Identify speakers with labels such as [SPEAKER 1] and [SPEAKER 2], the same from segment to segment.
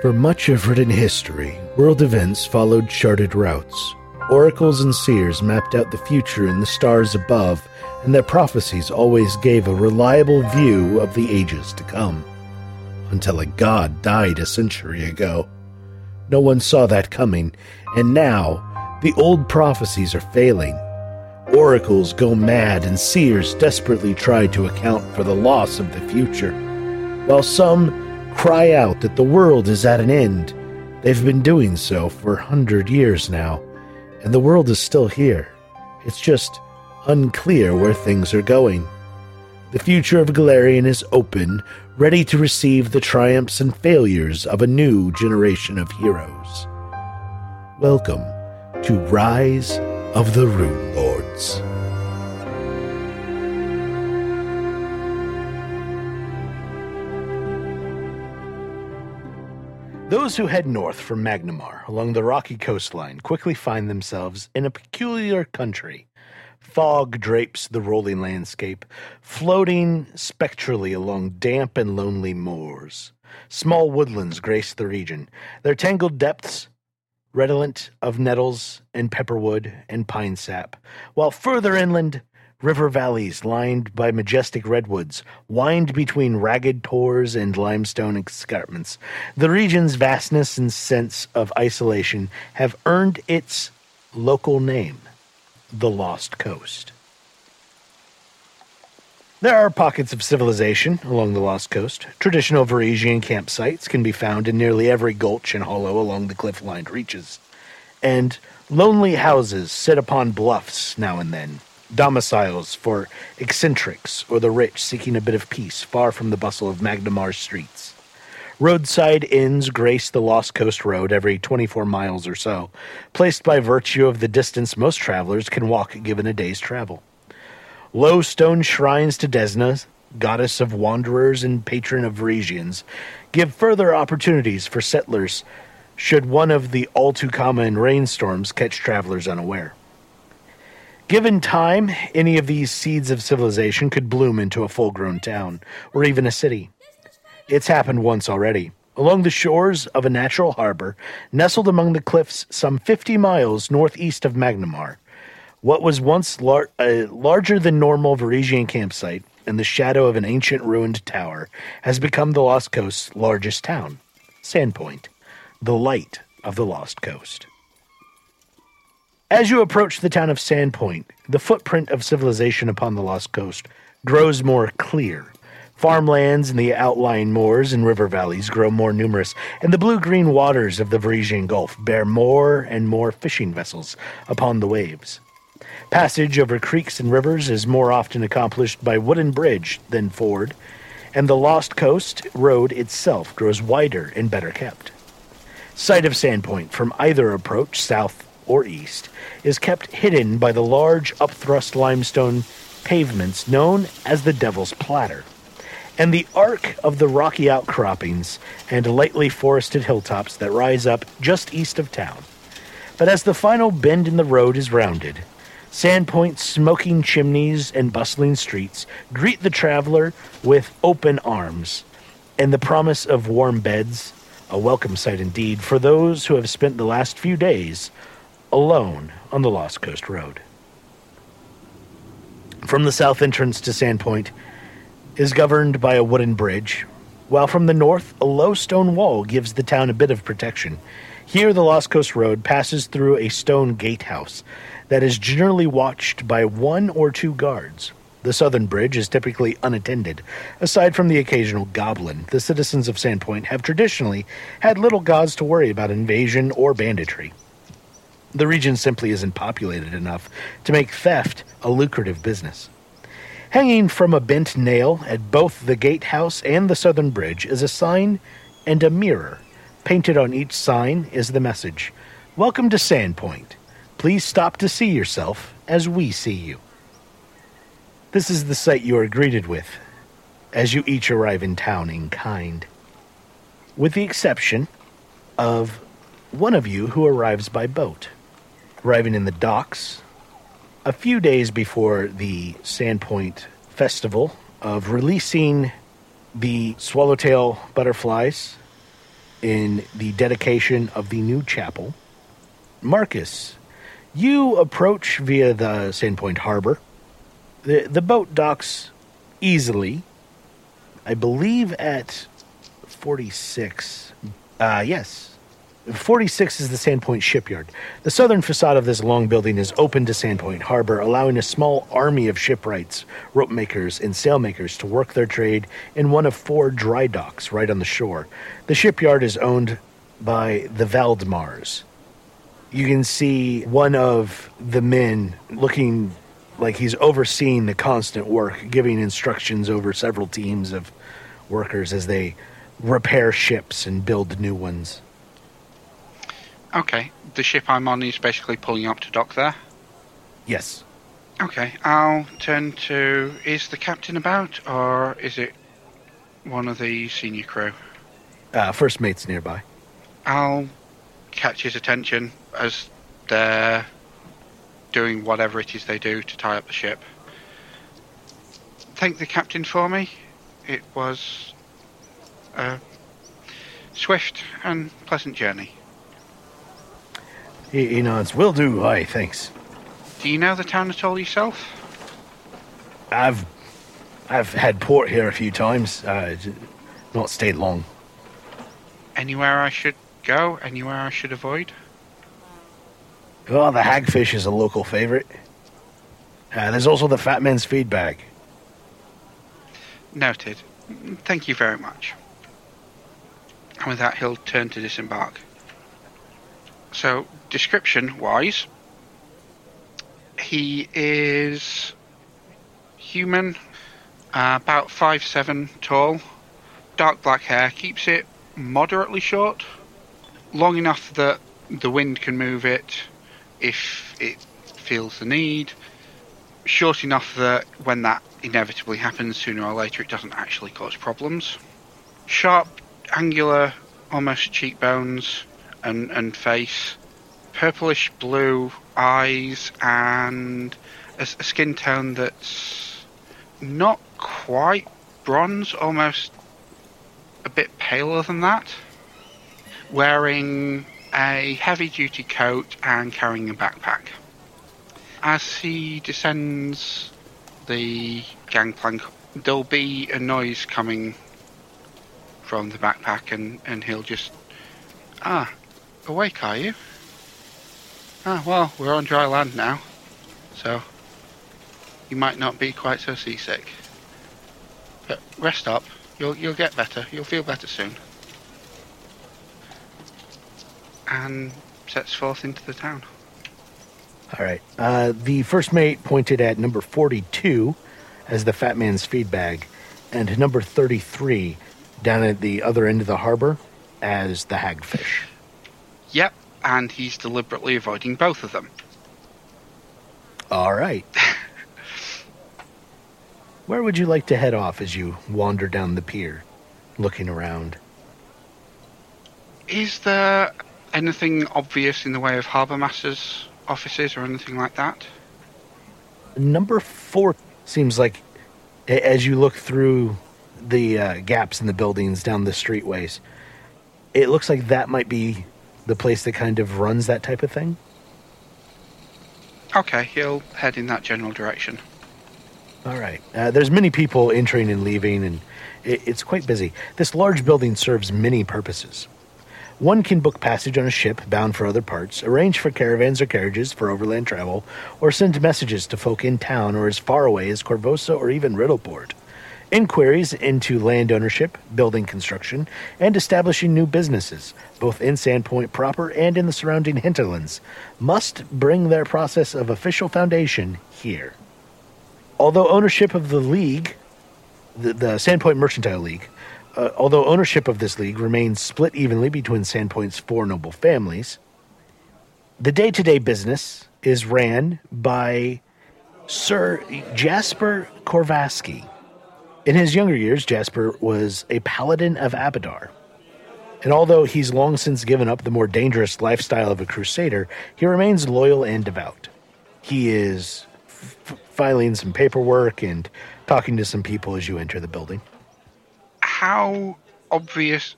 [SPEAKER 1] For much of written history, world events followed charted routes. Oracles and seers mapped out the future in the stars above, and their prophecies always gave a reliable view of the ages to come. Until a god died a century ago. No one saw that coming, and now the old prophecies are failing. Oracles go mad, and seers desperately try to account for the loss of the future. While some cry out that the world is at an end. They've been doing so for a hundred years now, and the world is still here. It's just unclear where things are going. The future of Golarion is open, ready to receive the triumphs and failures of a new generation of heroes. Welcome to Rise of the Runelords. Those who head north from Magnimar along the rocky coastline quickly find themselves in a peculiar country. Fog drapes the rolling landscape, floating spectrally along damp and lonely moors. Small woodlands grace the region, their tangled depths redolent of nettles and pepperwood and pine sap, while further inland River valleys lined by majestic redwoods wind between ragged tors and limestone escarpments. The region's vastness and sense of isolation have earned its local name, the Lost Coast. There are pockets of civilization along the Lost Coast. Traditional Varisian campsites can be found in nearly every gulch and hollow along the cliff lined reaches. And lonely houses sit upon bluffs now and then, domiciles for eccentrics or the rich seeking a bit of peace far from the bustle of Magnimar streets. Roadside inns grace the Lost Coast Road every 24 miles or so, placed by virtue of the distance most travelers can walk given a day's travel. Low stone shrines to Desna, goddess of wanderers and patron of Varisians, give further opportunities for settlers should one of the all too common rainstorms catch travelers unaware. Given time, any of these seeds of civilization could bloom into a full grown town, or even a city. It's happened once already. Along the shores of a natural harbor, nestled among the cliffs some 50 miles northeast of Magnimar, what was once lar- a larger than normal Varisian campsite in the shadow of an ancient ruined tower has become the Lost Coast's largest town, Sandpoint, the light of the Lost Coast. As you approach the town of Sandpoint, the footprint of civilization upon the Lost Coast grows more clear. Farmlands in the outlying moors and river valleys grow more numerous, and the blue green waters of the Varisian Gulf bear more and more fishing vessels upon the waves. Passage over creeks and rivers is more often accomplished by wooden bridge than ford, and the Lost Coast Road itself grows wider and better kept. Sight of Sandpoint from either approach, south or east, is kept hidden by the large upthrust limestone pavements known as the Devil's Platter, and the arc of the rocky outcroppings and lightly forested hilltops that rise up just east of town. But as the final bend in the road is rounded, Sandpoint's smoking chimneys and bustling streets greet the traveler with open arms and the promise of warm beds, a welcome sight indeed for those who have spent the last few days alone on the Lost Coast Road. From the south entrance to Sandpoint is governed by a wooden bridge, while from the north, a low stone wall gives the town a bit of protection. Here, the Lost Coast Road passes through a stone gatehouse that is generally watched by one or two guards. The southern bridge is typically unattended. Aside from the occasional goblin, the citizens of Sandpoint have traditionally had little gods to worry about invasion or banditry. The region simply isn't populated enough to make theft a lucrative business. Hanging from a bent nail at both the gatehouse and the southern bridge is a sign and a mirror. Painted on each sign is the message Welcome to Sandpoint. Please stop to see yourself as we see you. This is the sight you are greeted with as you each arrive in town in kind. With the exception of one of you who arrives by boat arriving in the docks a few days before the Sandpoint Festival of releasing the swallowtail butterflies in the dedication of the new chapel. Marcus, you approach via the Sandpoint Harbor. The, the boat docks easily, I believe, at 46. Uh, yes, 46 is the Sandpoint shipyard. The southern facade of this long building is open to Sandpoint Harbor, allowing a small army of shipwrights, rope makers, and sailmakers to work their trade in one of four dry docks right on the shore. The shipyard is owned by the Valdemars. You can see one of the men looking like he's overseeing the constant work, giving instructions over several teams of workers as they repair ships and build new ones.
[SPEAKER 2] Okay, the ship I'm on is basically pulling up to dock there.
[SPEAKER 1] Yes.
[SPEAKER 2] Okay, I'll turn to. Is the captain about, or is it one of the senior crew?
[SPEAKER 1] Uh, first mate's nearby.
[SPEAKER 2] I'll catch his attention as they're doing whatever it is they do to tie up the ship. Thank the captain for me. It was a swift and pleasant journey.
[SPEAKER 1] He, he nods. Will do. Aye, thanks.
[SPEAKER 2] Do you know the town at all yourself?
[SPEAKER 1] I've I've had port here a few times. Uh, not stayed long.
[SPEAKER 2] Anywhere I should go? Anywhere I should avoid?
[SPEAKER 1] Well, the hagfish is a local favorite. Uh, there's also the fat man's feed bag.
[SPEAKER 2] Noted. Thank you very much. And with that, he'll turn to disembark. So, description wise, he is human, uh, about five seven tall, dark black hair, keeps it moderately short, long enough that the wind can move it if it feels the need, short enough that when that inevitably happens sooner or later, it doesn't actually cause problems. Sharp, angular, almost cheekbones and, and face, purplish blue eyes, and a, a skin tone that's not quite bronze, almost a bit paler than that. Wearing a heavy duty coat and carrying a backpack. As he descends the gangplank, there'll be a noise coming from the backpack, and, and he'll just. Ah, awake, are you? Ah, well, we're on dry land now, so you might not be quite so seasick. But rest up. You'll you'll get better. You'll feel better soon. And sets forth into the town.
[SPEAKER 1] All right. Uh, the first mate pointed at number 42 as the fat man's feed bag, and number 33 down at the other end of the harbor as the hagfish.
[SPEAKER 2] Yep, and he's deliberately avoiding both of them.
[SPEAKER 1] All right. Where would you like to head off as you wander down the pier, looking around?
[SPEAKER 2] Is there anything obvious in the way of harbour masters' offices or anything like that?
[SPEAKER 1] Number four seems like, as you look through the uh, gaps in the buildings down the streetways, it looks like that might be the place that kind of runs that type of thing.
[SPEAKER 2] Okay, he'll head in that general direction.
[SPEAKER 1] All right. Uh, there's many people entering and leaving, and it, it's quite busy. This large building serves many purposes. One can book passage on a ship bound for other parts, arrange for caravans or carriages for overland travel, or send messages to folk in town or as far away as Korvosa or even Riddleport. Inquiries into land ownership, building construction, and establishing new businesses, both in Sandpoint proper and in the surrounding hinterlands, must bring their process of official foundation here. Although ownership of the league, the, the Sandpoint Mercantile League, uh, although ownership of this league remains split evenly between Sandpoint's four noble families, the day to day business is ran by Sir Jasper Korvaski. In his younger years, Jasper was a paladin of Abadar. And although he's long since given up the more dangerous lifestyle of a crusader, he remains loyal and devout. He is f- filing some paperwork and talking to some people as you enter the building.
[SPEAKER 2] How obvious.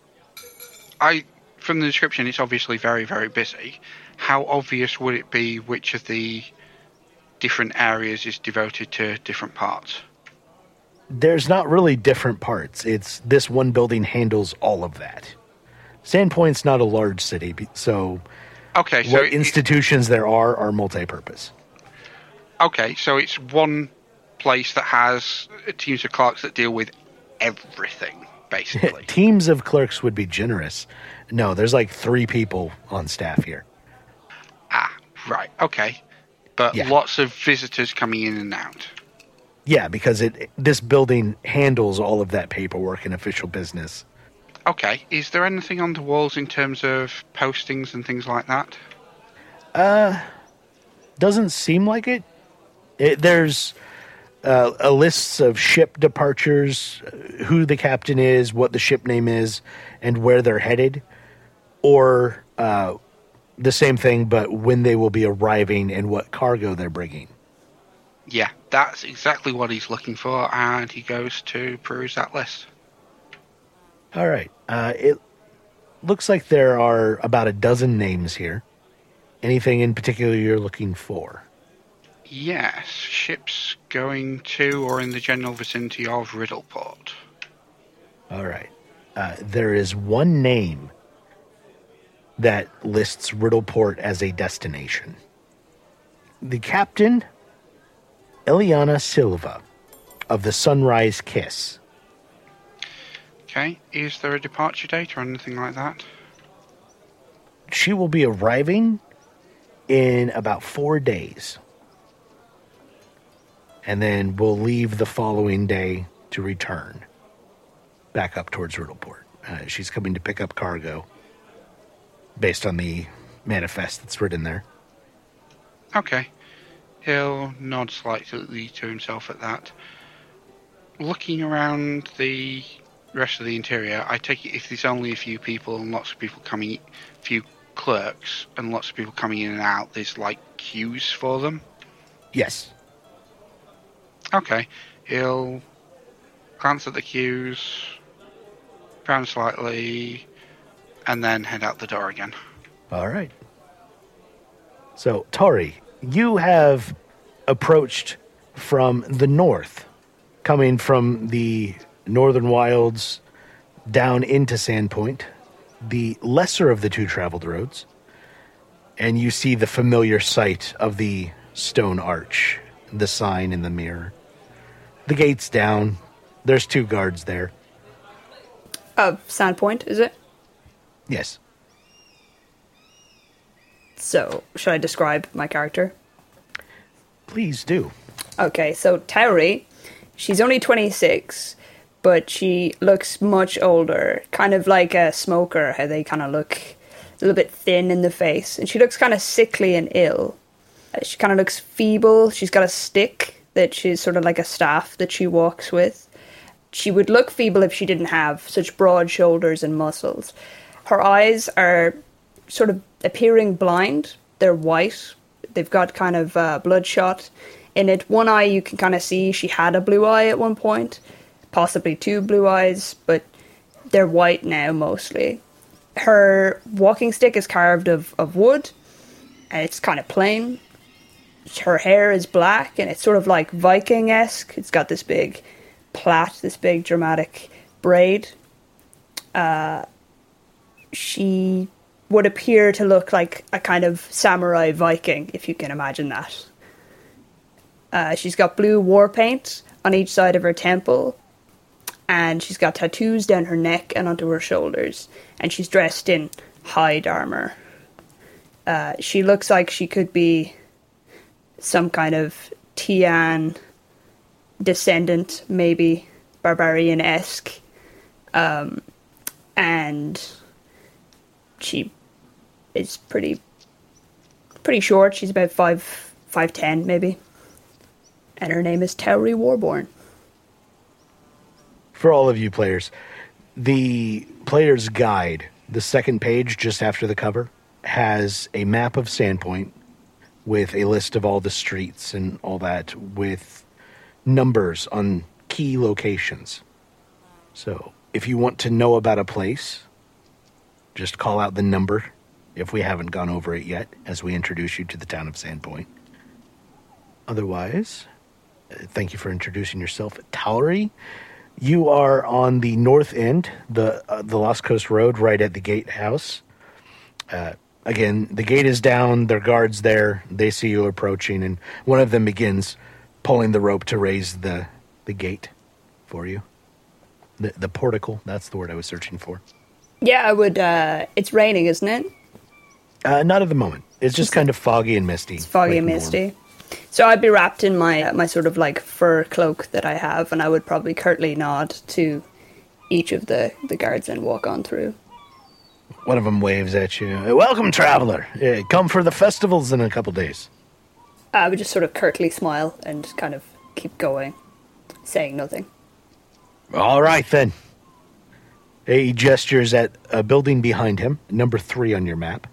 [SPEAKER 2] I from the description, it's obviously very, very busy. How obvious would it be which of the different areas is devoted to different parts?
[SPEAKER 1] There's not really different parts. It's this one building handles all of that. Sandpoint's not a large city, so
[SPEAKER 2] Okay, so
[SPEAKER 1] what
[SPEAKER 2] it-
[SPEAKER 1] institutions there are are multi-purpose.
[SPEAKER 2] okay, so it's one place that has teams of clerks that deal with everything, basically.
[SPEAKER 1] Teams of clerks would be generous. No, there's like three people on staff here.
[SPEAKER 2] ah, right, okay, but
[SPEAKER 1] Yeah.
[SPEAKER 2] lots of visitors coming in and out.
[SPEAKER 1] Yeah, because it this building handles all of that paperwork and official business.
[SPEAKER 2] Okay, is there anything on the walls in terms of postings and things like that?
[SPEAKER 1] Uh, doesn't seem like it. it there's uh, a lists of ship departures, uh, who the captain is, what the ship name is, and where they're headed, or uh, the same thing, but when they will be arriving and what cargo they're bringing.
[SPEAKER 2] Yeah, that's exactly what he's looking for, and he goes to peruse that list.
[SPEAKER 1] All right. Uh, it looks like there are about a dozen names here. Anything in particular you're looking for?
[SPEAKER 2] Yes, ships going to or in the general vicinity of Riddleport.
[SPEAKER 1] All right. Uh, there is one name that lists Riddleport as a destination. The captain, Eliana Silva, of the Sunrise Kiss.
[SPEAKER 2] Okay, is there a departure date or anything like that?
[SPEAKER 1] She will be arriving in about four days. And then we'll leave the following day to return back up towards Riddleport. Uh, she's coming to pick up cargo based on the manifest that's written there.
[SPEAKER 2] Okay. He'll nod slightly to himself at that. Looking around the rest of the interior, I take it if there's only a few people and lots of people coming, a few clerks and lots of people coming in and out, there's like queues for them.
[SPEAKER 1] Yes.
[SPEAKER 2] Okay. He'll glance at the queues, frown slightly, and then head out the door again.
[SPEAKER 1] All right. So, Tori, you have approached from the north, coming from the northern wilds down into Sandpoint, the lesser of the two traveled roads, and you see the familiar sight of the stone arch, the sign in the mirror. The gate's down. There's two guards there.
[SPEAKER 3] Uh, Sandpoint, is it?
[SPEAKER 1] Yes.
[SPEAKER 3] So, should I describe my character?
[SPEAKER 1] Please do.
[SPEAKER 3] Okay, so Tauri, she's only 26, but she looks much older, kind of like a smoker, how they kind of look a little bit thin in the face. And she looks kind of sickly and ill. Uh, She kind of looks feeble. She's got a stick that she's sort of like a staff that she walks with. She would look feeble if she didn't have such broad shoulders and muscles. Her eyes are sort of appearing blind. They're white. They've got kind of uh, bloodshot in it. One eye you can kind of see she had a blue eye at one point, possibly two blue eyes, but they're white now mostly. Her walking stick is carved of, of wood, and it's kind of plain. Her hair is black, and it's sort of like Viking esque. It's got this big plait, this big dramatic braid. Uh, she would appear to look like a kind of samurai Viking, if you can imagine that. Uh, she's got blue war paint on each side of her temple, and she's got tattoos down her neck and onto her shoulders, and she's dressed in hide armor. Uh, she looks like she could be some kind of Tian descendant, maybe barbarian esque, um, and she is pretty pretty short. She's about five five ten maybe, and her name is Tauri Warborn.
[SPEAKER 1] for all of you players, the player's guide, the second page just after the cover, has a map of Sandpoint with a list of all the streets and all that with numbers on key locations. So if you want to know about a place, just call out the number if we haven't gone over it yet as we introduce you to the town of Sandpoint. Otherwise, uh, thank you for introducing yourself. Tauri, you are on the north end, the uh, the Lost Coast Road, right at the gatehouse. Uh, again, the gate is down. There are guards there. They see you approaching, and one of them begins pulling the rope to raise the the gate for you. The the porticle. That's the word I was searching for.
[SPEAKER 3] Yeah, I would. Uh, it's raining, isn't it?
[SPEAKER 1] Uh, not at the moment. It's just kind of foggy and misty.
[SPEAKER 3] It's foggy
[SPEAKER 1] light
[SPEAKER 3] and
[SPEAKER 1] warm.
[SPEAKER 3] misty. So I'd be wrapped in my my sort of like fur cloak that I have, and I would probably curtly nod to each of the the guards and walk on through.
[SPEAKER 1] One of them waves at you. "Uh, Welcome, traveler. Uh, come for the festivals in a couple days.
[SPEAKER 3] I would just sort of curtly smile and kind of keep going, saying nothing.
[SPEAKER 1] All right then. He gestures at a building behind him, number three on your map.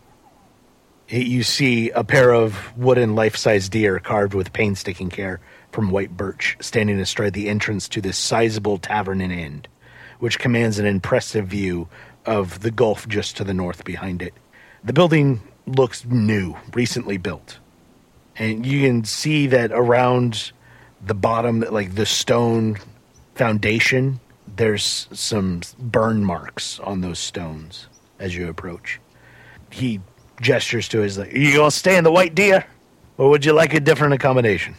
[SPEAKER 1] You see a pair of wooden life-size deer carved with painstaking care from white birch, standing astride the entrance to this sizable tavern and inn, which commands an impressive view of the gulf just to the north behind it. The building looks new, recently built and you can see that around the bottom like the stone foundation there's some burn marks on those stones as you approach he gestures to his like you gonna stay in the white deer or would you like a different accommodation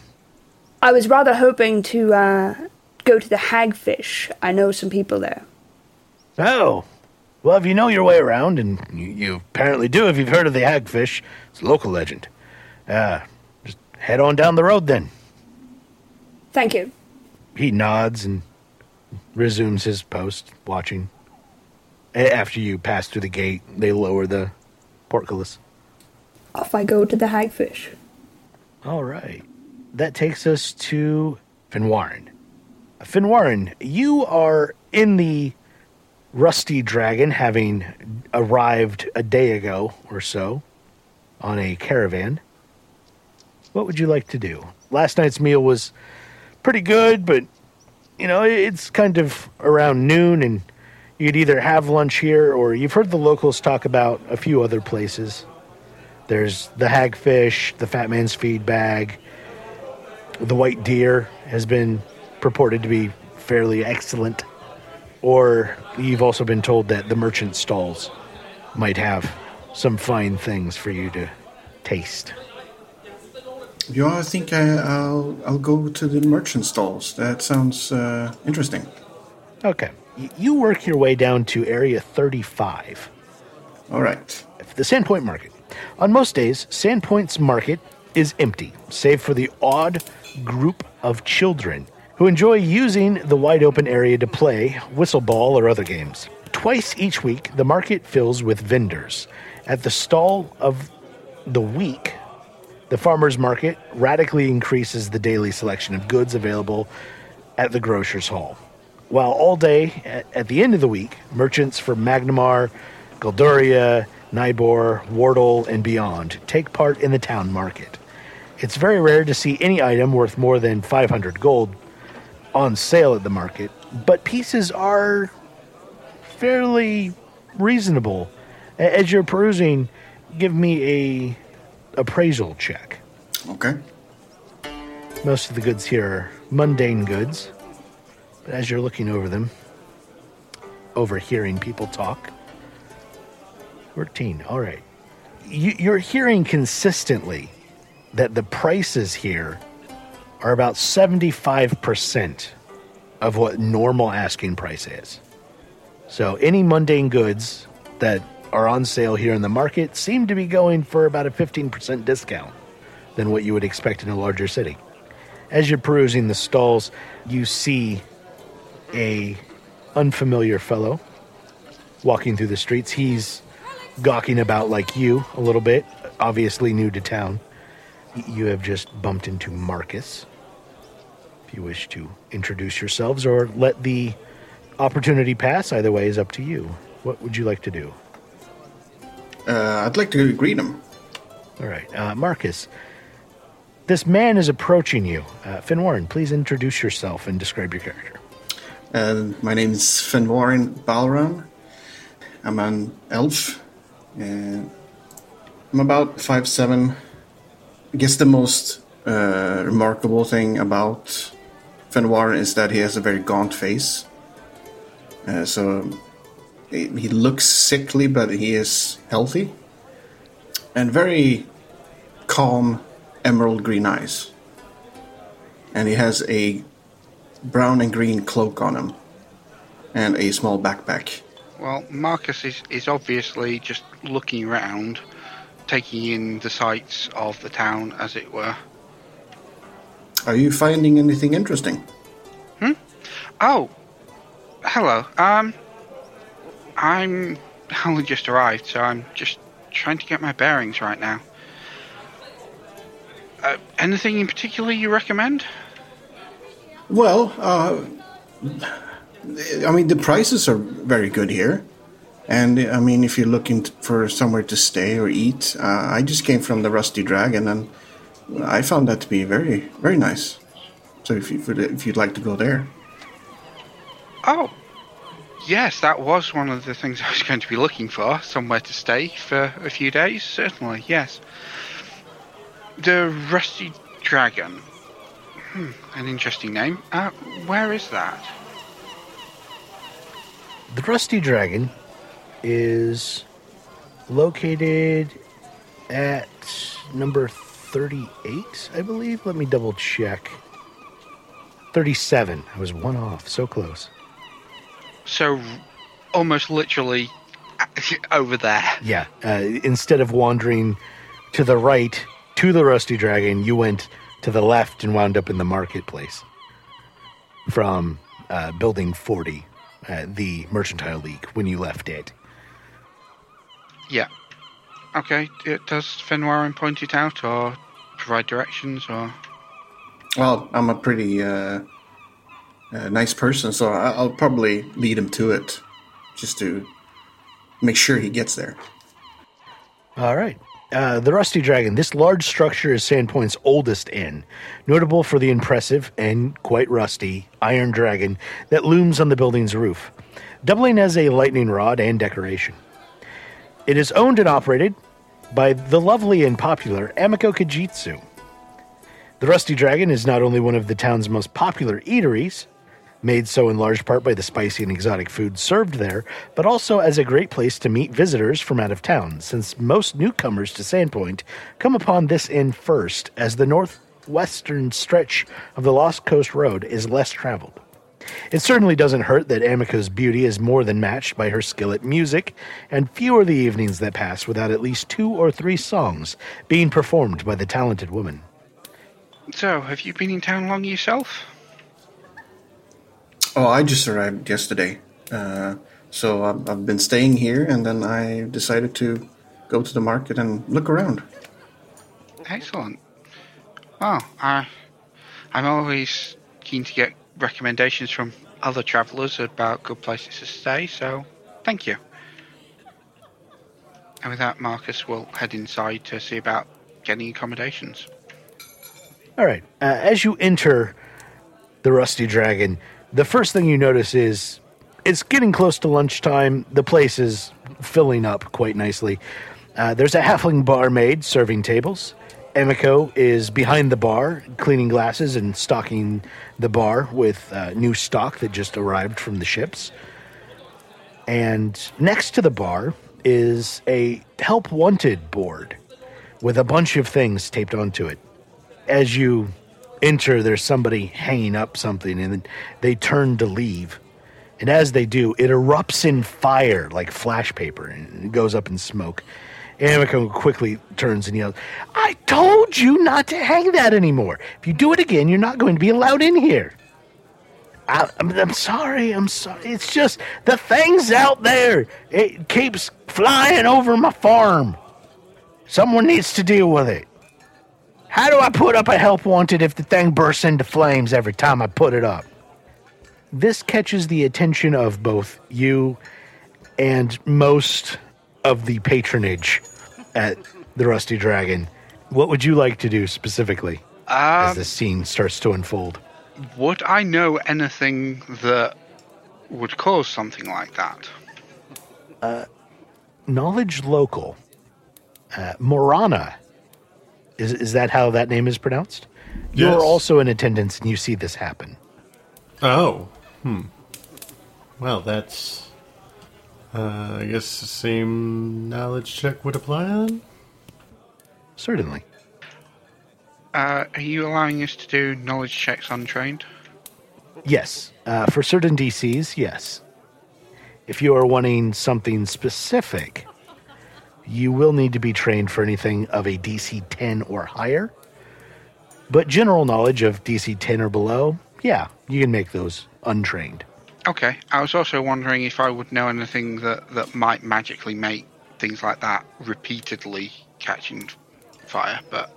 [SPEAKER 3] I was rather hoping to uh, go to the Hagfish. I know some people there.
[SPEAKER 1] oh well if you know your way around and you, you apparently do if you've heard of the hagfish it's a local legend uh, just head on down the road then
[SPEAKER 3] Thank you.
[SPEAKER 1] he nods and resumes his post, watching. After you pass through the gate, they lower the portcullis.
[SPEAKER 3] Off I go to the Hagfish.
[SPEAKER 1] All right. That takes us to Finwarren. Finwarren, you are in the Rusty Dragon, having arrived a day ago or so on a caravan. What would you like to do? Last night's meal was pretty good, but you know, it's kind of around noon, and you'd either have lunch here or you've heard the locals talk about a few other places. There's the hagfish, the fat man's feed bag, the white deer has been purported to be fairly excellent. Or you've also been told that the merchant stalls might have some fine things for you to taste.
[SPEAKER 4] Yeah, I think I, I'll I'll go to the merchant stalls. That sounds uh, interesting.
[SPEAKER 1] Okay. You work your way down to area 35.
[SPEAKER 4] All right.
[SPEAKER 1] the Sandpoint Market. On most days, Sandpoint's market is empty, save for the odd group of children who enjoy using the wide open area to play whistle ball or other games. Twice each week, the market fills with vendors. At the stall of the week, the farmer's market radically increases the daily selection of goods available at the grocer's hall. While all day at, at the end of the week, merchants from Magnimar, Galduria, Nybor, Wartle, and beyond take part in the town market. It's very rare to see any item worth more than 500 gold on sale at the market, but pieces are fairly reasonable. As you're perusing, give me a appraisal check.
[SPEAKER 4] Okay.
[SPEAKER 1] Most of the goods here are mundane goods, but as you're looking over them, overhearing people talk, 14, all right. You, you're hearing consistently that the prices here are about 75% of what normal asking price is. So any mundane goods that are on sale here in the market seem to be going for about a 15% discount than what you would expect in a larger city. As you're perusing the stalls, you see a unfamiliar fellow walking through the streets. He's gawking about like you a little bit, obviously new to town. You have just bumped into Marcus. If you wish to introduce yourselves or let the opportunity pass, either way is up to you. What would you like to do?
[SPEAKER 4] Uh, I'd like to greet him.
[SPEAKER 1] All right, uh, Marcus. This man is approaching you. Uh, Finn Warren, please introduce yourself and describe your character.
[SPEAKER 4] Uh, my name is Fenwarren Balram. I'm an elf. And I'm about five seven. I guess the most uh, remarkable thing about Fenwar is that he has a very gaunt face. Uh, so he looks sickly, but he is healthy. And very calm emerald green eyes. And he has a brown and green cloak on him and a small backpack.
[SPEAKER 2] Well, Marcus is, is obviously just looking around, taking in the sights of the town, as it were.
[SPEAKER 4] Are you finding anything interesting? Hmm?
[SPEAKER 2] Oh, hello. Um, I'm only just arrived, so I'm just trying to get my bearings right now. Uh, anything in particular you recommend?
[SPEAKER 4] Well, uh, I mean, the prices are very good here. And I mean, if you're looking for somewhere to stay or eat, uh, I just came from the Rusty Dragon and I found that to be very, very nice. So if, you, if you'd like to go there.
[SPEAKER 2] Oh, yes, that was one of the things I was going to be looking for. Somewhere to stay for a few days, certainly, yes. The Rusty Dragon. Hmm, an interesting name. Uh, where is that?
[SPEAKER 1] The Rusty Dragon is located at number 38, I believe. Let me double check. 37. I was one off. So close.
[SPEAKER 2] So, almost literally over there.
[SPEAKER 1] Yeah. Uh, instead of wandering to the right to the Rusty Dragon, you went to the left and wound up in the marketplace from uh, Building 40, uh, the Mercantile League, when you left it.
[SPEAKER 2] Yeah. Okay, does Fenwarin point it out or provide directions or.
[SPEAKER 4] Well, I'm a pretty uh, uh, nice person, so I'll probably lead him to it just to make sure he gets there.
[SPEAKER 1] All right. Uh, the Rusty Dragon. This large structure is Sandpoint's oldest inn, notable for the impressive and quite rusty iron dragon that looms on the building's roof, doubling as a lightning rod and decoration. It is owned and operated by the lovely and popular Ameiko Kaijitsu. The Rusty Dragon is not only one of the town's most popular eateries, made so in large part by the spicy and exotic food served there, but also as a great place to meet visitors from out of town, since most newcomers to Sandpoint come upon this inn first, as the northwestern stretch of the Lost Coast Road is less traveled. It certainly doesn't hurt that Ameiko's beauty is more than matched by her skill at music, and few are the evenings that pass without at least two or three songs being performed by the talented woman.
[SPEAKER 2] So, have you been in town long yourself?
[SPEAKER 4] Oh, I just arrived yesterday. Uh, so I've, I've been staying here, and then I decided to go to the market and look around.
[SPEAKER 2] Excellent. Well, I, I'm always keen to get recommendations from other travellers about good places to stay, so thank you. And with that, Marcus will head inside to see about getting accommodations.
[SPEAKER 1] All right. Uh, as you enter the Rusty Dragon, the first thing you notice is it's getting close to lunchtime. The place is filling up quite nicely. Uh, there's a halfling barmaid serving tables. Ameiko is behind the bar, cleaning glasses and stocking the bar with uh, new stock that just arrived from the ships. And next to the bar is a help wanted board with a bunch of things taped onto it as you enter, there's somebody hanging up something, and they turn to leave. And as they do, it erupts in fire like flash paper, and it goes up in smoke. Ameiko quickly turns and yells, I told you not to hang that anymore. If you do it again, you're not going to be allowed in here. I, I'm sorry, I'm sorry. It's just the thing's out there. It keeps flying over my farm. Someone needs to deal with it. How do I put up a help wanted if the thing bursts into flames every time I put it up? This catches the attention of both you and most of the patronage at the Rusty Dragon. What would you like to do specifically as
[SPEAKER 2] Um,
[SPEAKER 1] the scene starts to unfold?
[SPEAKER 2] would I know anything that would cause something like that?
[SPEAKER 1] knowledge local. Uh, Morana. Is, is that how that name is pronounced? You're also in attendance and you see this happen.
[SPEAKER 5] Oh, hmm. Well, that's. Uh, I guess the same knowledge check would apply then?
[SPEAKER 1] Certainly.
[SPEAKER 2] Uh, are you allowing us to do knowledge checks untrained?
[SPEAKER 1] Yes. Uh, for certain DCs, yes. If you are wanting something specific, you will need to be trained for anything of a DC 10 or higher. But general knowledge of DC 10 or below, yeah, you can make those untrained.
[SPEAKER 2] Okay. I was also wondering if I would know anything that, that might magically make things like that repeatedly catching fire, but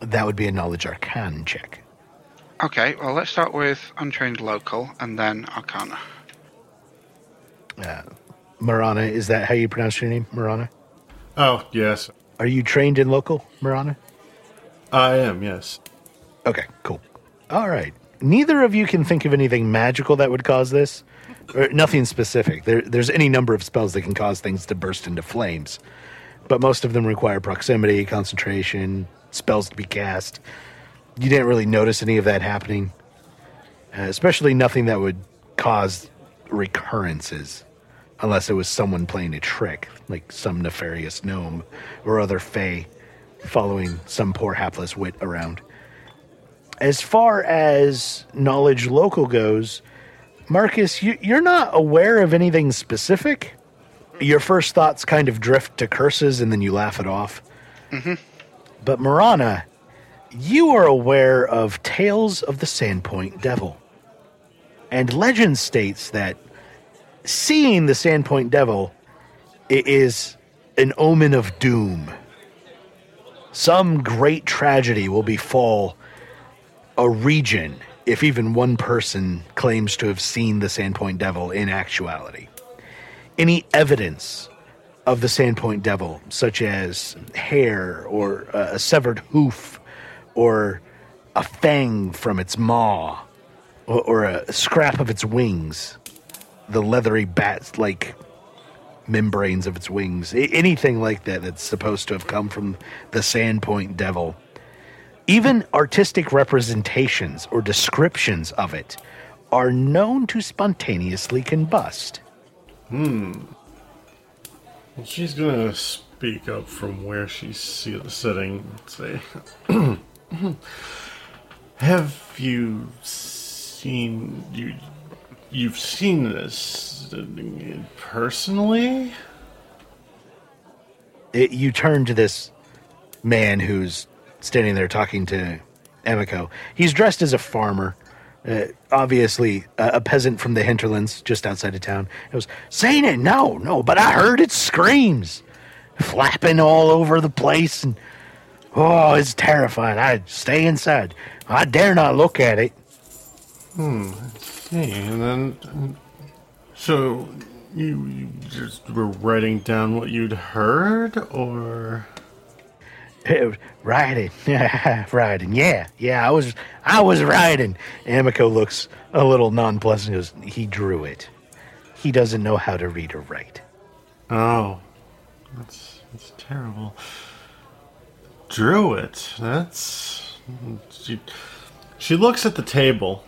[SPEAKER 1] That would be a knowledge arcane check.
[SPEAKER 2] okay. Well, let's start with untrained local and then arcana.
[SPEAKER 1] Uh, Marana, is that how you pronounce your name, Marana?
[SPEAKER 5] Oh, yes.
[SPEAKER 1] Are you trained in local, Marana?
[SPEAKER 5] I am, yes.
[SPEAKER 1] Okay, cool. All right. Neither of you can think of anything magical that would cause this, or nothing specific. There, there's any number of spells that can cause things to burst into flames, but most of them require proximity, concentration, spells to be cast. You didn't really notice any of that happening, uh, especially nothing that would cause recurrences, unless it was someone playing a trick, like some nefarious gnome or other fae following some poor hapless wit around as far as knowledge local goes, Marcus, you, you're not aware of anything specific. Your first thoughts kind of drift to curses and then you laugh it off. Mm-hmm. But Marana, you are aware of tales of the Sandpoint Devil. And legend states that seeing the Sandpoint Devil i- is an omen of doom. Some great tragedy will befall a region if even one person claims to have seen the Sandpoint Devil in actuality. Any evidence of the Sandpoint Devil, such as hair or a severed hoof or a fang from its maw or, or a scrap of its wings, the leathery bat like membranes of its wings, anything like that that's supposed to have come from the Sandpoint Devil even artistic representations or descriptions of it are known to spontaneously combust. Hmm.
[SPEAKER 5] Well, she's gonna speak up from where she's si- sitting and say, "Have you seen you? You've seen this personally?"
[SPEAKER 1] It, you turn to this man who's standing there talking to Ameiko. He's dressed as a farmer, uh, obviously a, a peasant from the hinterlands just outside of town. He goes, Seen it? No, no, but I heard its screams flapping all over the place. And oh, it's terrifying. I stay inside. I dare not look at it.
[SPEAKER 5] Hey, and then so you, you just were writing down what you'd heard, or
[SPEAKER 1] riding, riding, yeah, yeah. I was, I was riding. Ameiko looks a little nonplussed and goes, "He drew it. He doesn't know how to read or write."
[SPEAKER 5] oh, that's that's terrible. Drew it. That's she. She looks at the table,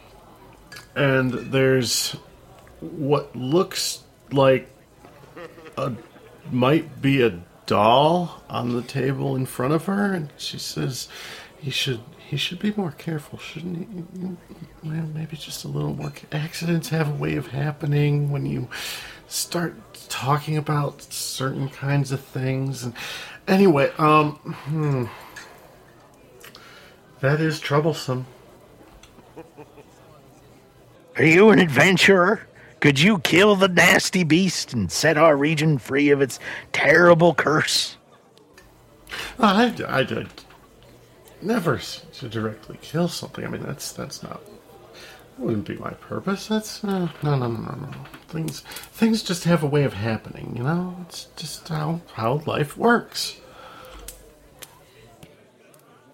[SPEAKER 5] and there's what looks like a might be a doll on the table in front of her, and she says, "He should." He should be more careful, shouldn't he? Well, maybe just a little more. Accidents have a way of happening when you start talking about certain kinds of things. And anyway, um, hmm, that is troublesome.
[SPEAKER 1] Are you an adventurer? Could you kill the nasty beast and set our region free of its terrible curse?
[SPEAKER 5] I, I, I never to directly kill something. I mean, that's that's not that wouldn't be my purpose. That's uh, no, no, no, no, no. Things things just have a way of happening. You know, it's just how how life works.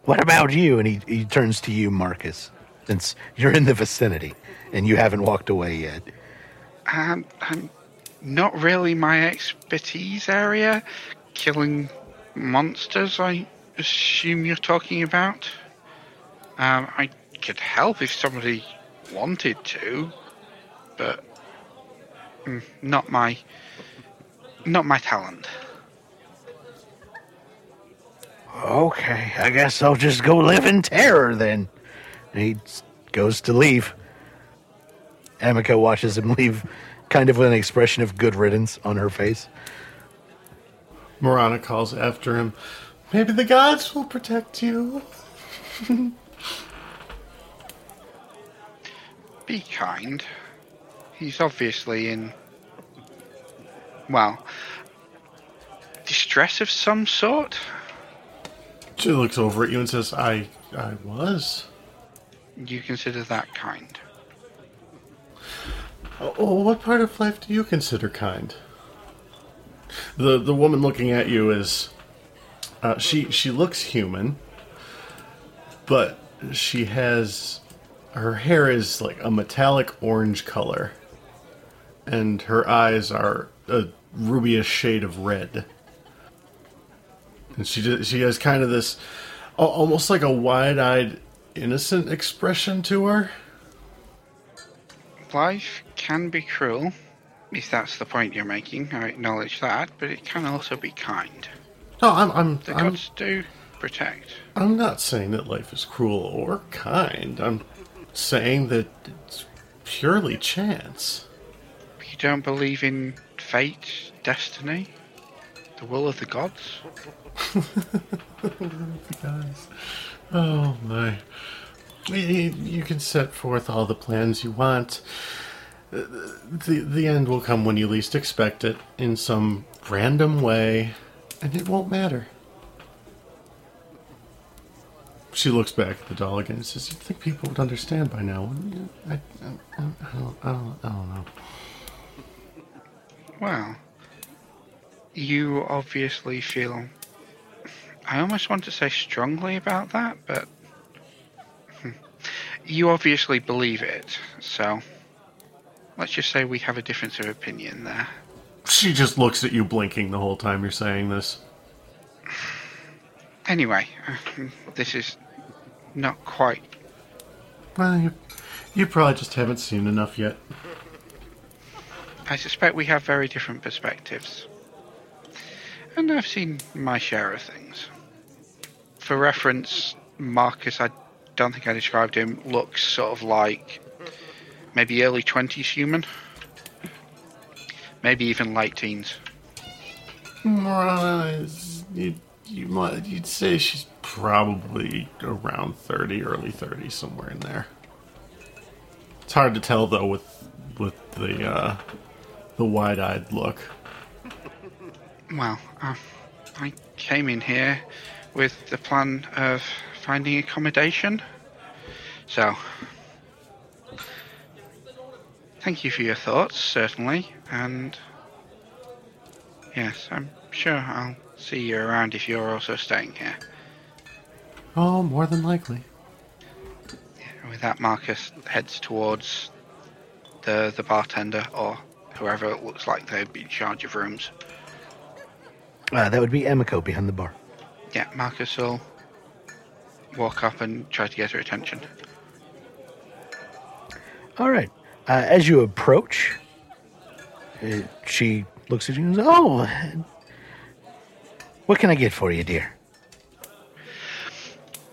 [SPEAKER 1] What about you? And he, he turns to you, Marcus, since you're in the vicinity and you haven't walked away yet.
[SPEAKER 2] Um, um, not really my expertise area. Killing monsters, I assume you're talking about. Um, I could help if somebody wanted to, but mm, not my not my talent.
[SPEAKER 1] Okay, I guess I'll just go live in terror then. And he goes to leave. Ameiko watches him leave, kind of with an expression of good riddance on her face.
[SPEAKER 5] Morana calls after him. Maybe the gods will protect you.
[SPEAKER 2] Be kind. He's obviously in well distress of some sort.
[SPEAKER 5] She looks over at you and says, I I was.
[SPEAKER 2] You consider that kind.
[SPEAKER 5] Oh, what part of life do you consider kind? The the woman looking at you is uh, she she looks human, but she has her hair is like a metallic orange color, and her eyes are a rubyish shade of red. And she she has kind of this almost like a wide-eyed innocent expression to her.
[SPEAKER 2] Life can be cruel, if that's the point you're making. I acknowledge that, but it can also be kind.
[SPEAKER 5] No, I'm I'm
[SPEAKER 2] The
[SPEAKER 5] I'm,
[SPEAKER 2] gods do protect.
[SPEAKER 5] I'm not saying that life is cruel or kind. I'm saying that it's purely chance.
[SPEAKER 2] You don't believe in fate, destiny, the will of the gods?
[SPEAKER 5] Guys. Oh my. You, you can set forth all the plans you want. The, the end will come when you least expect it, in some random way, and it won't matter. She looks back at the doll again and says, You'd think people would understand by now. wouldn't you?" I, I, I, I, don't, I, don't, I don't know.
[SPEAKER 2] Well, you obviously feel. I almost want to say strongly about that, but. hmm. You obviously believe it, so. Let's just say we have a difference of opinion there.
[SPEAKER 5] She just looks at you blinking the whole time you're saying this.
[SPEAKER 2] Anyway, this is not quite.
[SPEAKER 5] Well, you, you probably just haven't seen enough yet.
[SPEAKER 2] I suspect we have very different perspectives. And I've seen my share of things. For reference, Marcus, I don't think I described him, looks sort of like maybe early 20s human. Maybe even late teens.
[SPEAKER 5] Morana you, you might you'd say she's probably around thirty, early thirty, somewhere in there. It's hard to tell though with with the uh, the wide-eyed look.
[SPEAKER 2] Well, uh, I came in here with the plan of finding accommodation. So, thank you for your thoughts, certainly, and yes, I'm sure I'll see you around if you're also staying here.
[SPEAKER 5] Oh, more than likely.
[SPEAKER 2] With that, Marcus heads towards the the bartender or whoever it looks like they'd be in charge of rooms.
[SPEAKER 1] Uh, that would be Ameiko behind the bar.
[SPEAKER 2] Yeah, Marcus will walk up and try to get her attention.
[SPEAKER 1] All right. Uh, as you approach, uh, she looks at you and says, Oh, what can I get for you, dear?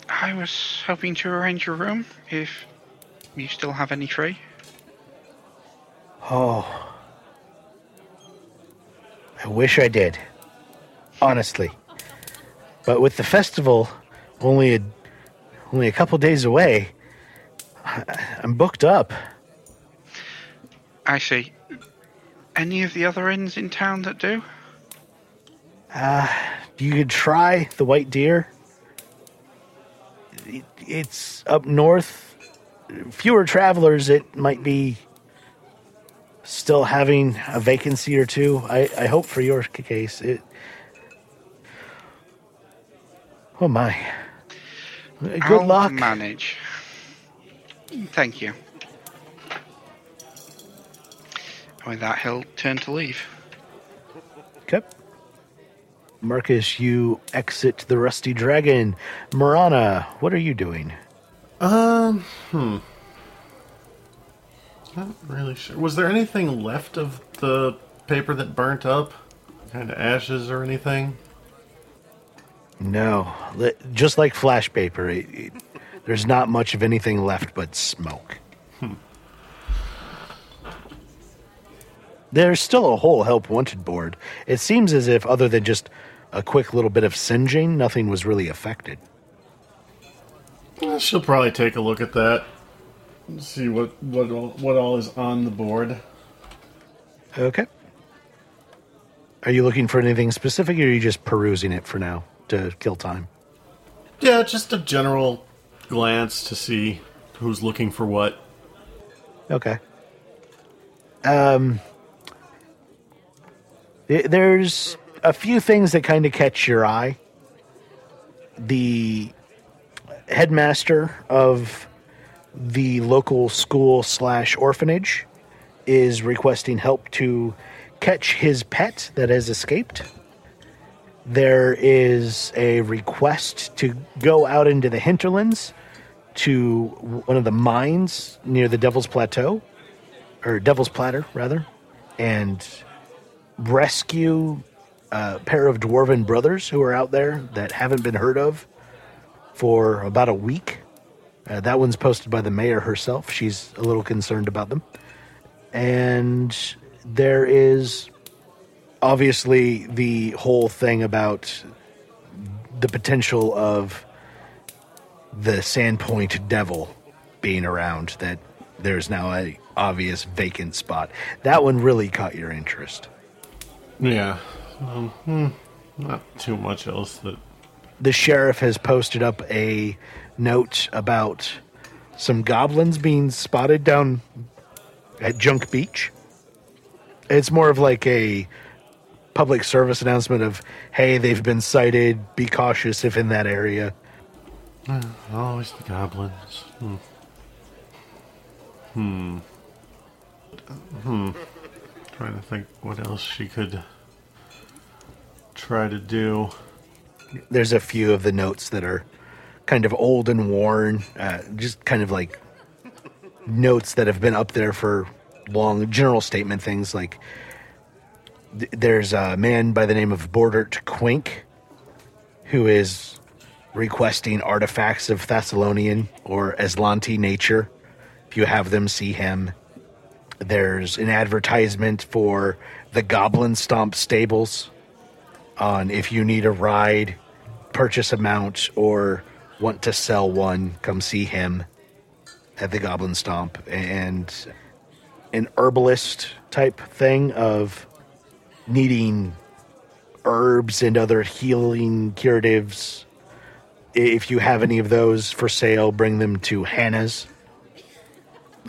[SPEAKER 2] I was hoping to arrange a room if you still have any free.
[SPEAKER 1] Oh, I wish I did. Honestly. But with the festival only a, only a couple days away, I, I'm booked up.
[SPEAKER 2] I see. Any of the other inns in town that do?
[SPEAKER 1] Uh, You could try the White Deer. It, it's up north. Fewer travelers. It might be still having a vacancy or two. I, I hope for your case. It. Oh my. Good
[SPEAKER 2] I'll
[SPEAKER 1] luck.
[SPEAKER 2] manage. Thank you. With that, he'll turn to leave.
[SPEAKER 1] Okay. Marcus, you exit the Rusty Dragon. Marana, what are you doing?
[SPEAKER 5] Um, hmm. Not really sure. Was there anything left of the paper that burnt up? Kind of ashes or anything?
[SPEAKER 1] No, just like flash paper, it, it, there's not much of anything left but smoke. There's still a whole help wanted board. It seems as if, other than just a quick little bit of singeing, nothing was really affected.
[SPEAKER 5] Well, she'll probably take a look at that. and See what what all, what all is on the board.
[SPEAKER 1] Okay. Are you looking for anything specific, or are you just perusing it for now to kill time?
[SPEAKER 5] Yeah, just a general glance to see who's looking for what.
[SPEAKER 1] Okay. Um, there's a few things that kind of catch your eye. The headmaster of the local school slash orphanage is requesting help to catch his pet that has escaped. There is a request to go out into the hinterlands to one of the mines near the Devil's Plateau, or Devil's Platter, rather, and rescue a pair of dwarven brothers who are out there that haven't been heard of for about a week. Uh, that one's posted by the mayor herself. She's a little concerned about them. And there is obviously the whole thing about the potential of the Sandpoint Devil being around that there's now a obvious vacant spot. That one really caught your interest.
[SPEAKER 5] Yeah. Um, hmm, not too much else that.
[SPEAKER 1] The sheriff has posted up a note about some goblins being spotted down at Junk Beach. It's more of like a public service announcement of, hey, they've been sighted. Be cautious if in that area.
[SPEAKER 5] Always the goblins. Hmm. Hmm. Hmm. Trying to think what else she could try to do.
[SPEAKER 1] there's a few of the notes that are kind of old and worn, uh, just kind of like notes that have been up there for long. General statement things like th- there's a man by the name of Brodert Quink who is requesting artifacts of Thassilonian or Azlanti nature. If you have them, see him. There's an advertisement for the Goblin Stomp Stables on if you need a ride, purchase a mount, or want to sell one, come see him at the Goblin Stomp. And an herbalist type thing of needing herbs and other healing curatives. If you have any of those for sale, bring them to Hannah's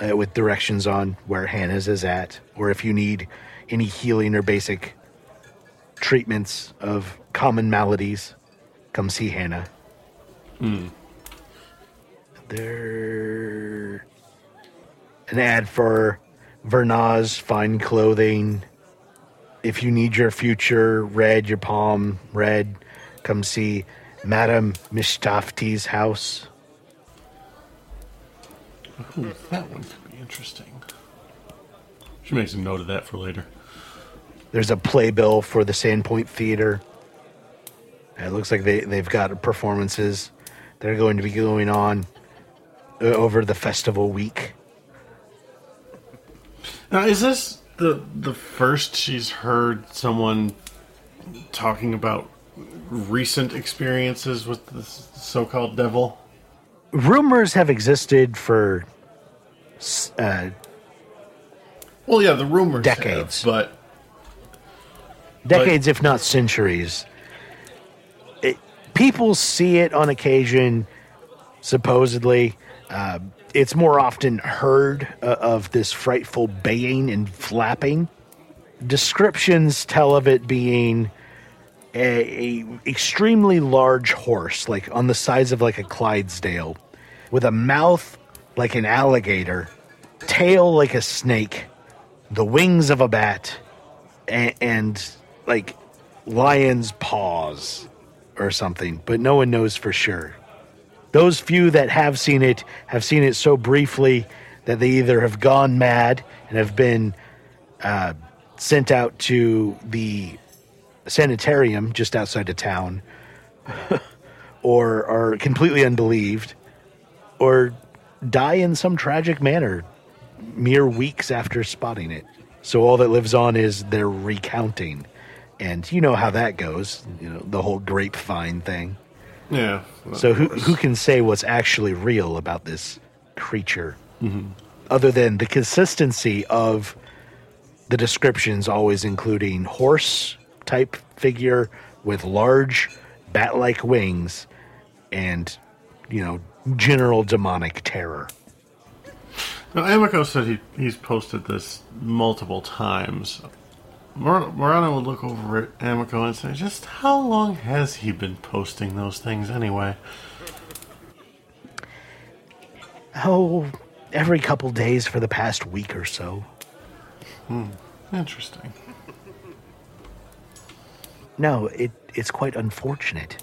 [SPEAKER 1] uh, with directions on where Hannah's is at. Or if you need any healing or basic treatments of common maladies, come see Hannah. There, an ad for Vernaz fine clothing. If you need your future red, your palm red, come see Madame Mishtafti's house.
[SPEAKER 5] Ooh, that one could be interesting. She makes a note of that for later.
[SPEAKER 1] There's a playbill for the Sandpoint Theater. It looks like they, they've got performances that are going to be going on uh, over the festival week.
[SPEAKER 5] Now, is this the the first she's heard someone talking about recent experiences with the so-called devil?
[SPEAKER 1] Rumors have existed for s- uh,
[SPEAKER 5] Well, yeah, the rumors have,
[SPEAKER 1] Decades.
[SPEAKER 5] but
[SPEAKER 1] decades, if not centuries. It, people see it on occasion, supposedly. Uh, it's more often heard uh, of this frightful baying and flapping. Descriptions tell of it being a, a extremely large horse, like on the size of like a Clydesdale, with a mouth like an alligator, tail like a snake, the wings of a bat and, and like lion's paws or something, but no one knows for sure. Those few that have seen it have seen it so briefly that they either have gone mad and have been uh, sent out to the sanitarium just outside of town, or are completely unbelieved, or die in some tragic manner mere weeks after spotting it. So all that lives on is their recounting. And you know how that goes, you know, the whole grapevine thing.
[SPEAKER 5] Yeah.
[SPEAKER 1] So who who can say what's actually real about this creature, other than the consistency of the descriptions, always including horse type figure with large bat-like wings, and you know general demonic terror.
[SPEAKER 5] Now, Ameiko said he, he's posted this multiple times. Mor- Morano would look over at Ameiko and say, just how long has he been posting those things anyway?
[SPEAKER 1] Oh, every couple days for the past week or so.
[SPEAKER 5] Hmm, Interesting.
[SPEAKER 1] No, it it's quite unfortunate.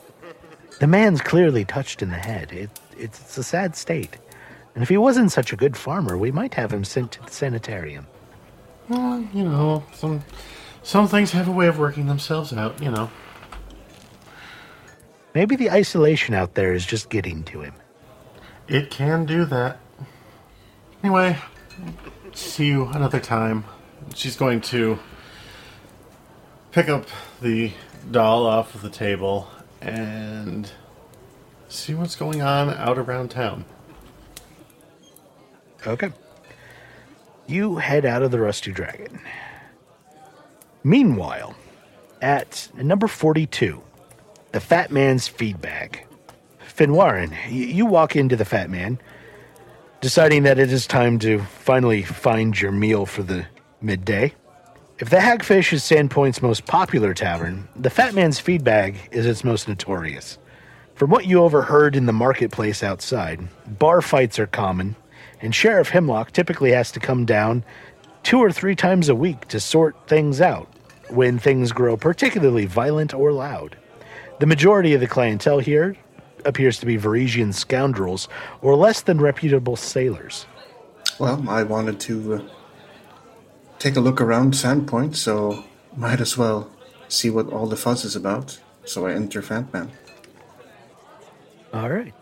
[SPEAKER 1] The man's clearly touched in the head. It, it's, it's a sad state. And if he wasn't such a good farmer, we might have him sent to the sanitarium.
[SPEAKER 5] Well, you know, some some things have a way of working themselves out, you know.
[SPEAKER 1] Maybe the isolation out there is just getting to him.
[SPEAKER 5] It can do that. Anyway, see you another time. She's going to pick up the doll off of the table and see what's going on out around town.
[SPEAKER 1] Okay. You head out of the Rusty Dragon. Meanwhile, at number 42, the Fat Man's Feed Bag. Finwarin, y- you walk into the Fat Man, deciding that it is time to finally find your meal for the midday. If the Hagfish is Sandpoint's most popular tavern, the Fat Man's Feed Bag is its most notorious. From what you overheard in the marketplace outside, bar fights are common, and Sheriff Hemlock typically has to come down two or three times a week to sort things out when things grow particularly violent or loud. The majority of the clientele here appears to be Varisian scoundrels or less than reputable sailors.
[SPEAKER 4] Well, I wanted to uh, take a look around Sandpoint, so might as well see what all the fuss is about. So I enter Fatman.
[SPEAKER 1] All right.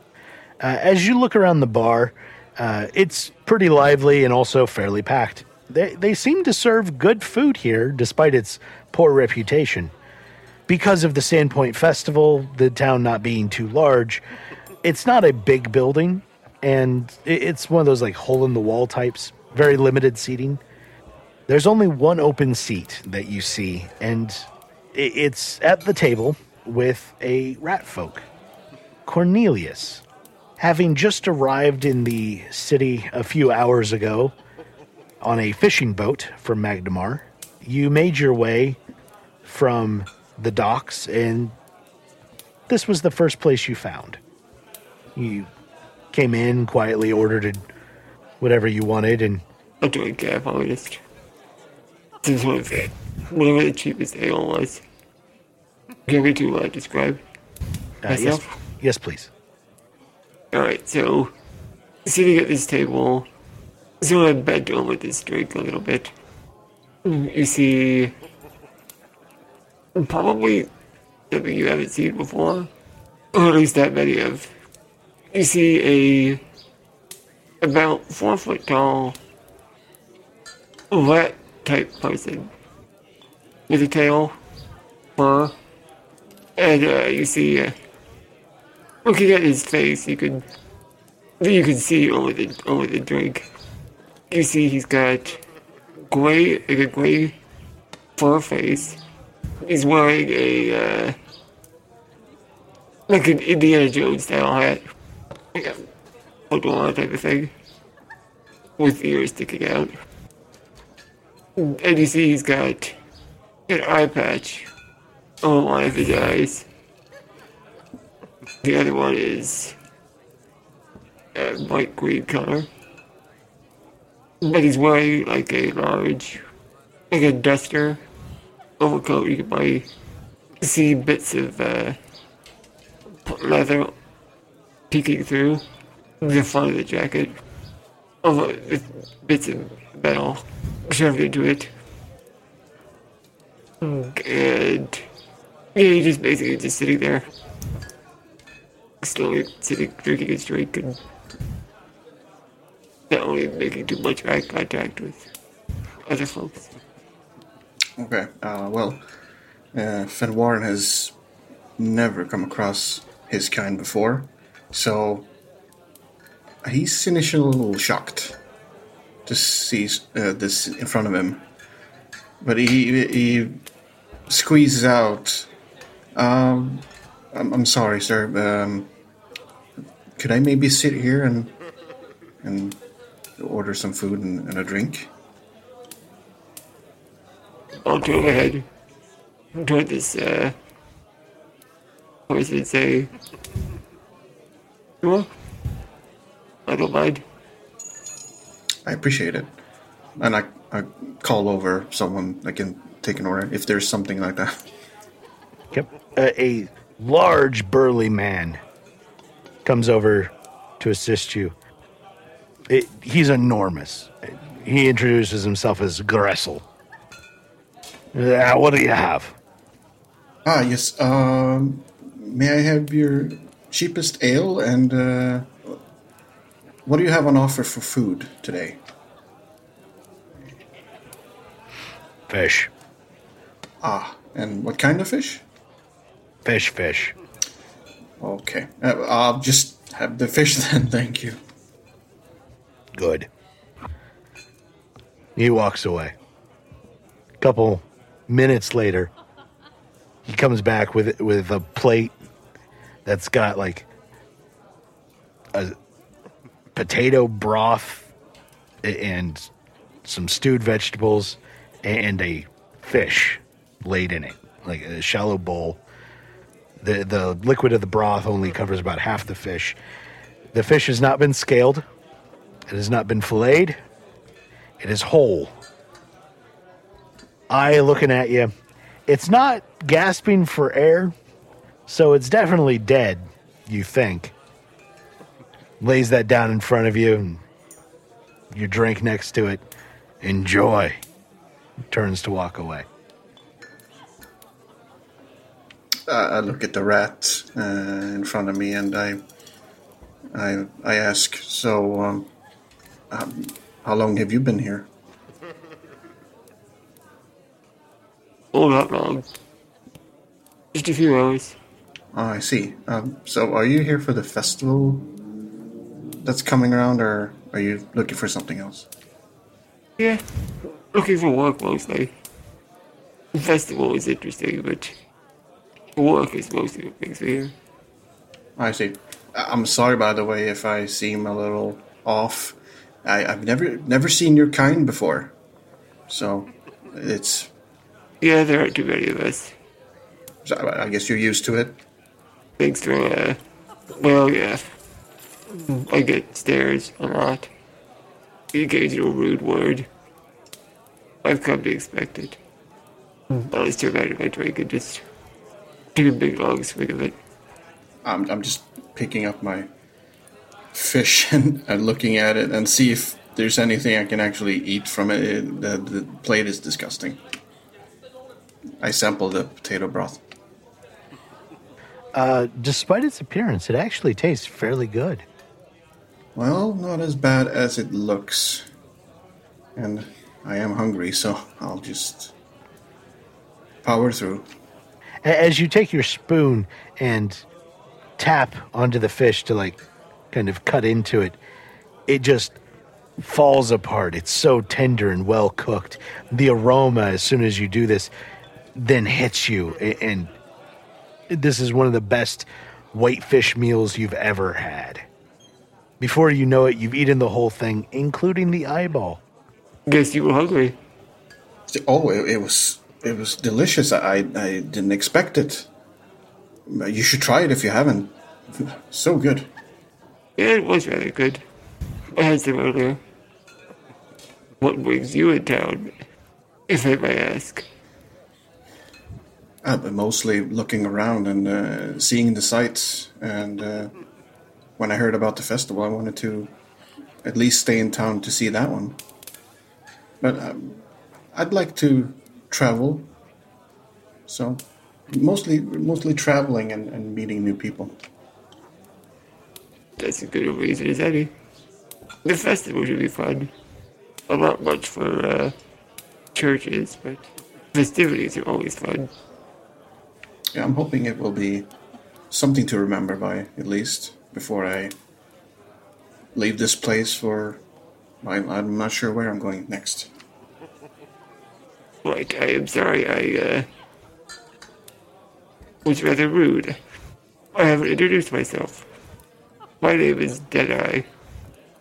[SPEAKER 1] Uh, as you look around the bar, uh, it's pretty lively and also fairly packed. They, they seem to serve good food here despite its poor reputation. Because of the Sandpoint Festival, the town not being too large, it's not a big building, and i- it's one of those like hole in the wall types, very limited seating. There's only one open seat that you see, and i- it's at the table with a rat folk. Cornelius, having just arrived in the city a few hours ago on a fishing boat from Magnimar, you made your way from the docks, and this was the first place you found. You came in quietly, ordered whatever you wanted, and
[SPEAKER 6] I don't care if I just want to say whatever the cheapest ale was. Can we to uh, describe
[SPEAKER 1] uh, yes? Yes, please.
[SPEAKER 6] Alright, so sitting at this table, sort of bent over this drink a little bit. You see probably something you haven't seen before, or at least that many of. You see a about four foot tall rat type person with a tail, fur, and uh, you see. Uh, looking at his face, you could you can see over the over the drink. You see he's got gray like a gray fur face. He's wearing a uh, like an Indiana Jones style hat, like a fedora type of thing, with ears sticking out. And you see he's got an eye patch on one of his eyes. The other one is a light green color. But he's wearing like a large like a duster overcoat. You can probably see bits of uh, leather peeking through the front of the jacket. With bits of metal shoved into it. And yeah, he's just basically just sitting there, drinking his drink, and not really making too much eye contact with other folks.
[SPEAKER 4] Okay. Uh, well, uh, Fen Warren has never come across his kind before, so he's initially a little shocked to see uh, this in front of him. But he he squeezes out. Um, I'm, I'm sorry, sir. Um, could I maybe sit here and and order some food and, and a drink?
[SPEAKER 6] I'll go ahead toward this, uh, horse and say, Sure. I don't mind.
[SPEAKER 4] I appreciate it, and I I call over someone I can take an order if there's something like that.
[SPEAKER 1] Yep. A, a large, burly man comes over to assist you. It, he's enormous. He introduces himself as Gressel. Uh, what do you have?
[SPEAKER 4] Ah, yes. Um, may I have your cheapest ale and uh, what do you have on offer for food today?
[SPEAKER 1] Fish.
[SPEAKER 4] Ah, and what kind of fish?
[SPEAKER 1] Fish, fish.
[SPEAKER 4] Okay, uh, I'll just have the fish then. Thank you.
[SPEAKER 1] Good. He walks away. A couple minutes later, he comes back with with a plate that's got like a potato broth and some stewed vegetables and a fish laid in it, like a shallow bowl. The the liquid of the broth only covers about half the fish. The fish has not been scaled. It has not been filleted. It is whole. Eye looking at you. It's not gasping for air, so it's definitely dead, you think. Lays that down in front of you, and your drink next to it. Enjoy. Turns to walk away.
[SPEAKER 4] I look at the rat uh, in front of me and I, I, I ask. So, um, um, how long have you been here?
[SPEAKER 6] Oh, not long. Just a few hours.
[SPEAKER 4] Oh, I see. Um, so, are you here for the festival that's coming around, or are you looking for something else?
[SPEAKER 6] Yeah, looking for work mostly. The festival is interesting, but work is mostly what makes here.
[SPEAKER 4] I see. I- I'm sorry, by the way, if I seem a little off. I, I've never never seen your kind before, so it's.
[SPEAKER 6] Yeah, there aren't too many of us.
[SPEAKER 4] so I I guess you're used to it.
[SPEAKER 6] Thanks to, uh, well, yeah. I get stares a lot. The occasional rude word. I've come to expect it. I'll just turn back to my drink and just take big long swig of it.
[SPEAKER 4] I'm I'm just picking up my fish and, and looking at it and see if there's anything I can actually eat from it. It- The, the plate is disgusting. I sample the potato broth.
[SPEAKER 1] Uh, despite its appearance, it actually tastes fairly good.
[SPEAKER 4] Well, not as bad as it looks. And I am hungry, so I'll just power through.
[SPEAKER 1] A- As you take your spoon and tap onto the fish to like kind of cut into it, it just falls apart. It's so tender and well cooked. The aroma, as soon as you do this, then hits you. And this is one of the best whitefish meals you've ever had. Before you know it, you've eaten the whole thing, including the eyeball.
[SPEAKER 6] Guess you were hungry.
[SPEAKER 4] Oh, it, it was it was delicious. I I didn't expect it. You should try it if you haven't. So good.
[SPEAKER 6] Yeah, it was rather good. Had some earlier. What brings you in town? if I may ask?
[SPEAKER 4] Uh, mostly looking around and uh, seeing the sights. And uh, when I heard about the festival, I wanted to at least stay in town to see that one. But um, I'd like to travel. So mostly, mostly traveling and, and meeting new people.
[SPEAKER 6] That's a good reason as any. The festival should be fun. I'm not much for uh, churches, but festivities are always fun.
[SPEAKER 4] Yeah, I'm hoping it will be something to remember by at least before I leave this place for. I'm, I'm not sure where I'm going next.
[SPEAKER 6] Like, I am sorry, I uh, was rather rude. I haven't introduced myself. My name is Deadeye.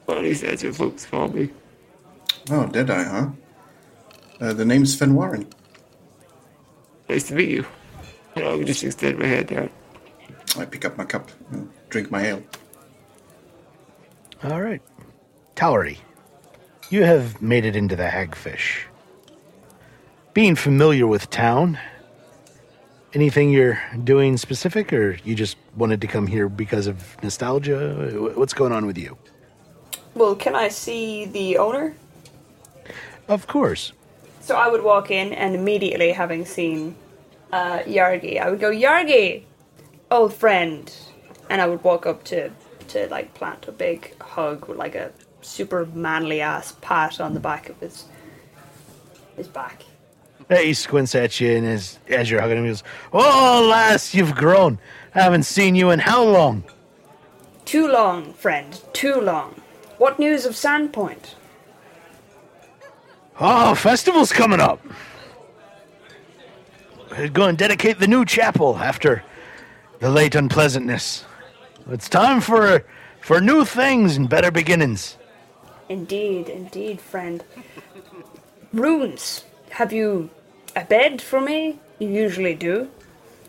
[SPEAKER 6] Well, at least that's what folks call me.
[SPEAKER 4] Oh, Deadeye, huh? Uh, the name's Fen Warren.
[SPEAKER 6] Nice to meet you. And I'll just extend my hand out.
[SPEAKER 4] I pick up my cup and drink my ale.
[SPEAKER 1] All right. Tauri, you have made it into the Hagfish. Being familiar with town, anything you're doing specific, or you just wanted to come here because of nostalgia? What's going on with you?
[SPEAKER 3] Well, can I see the owner?
[SPEAKER 1] Of course.
[SPEAKER 3] So I would walk in and immediately, having seen uh, Yargi, I would go, Yargi, old friend, and I would walk up to to like plant a big hug with like a super manly ass pat on the back of his his back.
[SPEAKER 1] He squints at you, and as, as you're hugging him, he goes, Oh, lass, you've grown. I haven't seen you in how long?
[SPEAKER 3] Too long, friend, too long. What news of Sandpoint?
[SPEAKER 1] Oh, festival's coming up. We're going to dedicate the new chapel after the late unpleasantness. It's time for for new things and better beginnings.
[SPEAKER 3] Indeed, indeed, friend. Runes, have you a bed for me? You usually do.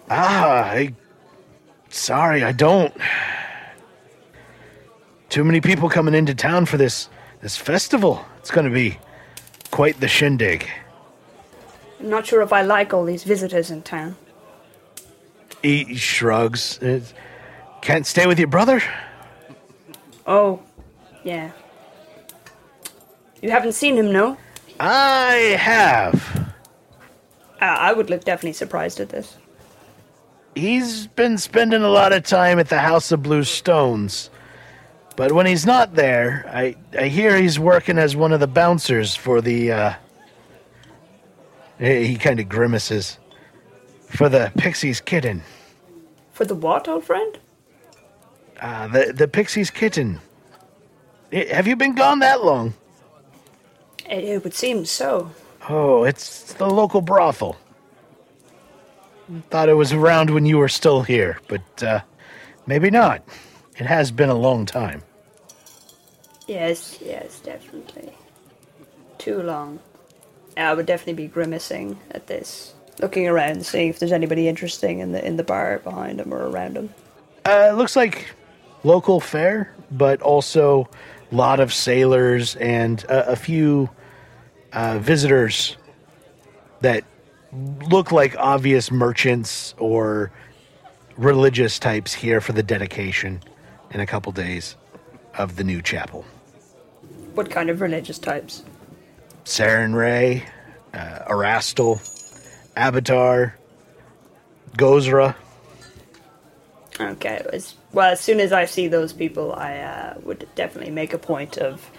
[SPEAKER 1] Ah, I. Sorry, I don't. Too many people coming into town for this this festival. It's going to be quite the shindig.
[SPEAKER 3] I'm not sure if I like all these visitors in town.
[SPEAKER 1] He shrugs. Can't stay with your brother?
[SPEAKER 3] Oh, yeah. You haven't seen him, no?
[SPEAKER 1] I have.
[SPEAKER 3] Uh, I would look definitely surprised at this.
[SPEAKER 1] He's been spending a lot of time at the House of Blue Stones. But when he's not there, I, I hear he's working as one of the bouncers for the, uh. He kind of grimaces. For the Pixie's Kitten.
[SPEAKER 3] For the what, old friend?
[SPEAKER 1] Uh, the, the Pixie's Kitten. Eh, Have you been gone that long?
[SPEAKER 3] It, it would seem so.
[SPEAKER 1] Oh, it's the local brothel. Thought it was around when you were still here, but uh, maybe not. It has been a long time.
[SPEAKER 3] Yes, yes, definitely. Too long. I would definitely be grimacing at this, looking around, seeing if there's anybody interesting in the in the bar behind him or around him.
[SPEAKER 1] Uh, it looks like local fare, but also a lot of sailors and a, a few uh, visitors that look like obvious merchants or religious types here for the dedication in a couple days of the new chapel.
[SPEAKER 3] What kind of religious types?
[SPEAKER 1] Sarenrae, uh, Erastil, Abadar, Gozreh.
[SPEAKER 3] Okay, as, well, as soon as I see those people, I uh, would definitely make a point of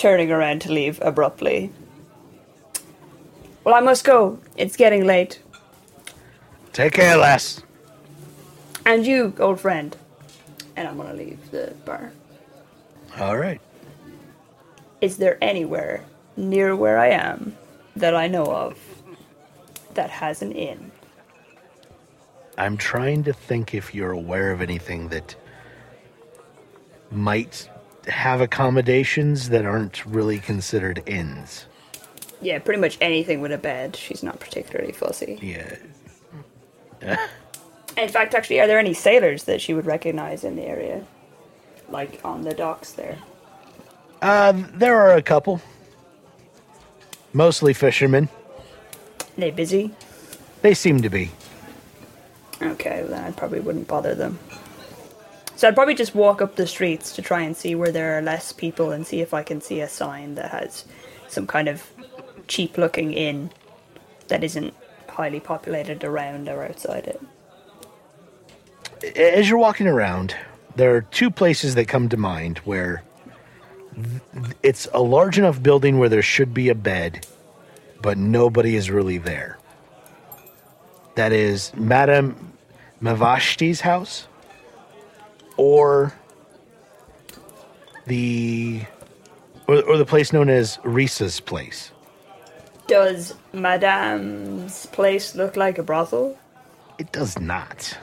[SPEAKER 3] turning around to leave abruptly. Well, I must go. It's getting late.
[SPEAKER 1] Take care, lass.
[SPEAKER 3] And you, old friend. And I'm gonna leave the bar.
[SPEAKER 1] All right.
[SPEAKER 3] Is there anywhere near where I am that I know of that has an inn?
[SPEAKER 1] I'm trying to think if you're aware of anything that might have accommodations that aren't really considered inns.
[SPEAKER 3] Yeah, pretty much anything with a bed. She's not particularly fussy.
[SPEAKER 1] Yeah.
[SPEAKER 3] In fact, actually, are there any sailors that she would recognize in the area? Like on the docks there?
[SPEAKER 1] Uh, there are a couple. Mostly fishermen.
[SPEAKER 3] They busy?
[SPEAKER 1] They seem to be.
[SPEAKER 3] Okay, well, then I probably wouldn't bother them. So I'd probably just walk up the streets to try and see where there are less people and see if I can see a sign that has some kind of cheap looking inn that isn't highly populated around or outside it.
[SPEAKER 1] As you're walking around, there are two places that come to mind where it's a large enough building where there should be a bed, but nobody is really there. That is Madame Mvashti's house or the or, or the place known as Risa's place.
[SPEAKER 3] Does Madame's place look like a brothel?
[SPEAKER 1] It does not.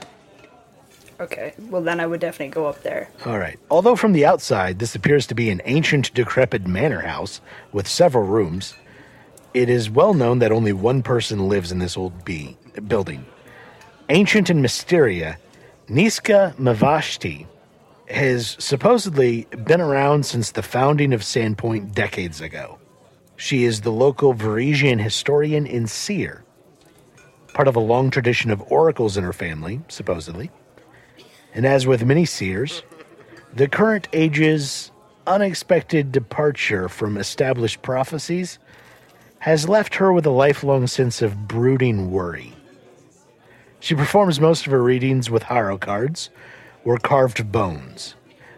[SPEAKER 3] Okay, well then I would definitely go up there.
[SPEAKER 1] All right. Although from the outside this appears to be an ancient, decrepit manor house with several rooms, it is well known that only one person lives in this old be- building. Ancient and Mysteria, Niska Mvashti has supposedly been around since the founding of Sandpoint decades ago. She is the local Varisian historian and seer, part of a long tradition of oracles in her family, supposedly. And as with many seers, the current age's unexpected departure from established prophecies has left her with a lifelong sense of brooding worry. She performs most of her readings with harrow cards or carved bones,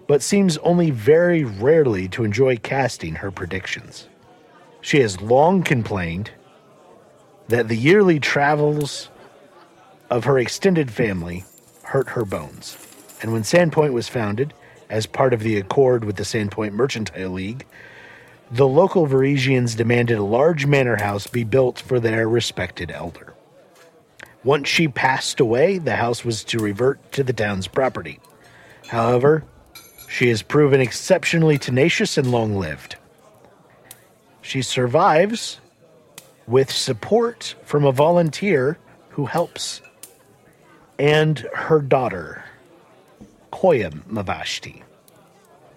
[SPEAKER 1] but seems only very rarely to enjoy casting her predictions. She has long complained that the yearly travels of her extended family hurt her bones. And when Sandpoint was founded, as part of the accord with the Sandpoint Mercantile League, the local Varisians demanded a large manor house be built for their respected elder. Once she passed away, the house was to revert to the town's property. However, she has proven exceptionally tenacious and long lived. She survives with support from a volunteer who helps and her daughter, Koya Mvashti.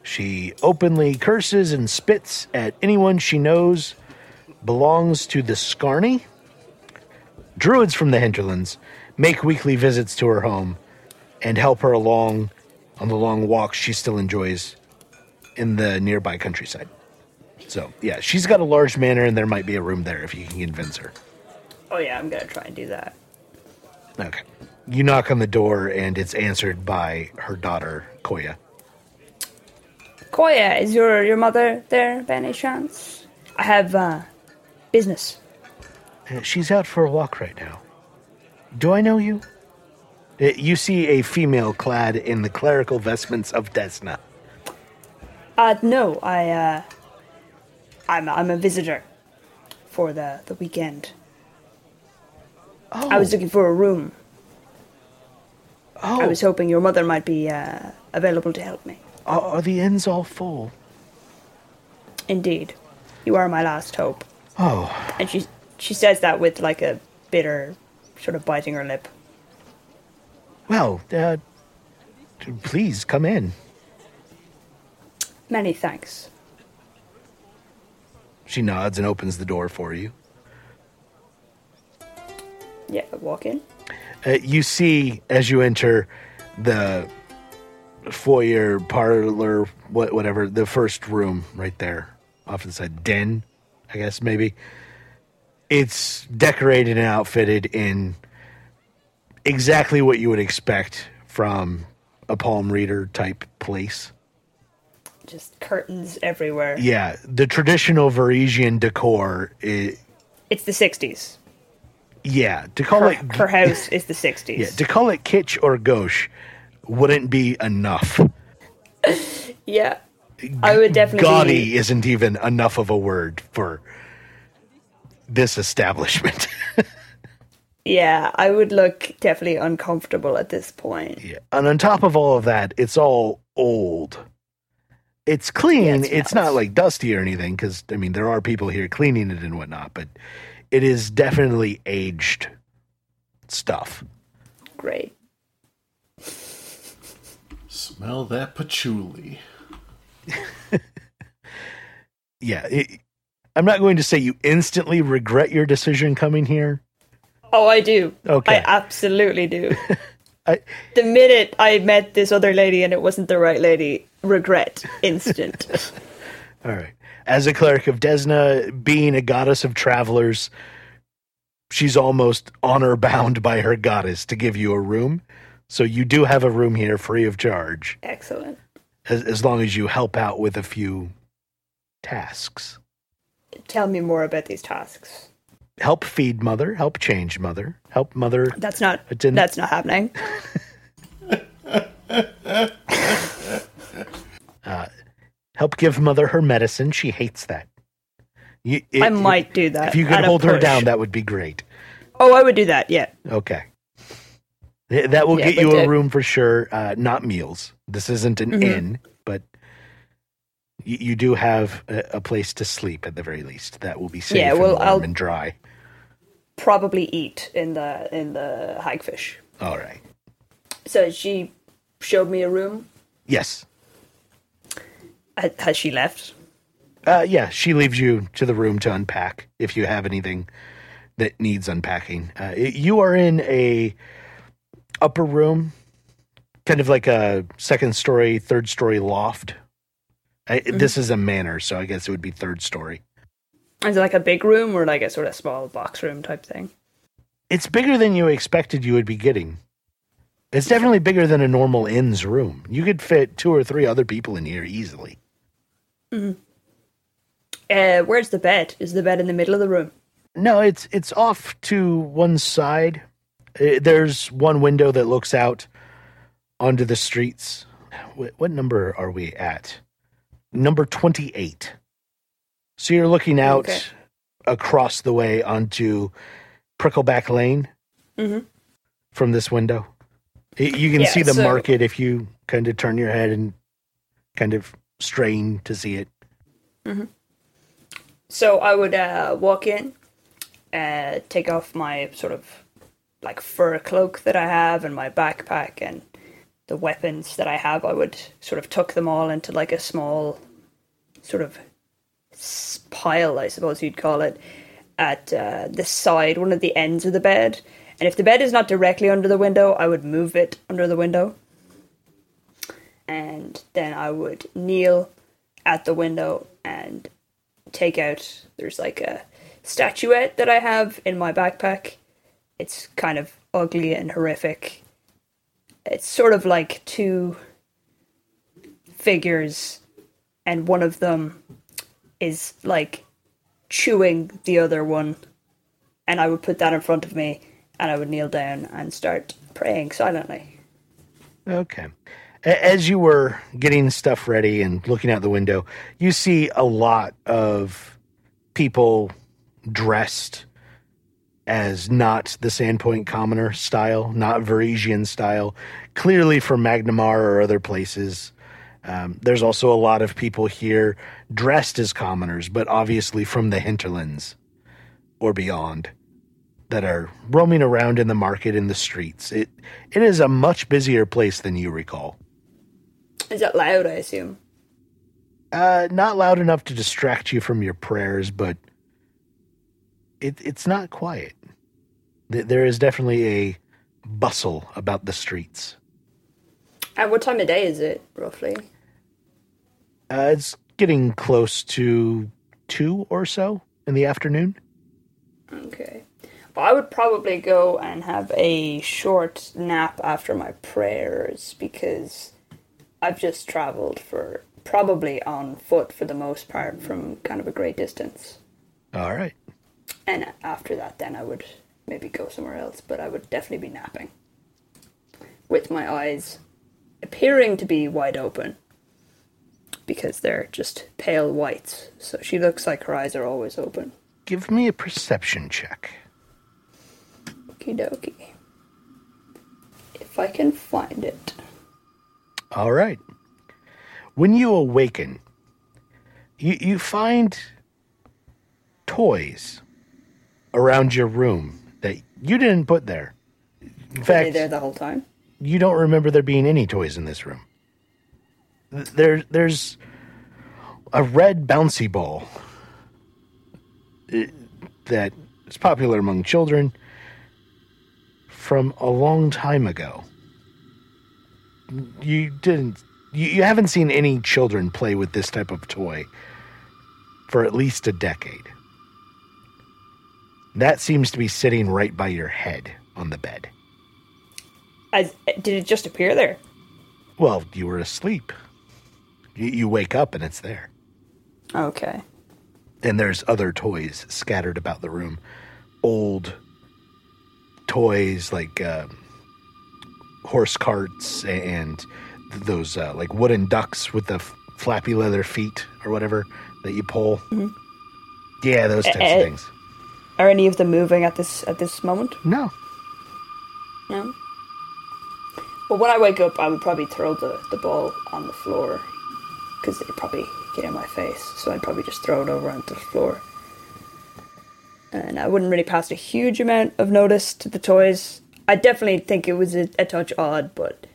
[SPEAKER 1] She openly curses and spits at anyone she knows belongs to the Scarny. Druids from the hinterlands make weekly visits to her home and help her along on the long walks she still enjoys in the nearby countryside. So, yeah, she's got a large manor and there might be a room there if you can convince her.
[SPEAKER 3] Oh yeah, I'm gonna try and do that.
[SPEAKER 1] Okay. You knock on the door and it's answered by her daughter, Koya.
[SPEAKER 3] Koya, is your your mother there by any chance? I have uh business.
[SPEAKER 1] Uh, She's out for a walk right now. Do I know you? Uh, You see a female clad in the clerical vestments of Desna.
[SPEAKER 3] Uh no, I uh I'm I'm a visitor for the the weekend.
[SPEAKER 1] Oh,
[SPEAKER 3] I was looking for a room.
[SPEAKER 1] oh,
[SPEAKER 3] I was hoping your mother might be uh, available to help me.
[SPEAKER 1] are, are the inns all full?
[SPEAKER 3] Indeed, you are my last hope.
[SPEAKER 1] Oh,
[SPEAKER 3] And she she says that with like a bitter, sort of biting her lip.
[SPEAKER 1] well, uh, please come in.
[SPEAKER 3] Many thanks.
[SPEAKER 1] She nods and opens the door for you.
[SPEAKER 3] Yeah, walk in.
[SPEAKER 1] Uh, you see as you enter the foyer, parlor, what, whatever, the first room right there, off to the side, den, I guess maybe. It's decorated and outfitted in exactly what you would expect from a palm reader type place.
[SPEAKER 3] Just curtains everywhere.
[SPEAKER 1] Yeah, the traditional Varisian decor. i
[SPEAKER 3] It's the '60s.
[SPEAKER 1] yeah, to call
[SPEAKER 3] Her,
[SPEAKER 1] it
[SPEAKER 3] her house is the '60s.
[SPEAKER 1] yeah, to call it kitsch or gauche wouldn't be enough.
[SPEAKER 3] Yeah. I would definitely.
[SPEAKER 1] gaudy isn't even enough of a word for this establishment.
[SPEAKER 3] Yeah, I would look definitely uncomfortable at this point.
[SPEAKER 1] yeah. And on top of all of that, it's all old. It's clean.
[SPEAKER 3] Yeah,
[SPEAKER 1] it's
[SPEAKER 3] it smells.
[SPEAKER 1] not like dusty or anything, because, I mean, there are people here cleaning it and whatnot, but it is definitely aged stuff.
[SPEAKER 3] Great.
[SPEAKER 5] Smell that patchouli.
[SPEAKER 1] Yeah. It, I'm not going to say you instantly regret your decision coming here.
[SPEAKER 3] Oh, I do.
[SPEAKER 1] Okay.
[SPEAKER 3] I absolutely do.
[SPEAKER 1] I-
[SPEAKER 3] the minute I met this other lady and it wasn't the right lady, regret instant.
[SPEAKER 1] All right. As a cleric of Desna, being a goddess of travelers, she's almost honor bound by her goddess to give you a room. So you do have a room here free of charge,
[SPEAKER 3] Excellent.
[SPEAKER 1] as, as long as you help out with a few tasks.
[SPEAKER 3] Tell me more about these tasks.
[SPEAKER 1] Help feed mother, help change mother, help mother.
[SPEAKER 3] That's not.
[SPEAKER 1] Didn't-
[SPEAKER 3] That's not happening.
[SPEAKER 1] Help give mother her medicine. She hates that. You,
[SPEAKER 3] I
[SPEAKER 1] it-
[SPEAKER 3] might do that.
[SPEAKER 1] If you could hold her down, that would be great.
[SPEAKER 3] Oh, I would do that. Yeah.
[SPEAKER 1] Okay. That will
[SPEAKER 3] Yeah,
[SPEAKER 1] get you a room for sure. Uh, not meals. This isn't an
[SPEAKER 3] Mhm.
[SPEAKER 1] inn, you, you do have a, a place to sleep at the very least. That will be safe
[SPEAKER 3] Yeah,
[SPEAKER 1] and warm
[SPEAKER 3] I'll-
[SPEAKER 1] and dry.
[SPEAKER 3] Probably eat in the in the hagfish.
[SPEAKER 1] All right.
[SPEAKER 3] So she showed me a room.
[SPEAKER 1] Yes.
[SPEAKER 3] Ha- Has she left?
[SPEAKER 1] Uh, yeah, she leaves you to the room to unpack if you have anything that needs unpacking. Uh, y- you are in a upper room, kind of like a second story, third story loft. I, This is a manor, so I guess it would be third story.
[SPEAKER 3] Is it like a big room or like a sort of small box room type thing?
[SPEAKER 1] It's bigger than you expected you would be getting. It's definitely bigger than a normal inn's room. You could fit two or three other people in here easily.
[SPEAKER 3] Uh, where's the bed? Is the bed in the middle of the room?
[SPEAKER 1] No, it's it's off to one side. Uh, There's one window that looks out onto the streets. What number are we at? Number 28. So you're looking out
[SPEAKER 3] Okay.
[SPEAKER 1] across the way onto Prickleback Lane
[SPEAKER 3] Mhm.
[SPEAKER 1] from this window. You can
[SPEAKER 3] Yeah,
[SPEAKER 1] see the
[SPEAKER 3] so-
[SPEAKER 1] market if you kind of turn your head and kind of strain to see it.
[SPEAKER 3] So I would uh, walk in, uh, take off my sort of like fur cloak that I have and my backpack and the weapons that I have. I would sort of tuck them all into like a small sort of pile, I suppose you'd call it, at uh, the side, one of the ends of the bed. And if the bed is not directly under the window, I would move it under the window. And then I would kneel at the window and take out there's like a statuette that I have in my backpack. It's kind of ugly and horrific. It's sort of like two figures and one of them is like chewing the other one and I would put that in front of me and I would kneel down and start praying silently.
[SPEAKER 1] Okay. As you were getting stuff ready and looking out the window, you see a lot of people dressed as not the Sandpoint Commoner style, not Varisian style, clearly from Magnimar or other places. Um, there's also a lot of people here dressed as commoners, but obviously from the hinterlands or beyond that are roaming around in the market in the streets. It it is a much busier place than you recall.
[SPEAKER 3] Is that loud, I assume?
[SPEAKER 1] Uh, not loud enough to distract you from your prayers, but it it's not quiet. There is definitely a bustle about the streets.
[SPEAKER 3] At what time of day is it, roughly?
[SPEAKER 1] Uh, it's getting close to two or so in the afternoon.
[SPEAKER 3] Okay. Well, I would probably go and have a short nap after my prayers because I've just traveled for probably on foot for the most part from kind of a great distance.
[SPEAKER 1] All right.
[SPEAKER 3] And after that, then I would maybe go somewhere else, but I would definitely be napping with my eyes appearing to be wide open because they're just pale whites. So she looks like her eyes are always open.
[SPEAKER 1] Give me a perception check.
[SPEAKER 3] Okie dokie. If I can find it.
[SPEAKER 1] All right. When you awaken, you, you find toys around your room that you didn't put there. In
[SPEAKER 3] Were they
[SPEAKER 1] fact,
[SPEAKER 3] there the whole time?
[SPEAKER 1] you don't remember there being any toys in this room. Th- There, there's a red bouncy ball uh, that is popular among children from a long time ago. You didn't. You, you haven't seen any children play with this type of toy for at least a decade. That seems to be sitting right by your head on the bed.
[SPEAKER 3] I, did it just appear there?
[SPEAKER 1] Well, you were asleep. You, you wake up and it's there.
[SPEAKER 3] Okay.
[SPEAKER 1] And there's other toys scattered about the room. Old toys like uh, horse carts and those uh, like wooden ducks with the f- flappy leather feet or whatever that you pull. Yeah, those types of things.
[SPEAKER 3] Are any of them moving at this at this moment?
[SPEAKER 1] No.
[SPEAKER 3] No. Well, when I wake up, I would probably throw the, the ball on the floor because it'd probably get in my face. So I'd probably just throw it over onto the floor. And I wouldn't really pass a huge amount of notice to the toys. I definitely think it was a, a touch odd, but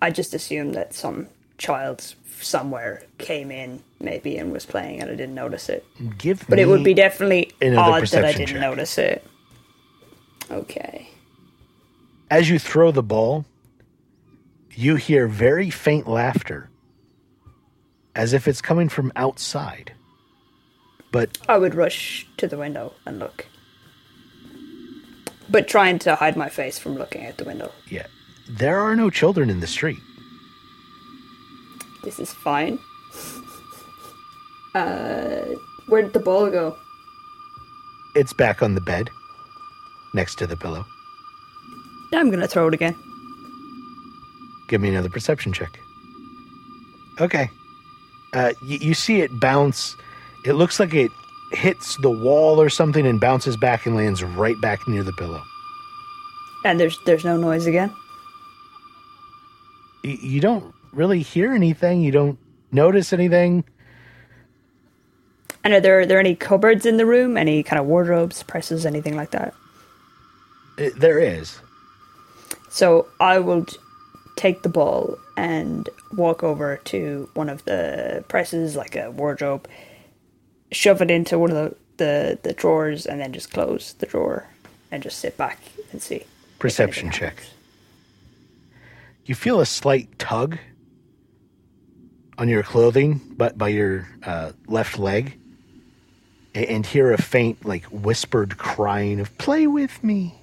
[SPEAKER 3] I just assumed that some child somewhere came in maybe and was playing and I didn't notice it.
[SPEAKER 1] Give
[SPEAKER 3] But it would be definitely odd that I didn't
[SPEAKER 1] check.
[SPEAKER 3] notice it. Okay.
[SPEAKER 1] As you throw the ball, you hear very faint laughter, as if it's coming from outside. But
[SPEAKER 3] I would rush to the window and look. But trying to hide my face from looking out the window.
[SPEAKER 1] yeah, there are no children in the street.
[SPEAKER 3] This is fine. Uh, where did the ball go?
[SPEAKER 1] It's back on the bed, next to the pillow.
[SPEAKER 3] I'm gonna throw it again.
[SPEAKER 1] Give me another perception check. Okay. Uh, y- you see it bounce. It looks like it hits the wall or something and bounces back and lands right back near the pillow.
[SPEAKER 3] And there's there's no noise again.
[SPEAKER 1] Y- you don't really hear anything. You don't notice anything.
[SPEAKER 3] And are there are there any cupboards in the room? Any kind of wardrobes, presses, anything like that?
[SPEAKER 1] Uh, there is.
[SPEAKER 3] So I will take the ball and walk over to one of the presses, like a wardrobe, shove it into one of the, the, the drawers, and then just close the drawer and just sit back and see.
[SPEAKER 1] Perception check. You feel a slight tug on your clothing, but by your uh, left leg, and hear a faint, like whispered crying of "Play with me."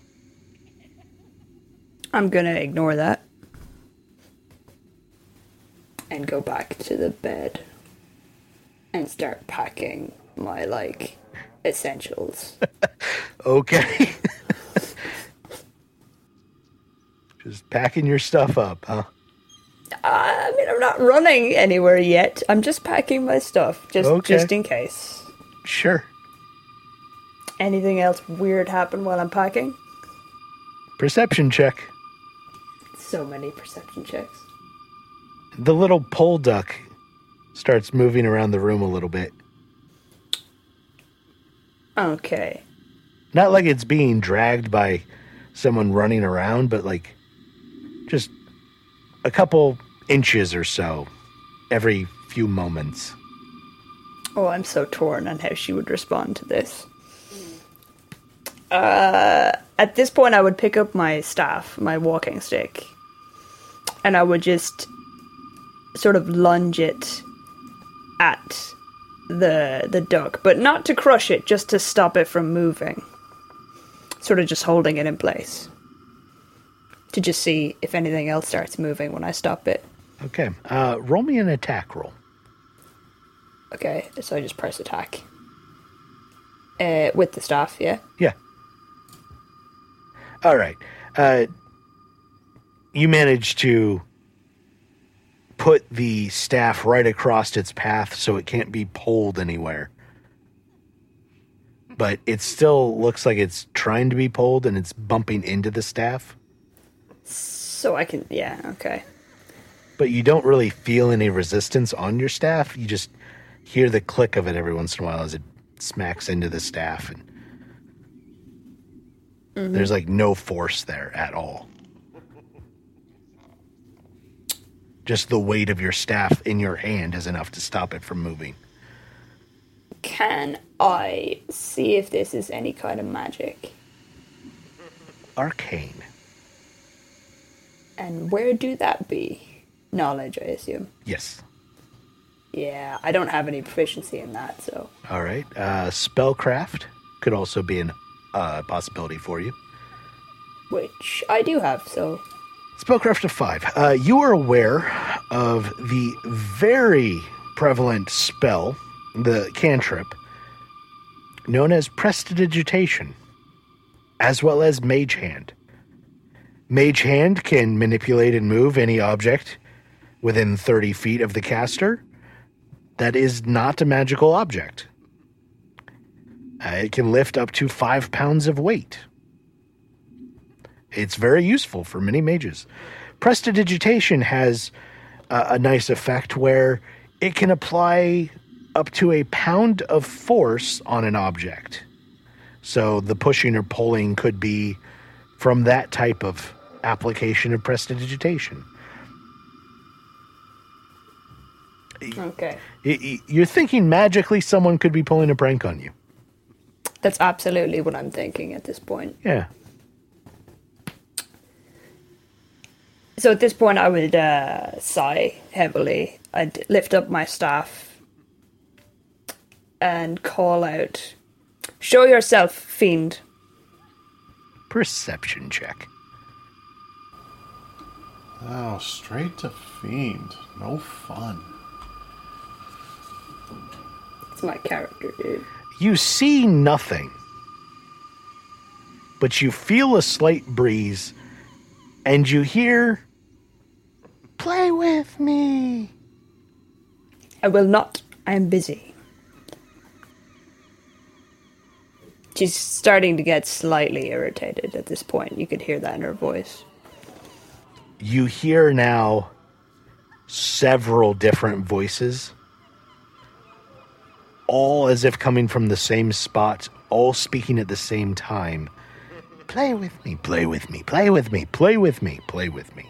[SPEAKER 3] I'm gonna ignore that and go back to the bed and start packing my like essentials.
[SPEAKER 1] Okay. Just packing your stuff up, huh?
[SPEAKER 3] I mean, I'm not running anywhere yet. I'm just packing my stuff, just
[SPEAKER 1] Okay.
[SPEAKER 3] just in case.
[SPEAKER 1] Sure.
[SPEAKER 3] Anything else weird happen while I'm packing?
[SPEAKER 1] Perception check.
[SPEAKER 3] So many perception checks.
[SPEAKER 1] The little pole duck starts moving around the room a little bit.
[SPEAKER 3] Okay.
[SPEAKER 1] Not like it's being dragged by someone running around, but like just a couple inches or so every few moments.
[SPEAKER 3] Oh, I'm so torn on how she would respond to this. Uh, at this point, I would pick up my staff, my walking stick, and I would just sort of lunge it at the the duck, but not to crush it, just to stop it from moving. Sort of just holding it in place to just see if anything else starts moving when I stop it.
[SPEAKER 1] Okay. Uh, roll me an attack roll.
[SPEAKER 3] Okay, so I just press attack. Uh, with the staff, yeah.
[SPEAKER 1] Yeah. All right. Uh, you manage to put the staff right across its path so it can't be pulled anywhere. But it still looks like it's trying to be pulled and it's bumping into the staff.
[SPEAKER 3] So I can, yeah, okay.
[SPEAKER 1] But you don't really feel any resistance on your staff. You just hear the click of it every once in a while as it smacks into the staff and mm-hmm. there's like no force there at all. Just the weight of your staff in your hand is enough to stop it from moving.
[SPEAKER 3] Can I see if this is any kind of magic?
[SPEAKER 1] Arcane.
[SPEAKER 3] And where do that be? Knowledge, I assume.
[SPEAKER 1] Yes.
[SPEAKER 3] Yeah, I don't have any proficiency in that, so.
[SPEAKER 1] All right. Uh, spellcraft could also be a uh, possibility for you.
[SPEAKER 3] Which I do have, so.
[SPEAKER 1] Spellcraft of five. Uh, you are aware of the very prevalent spell, the cantrip, known as Prestidigitation, as well as Mage Hand. Mage Hand can manipulate and move any object within 30 feet of the caster that is not a magical object. Uh, it can lift up to five pounds of weight. It's very useful for many mages. Prestidigitation has uh, a nice effect where it can apply up to a pound of force on an object. So the pushing or pulling could be from that type of application of prestidigitation.
[SPEAKER 3] Okay.
[SPEAKER 1] You're thinking magically someone could be pulling a prank on you.
[SPEAKER 3] That's absolutely what I'm thinking at this point.
[SPEAKER 1] Yeah.
[SPEAKER 3] So at this point, I would uh, sigh heavily. I'd lift up my staff and call out, Show yourself, fiend.
[SPEAKER 1] Perception check.
[SPEAKER 5] Oh, straight to fiend. No fun.
[SPEAKER 3] It's my character, dude.
[SPEAKER 1] You see nothing, but you feel a slight breeze, and you hear, Play with me.
[SPEAKER 3] I will not. I am busy. She's starting to get slightly irritated at this point. You could hear that in her voice.
[SPEAKER 1] You hear now several different voices, all as if coming from the same spot, all speaking at the same time. Play with me, play with me, play with me, play with me, play with me.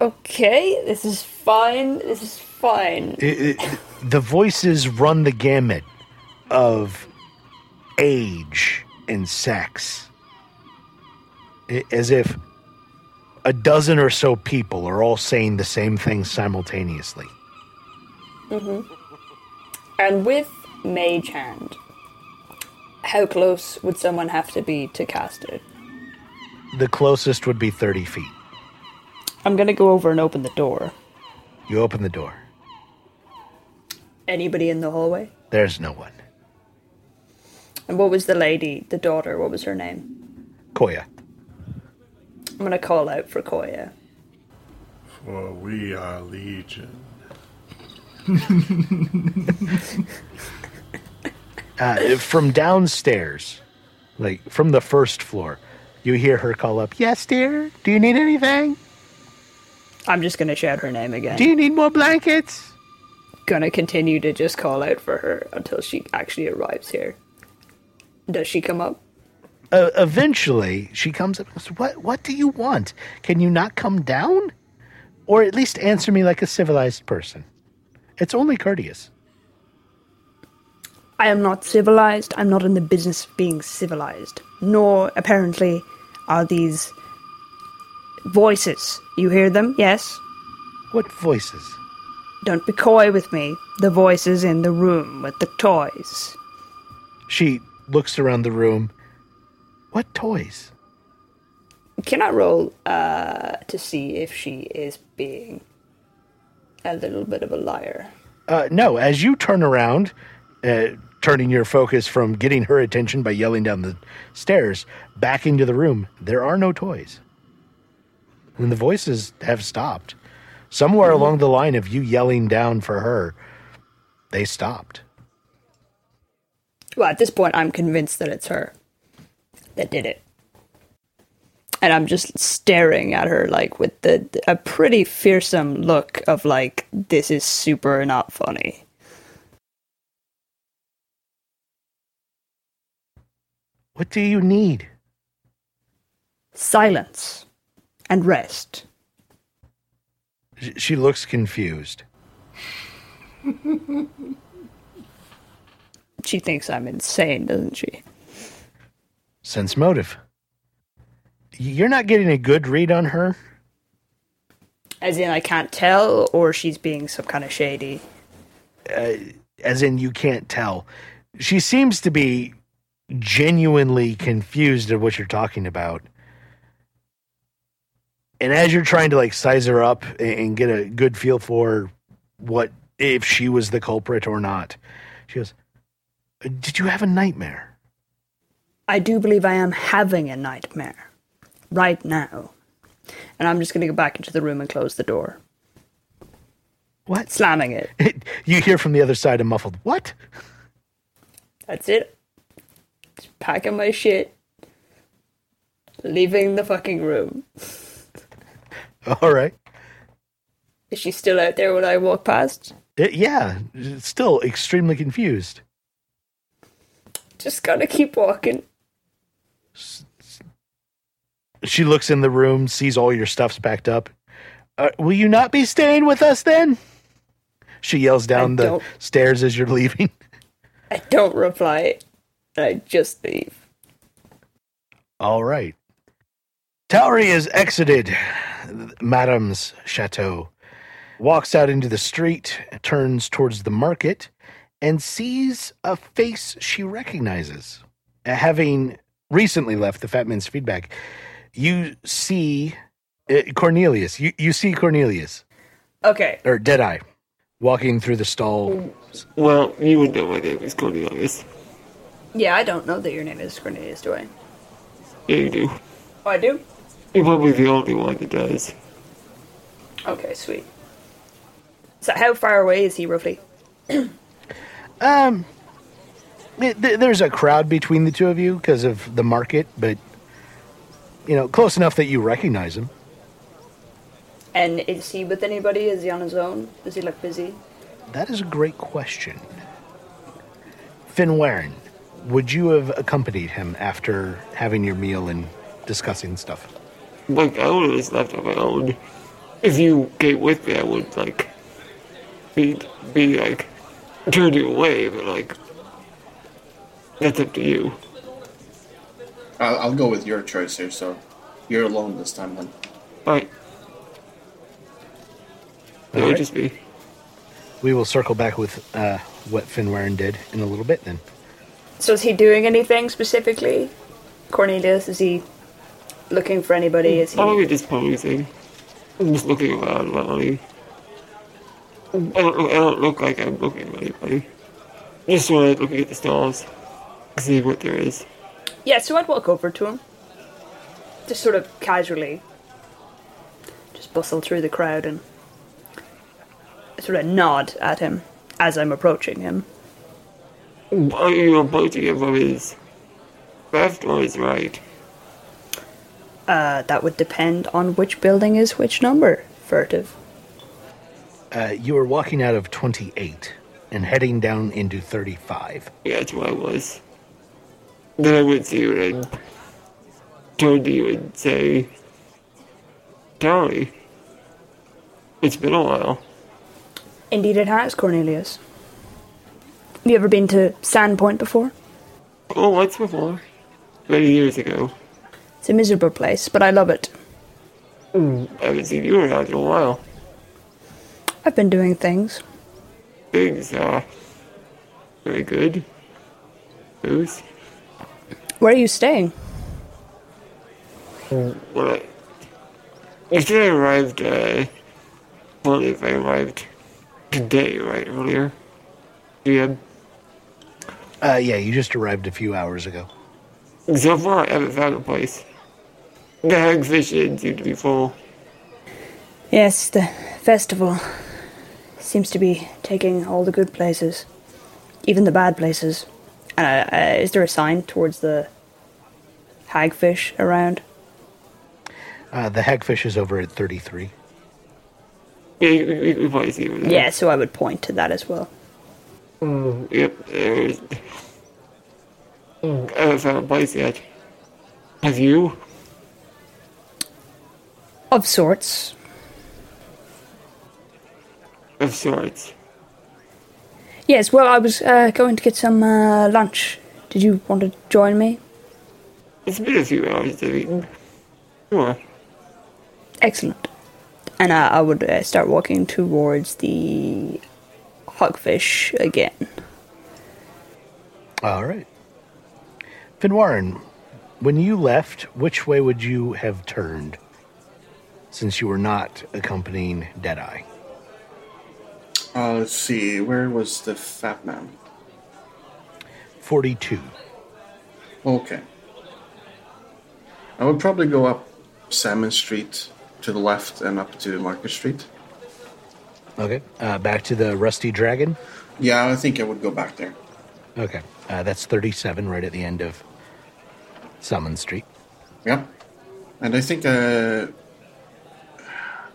[SPEAKER 3] Okay, this is fine. This is fine.
[SPEAKER 1] It- it- the voices run the gamut of age and sex. As if a dozen or so people are all saying the same thing simultaneously. Mm-hmm.
[SPEAKER 3] And with Mage Hand, how close would someone have to be to cast it?
[SPEAKER 1] The closest would be 30 feet.
[SPEAKER 3] I'm gonna go over and open the door.
[SPEAKER 1] You open the door.
[SPEAKER 3] Anybody in the hallway?
[SPEAKER 1] There's no one.
[SPEAKER 3] And what was the lady, the daughter, what was her name?
[SPEAKER 1] Koya.
[SPEAKER 3] I'm gonna call out for Koya.
[SPEAKER 5] For we are legion.
[SPEAKER 1] Uh, from downstairs, like from the first floor, you hear her call up, Yes, dear? Do you need anything?
[SPEAKER 3] I'm just gonna shout her name again.
[SPEAKER 1] Do you need more blankets?
[SPEAKER 3] gonna continue to just call out for her until she actually arrives here. Does she come up?
[SPEAKER 1] Uh, eventually she comes up and goes, what, what do you want? Can you not come down? Or at least answer me like a civilized person. It's only courteous.
[SPEAKER 3] I am not civilized. I'm not in the business of being civilized. Nor, apparently, are these voices. You hear them? Yes?
[SPEAKER 1] What voices?
[SPEAKER 3] Don't be coy with me. The voices in the room with the toys.
[SPEAKER 1] She looks around the room. What toys?
[SPEAKER 3] Can I roll uh, to see if she is being a little bit of a liar?
[SPEAKER 1] Uh, no, as you turn around, uh, turning your focus from getting her attention by yelling down the stairs back into the room, there are no toys. And the voices have stopped. Somewhere along the line of you yelling down for her, they stopped.
[SPEAKER 3] Well, at this point, I'm convinced that it's her that did it. And I'm just staring at her, like, with the a pretty fearsome look of, like, this is super not funny.
[SPEAKER 1] What do you need?
[SPEAKER 3] Silence and rest.
[SPEAKER 1] She looks confused.
[SPEAKER 3] She thinks I'm insane, doesn't she?
[SPEAKER 1] Sense motive. You're not getting a good read on her.
[SPEAKER 3] As in, I can't tell, or she's being some kind of shady.
[SPEAKER 1] Uh, as in you can't tell. She seems to be genuinely confused at what you're talking about. And as you're trying to like size her up and get a good feel for what if she was the culprit or not, she goes, "Did you have a nightmare?"
[SPEAKER 3] I do believe I am having a nightmare right now. And I'm just going to go back into the room and close the door,
[SPEAKER 1] What?
[SPEAKER 3] slamming it.
[SPEAKER 1] you hear from the other side a muffled "What?"
[SPEAKER 3] That's it. Just packing my shit, leaving the fucking room.
[SPEAKER 1] All right.
[SPEAKER 3] Is she still out there when I walk past?
[SPEAKER 1] Uh, yeah, still extremely confused.
[SPEAKER 3] Just gotta keep walking.
[SPEAKER 1] She looks in the room, sees all your stuff's backed up. Uh, will you not be staying with us then? She yells down
[SPEAKER 3] I
[SPEAKER 1] the stairs as you're leaving.
[SPEAKER 3] I don't reply. I just leave.
[SPEAKER 1] All right. Tauri has exited Madame's chateau, walks out into the street, turns towards the market, and sees a face she recognizes. Having recently left the Fat Man's Feedbag, you see uh, Cornelius. You, you see Cornelius,
[SPEAKER 3] Okay.
[SPEAKER 1] or Deadeye, walking through the stall.
[SPEAKER 6] Well, you would know my name is Cornelius.
[SPEAKER 3] Yeah, I don't know that your name is Cornelius, do I?
[SPEAKER 6] Yeah, you do.
[SPEAKER 3] Oh, I do?
[SPEAKER 6] You're probably the only one that does.
[SPEAKER 3] Okay, sweet. So, how far away is he roughly?
[SPEAKER 1] Um, it- th- there's a crowd between the two of you because of the market, but you know, close enough that you recognize him.
[SPEAKER 3] And is he with anybody? Is he on his own? Does he look busy?
[SPEAKER 1] That is a great question. Finn Warren, would you have accompanied him after having your meal and discussing stuff?
[SPEAKER 6] Like, I would have just left on my own. If you came with me, I would, like, be, be like, turn you away, but, like, that's up to you.
[SPEAKER 4] I'll, I'll go with your choice here, so you're alone this time then.
[SPEAKER 6] Right. It would
[SPEAKER 1] Alright.
[SPEAKER 6] just be.
[SPEAKER 1] We will circle back with uh, what Finn Warren did in a little bit then.
[SPEAKER 3] So, is he doing anything specifically? Cornelius, is he looking for anybody? Is he.
[SPEAKER 6] Probably just posing. I'm just looking around, really. I don't, look- I don't look like I'm looking at anybody. Just sort of looking at the stalls, see what there is.
[SPEAKER 3] Yeah, so I'd walk over to him. Just sort of casually. Just bustle through the crowd and sort of nod at him as I'm approaching him.
[SPEAKER 6] Why Are you approaching him from his left or his right?
[SPEAKER 3] Uh, that would depend on which building is which number. Furtive.
[SPEAKER 1] Uh, you are walking out of 28 and heading down into 35.
[SPEAKER 6] Yeah, that's where I was. Then I went to you and turn to you and say, Tony, it's been a while.
[SPEAKER 3] Indeed, it has, Cornelius. Have you ever been to Sandpoint before?
[SPEAKER 6] Oh, once before. Many years ago.
[SPEAKER 3] It's a miserable place, but I love it.
[SPEAKER 6] Mm, I haven't seen you around in a while.
[SPEAKER 3] I've been doing things.
[SPEAKER 6] Things are very good. Who's?
[SPEAKER 3] Where are you staying?
[SPEAKER 6] Well, I, yesterday arrived, uh, well, if I arrived today, right, earlier. Yeah.
[SPEAKER 1] Uh, yeah, you just arrived a few hours ago.
[SPEAKER 6] So far, I haven't found a place. The hagfish inn seem to be full.
[SPEAKER 3] Yes, the festival seems to be taking all the good places, even the bad places. Uh, uh, is there a sign towards the hagfish around?
[SPEAKER 1] Uh, the hagfish is over at 33.
[SPEAKER 6] Yeah, you, you, you probably see it.
[SPEAKER 3] Yeah, so I would point to that as well.
[SPEAKER 6] Yep, there's. I haven't found a place yet. Have you?
[SPEAKER 3] Of sorts.
[SPEAKER 6] Of sorts.
[SPEAKER 3] Yes, well, I was uh, going to get some uh, lunch. Did you want to join me?
[SPEAKER 6] It's been a few hours to eaten. Sure.
[SPEAKER 3] Excellent. And uh, I would uh, start walking towards the hagfish again.
[SPEAKER 1] All right. Finwarren, when you left, which way would you have turned since you were not accompanying Deadeye?
[SPEAKER 4] Uh, let's see. Where was the fat man?
[SPEAKER 1] 42.
[SPEAKER 4] Okay. I would probably go up Salmon Street to the left and up to Market Street.
[SPEAKER 1] Okay. Uh, back to the Rusty Dragon.
[SPEAKER 4] Yeah, I think I would go back there.
[SPEAKER 1] Okay. Uh, that's 37, right at the end of Salmon Street.
[SPEAKER 4] Yep. And I think uh,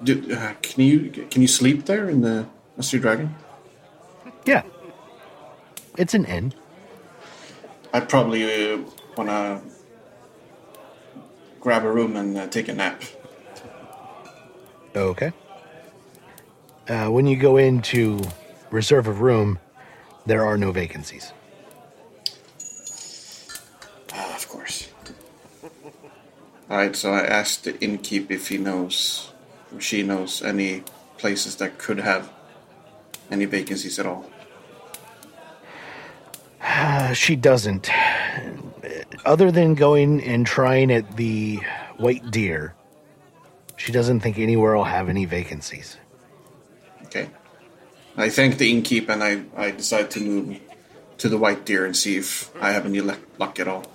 [SPEAKER 4] do, uh can you can you sleep there in the Rusty Dragon?
[SPEAKER 1] Yeah. It's an inn.
[SPEAKER 4] I'd probably uh, want to grab a room and uh, take a nap.
[SPEAKER 1] Okay. Uh, when you go in to reserve a room, there are no vacancies.
[SPEAKER 4] Ah, of course. All right, so I asked the innkeep if he knows, or she knows, any places that could have any vacancies at all.
[SPEAKER 1] Uh, she doesn't. Other than going and trying at the White Deer, she doesn't think anywhere will have any vacancies.
[SPEAKER 4] Okay. I thank the innkeeper and I, I decide to move to the White Deer and see if I have any luck, luck at all.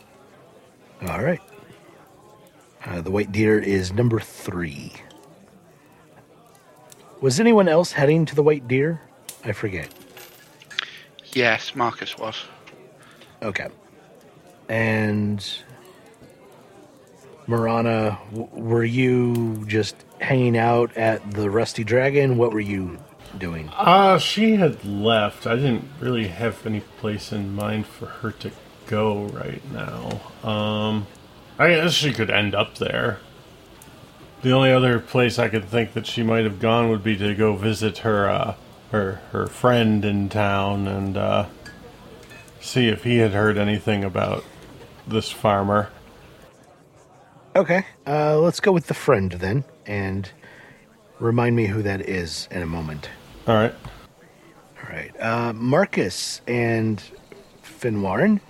[SPEAKER 1] All right. Uh, the White Deer is number three. Was anyone else heading to the White Deer? I forget.
[SPEAKER 2] Yes, Marcus was.
[SPEAKER 1] Okay. And Marana, w- were you just hanging out at the Rusty Dragon? What were you doing?
[SPEAKER 5] Uh, she had left. I didn't really have any place in mind for her to go right now. Um, I guess she could end up there. The only other place I could think that she might have gone would be to go visit her, uh, her her friend in town and uh, see if he had heard anything about this farmer.
[SPEAKER 1] Okay. Uh, let's go with the friend then, and remind me who that is in a moment.
[SPEAKER 5] All right.
[SPEAKER 1] All right. Uh, Marcus and Finwarren,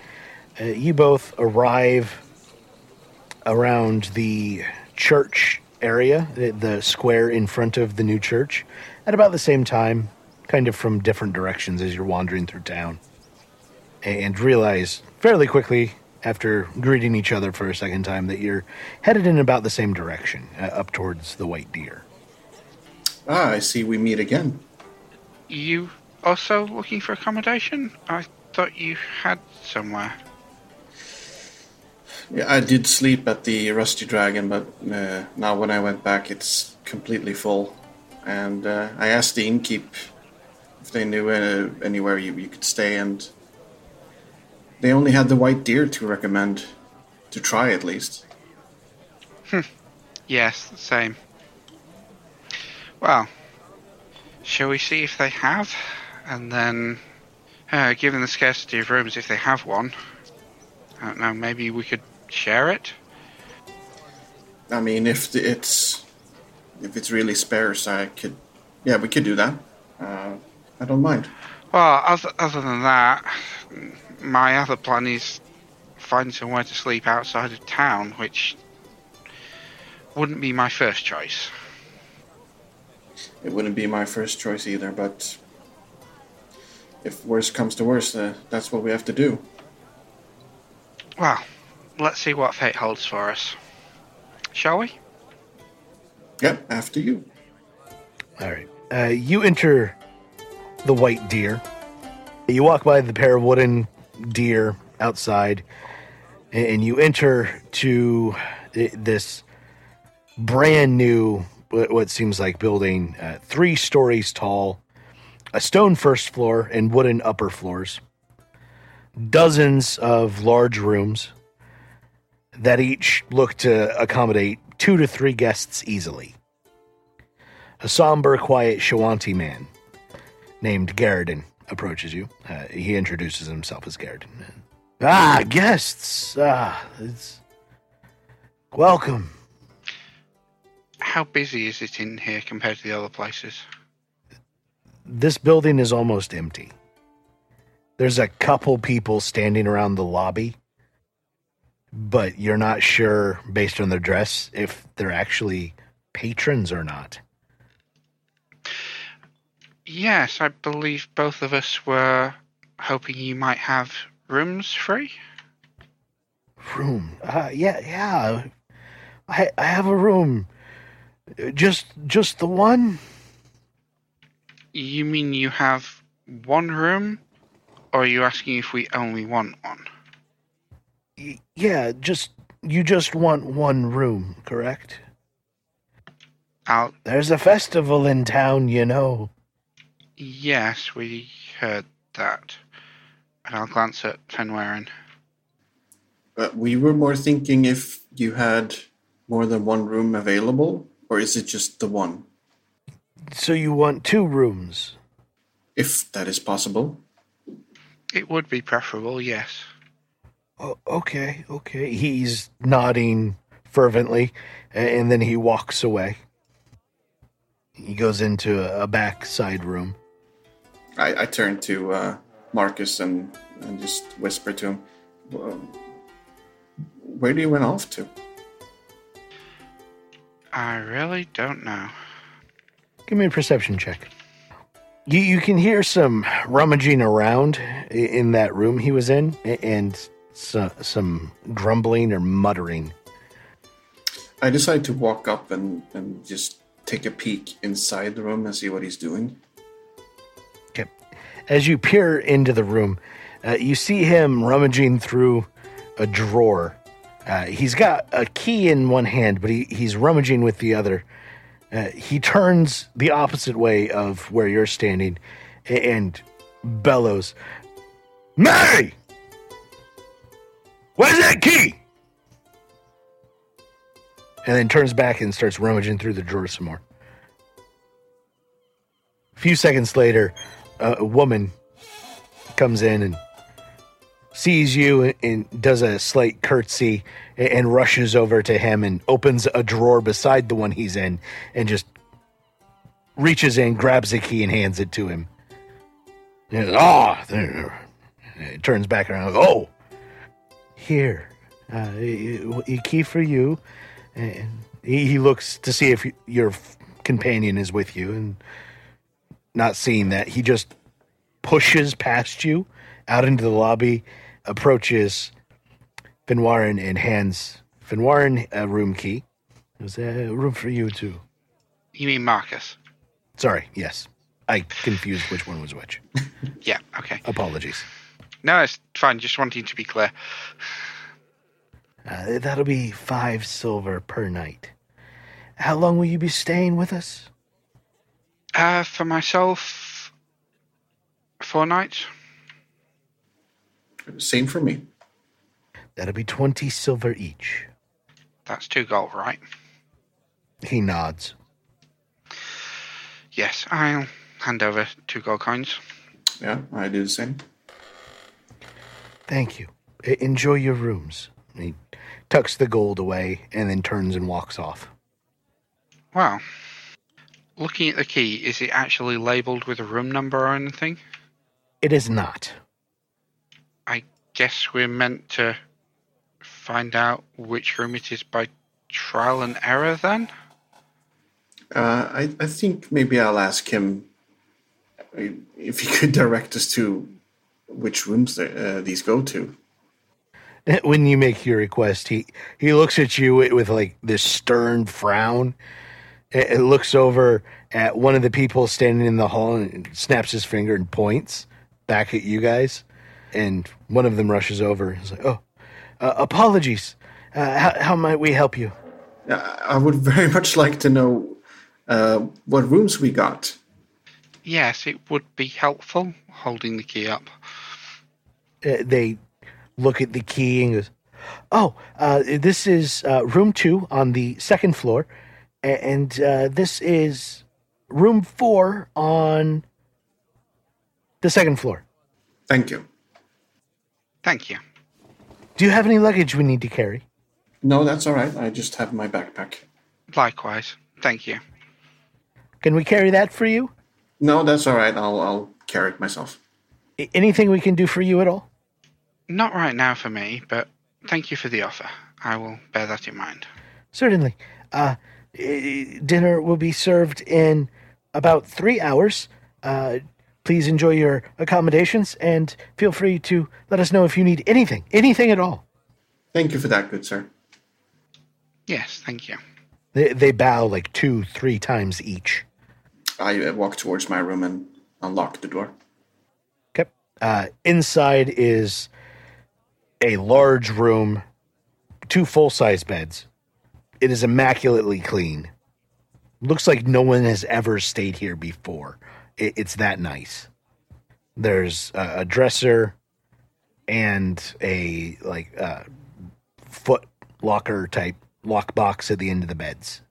[SPEAKER 1] uh, you both arrive around the church area, the, the square in front of the new church, at about the same time, kind of from different directions as you're wandering through town. And realize fairly quickly, after greeting each other for a second time, that you're headed in about the same direction, uh, up towards the White Deer.
[SPEAKER 4] Ah, I see we meet again.
[SPEAKER 2] You also looking for accommodation? I thought you had somewhere.
[SPEAKER 4] Yeah, I did sleep at the Rusty Dragon, but uh, now when I went back, it's completely full. And uh, I asked the innkeep if they knew uh, anywhere you, you could stay, and they only had the White Deer to recommend to try at least.
[SPEAKER 2] Yes, the same. Well, shall we see if they have? And then, uh, given the scarcity of rooms, if they have one, I don't know, maybe we could share it?
[SPEAKER 4] I mean, if it's if it's really sparse, I could, yeah, we could do that. Uh, I don't mind.
[SPEAKER 2] Well, other, other than that, my other plan is find somewhere to sleep outside of town, which wouldn't be my first choice.
[SPEAKER 4] It wouldn't be my first choice either, but if worst comes to worst, uh, that's what we have to do.
[SPEAKER 2] Well, let's see what fate holds for us. Shall we?
[SPEAKER 4] Yep, after you.
[SPEAKER 1] All right. Uh, you enter the White Deer. You walk by the pair of wooden deer outside, and you enter to this brand new, what seems like building, uh, three stories tall, a stone first floor and wooden upper floors, dozens of large rooms that each look to accommodate two to three guests easily. A somber, quiet Shoanti man named Garridan approaches you. Uh, he introduces himself as Garrett. Ah, guests. Ah, it's welcome.
[SPEAKER 2] How busy is it in here compared to the other places?
[SPEAKER 1] This building is almost empty. There's a couple people standing around the lobby, but you're not sure, based on their dress, if they're actually patrons or not.
[SPEAKER 2] Yes, I believe both of us were hoping you might have rooms free.
[SPEAKER 1] Room? Uh, yeah, yeah. I I have a room. Just just the one.
[SPEAKER 2] You mean you have one room, or are you asking if we only want one?
[SPEAKER 1] Y- Yeah, just you just want one room, correct?
[SPEAKER 2] I'll.
[SPEAKER 1] There's a festival in town, you know.
[SPEAKER 2] Yes, we heard that. And I'll glance at Fenwaren.
[SPEAKER 4] But we were more thinking if you had more than one room available, or is it just the one?
[SPEAKER 1] So you want two rooms?
[SPEAKER 4] If that is possible.
[SPEAKER 2] It would be preferable, yes.
[SPEAKER 1] Oh, okay, okay. He's nodding fervently, and then he walks away. He goes into a a back side room.
[SPEAKER 4] I, I turn to uh, Marcus and, and just whisper to him, Where do you went off to?
[SPEAKER 2] I really don't know.
[SPEAKER 1] Give me a perception check. You you can hear some rummaging around in that room he was in, and so, some grumbling or muttering.
[SPEAKER 4] I decide to walk up and, and just take a peek inside the room and see what he's doing.
[SPEAKER 1] As you peer into the room, uh, you see him rummaging through a drawer. Uh, he's got a key in one hand, but he, he's rummaging with the other. Uh, he turns the opposite way of where you're standing and bellows, Mary! Where's that key? And then turns back and starts rummaging through the drawer some more. A few seconds later, a a woman comes in and sees you and, does a slight curtsy and, rushes over to him and opens a drawer beside the one he's in and just reaches in, grabs the key, and hands it to him. Oh, there. It turns back around. Oh, here, uh, a a key for you. And he looks to see if your companion is with you, and not seeing that, he just pushes past you out into the lobby, approaches Finwarin and hands Finwarin a room key. There's a room for you too.
[SPEAKER 2] You mean Marcus?
[SPEAKER 1] Sorry, yes. I confused which one was which.
[SPEAKER 2] Yeah, okay.
[SPEAKER 1] Apologies.
[SPEAKER 2] No, it's fine. Just wanting to be clear.
[SPEAKER 1] Uh, that'll be five silver per night. How long will you be staying with us?
[SPEAKER 2] Uh, for myself, four nights.
[SPEAKER 4] Same for me.
[SPEAKER 1] That'll be 20 silver each.
[SPEAKER 2] That's two gold, right?
[SPEAKER 1] He nods.
[SPEAKER 2] Yes, I'll hand over two gold coins.
[SPEAKER 4] Yeah, I do the same.
[SPEAKER 1] Thank you. E- enjoy your rooms. He tucks the gold away and then turns and walks off.
[SPEAKER 2] Well, looking at the key, is it actually labelled with a room number or anything?
[SPEAKER 1] It is not.
[SPEAKER 2] I guess we're meant to find out which room it is by trial and error then?
[SPEAKER 4] Uh, I, I think maybe I'll ask him uh, if he could direct us to which rooms the, uh, these go to.
[SPEAKER 1] When you make your request, he, he looks at you with, with like this stern frown. It, it looks over at one of the people standing in the hall and snaps his finger and points back at you guys. And one of them rushes over. He's like, "Oh, uh, apologies. Uh, how, how might we help you?"
[SPEAKER 4] Uh, I would very much like to know uh, what rooms we got.
[SPEAKER 2] Yes, it would be helpful holding the key up.
[SPEAKER 1] uh, they look at the key and goes, "Oh, uh, this is uh, room two on the second floor, a- and uh, this is room four on the second floor.
[SPEAKER 4] Thank you.
[SPEAKER 2] Thank you.
[SPEAKER 1] Do you have any luggage we need to carry?
[SPEAKER 4] No, that's all right. I just have my backpack.
[SPEAKER 2] Likewise. Thank you.
[SPEAKER 1] Can we carry that for you?
[SPEAKER 4] No, that's all right. I'll I'll carry it myself.
[SPEAKER 1] I- anything we can do for you at all?
[SPEAKER 2] Not right now for me, but thank you for the offer. I will bear that in mind.
[SPEAKER 1] Certainly. Uh, dinner will be served in about three hours. Uh, please enjoy your accommodations and feel free to let us know if you need anything, anything at all.
[SPEAKER 4] Thank you for that, good sir.
[SPEAKER 2] Yes, thank you.
[SPEAKER 1] They, they bow like two, three times each.
[SPEAKER 4] I uh, walk towards my room and unlock the door.
[SPEAKER 1] Okay. Uh, inside is a large room, two full size beds. It is immaculately clean. Looks like no one has ever stayed here before. It, it's that nice. There's a, dresser and a like uh, foot locker type lock box at the end of the beds.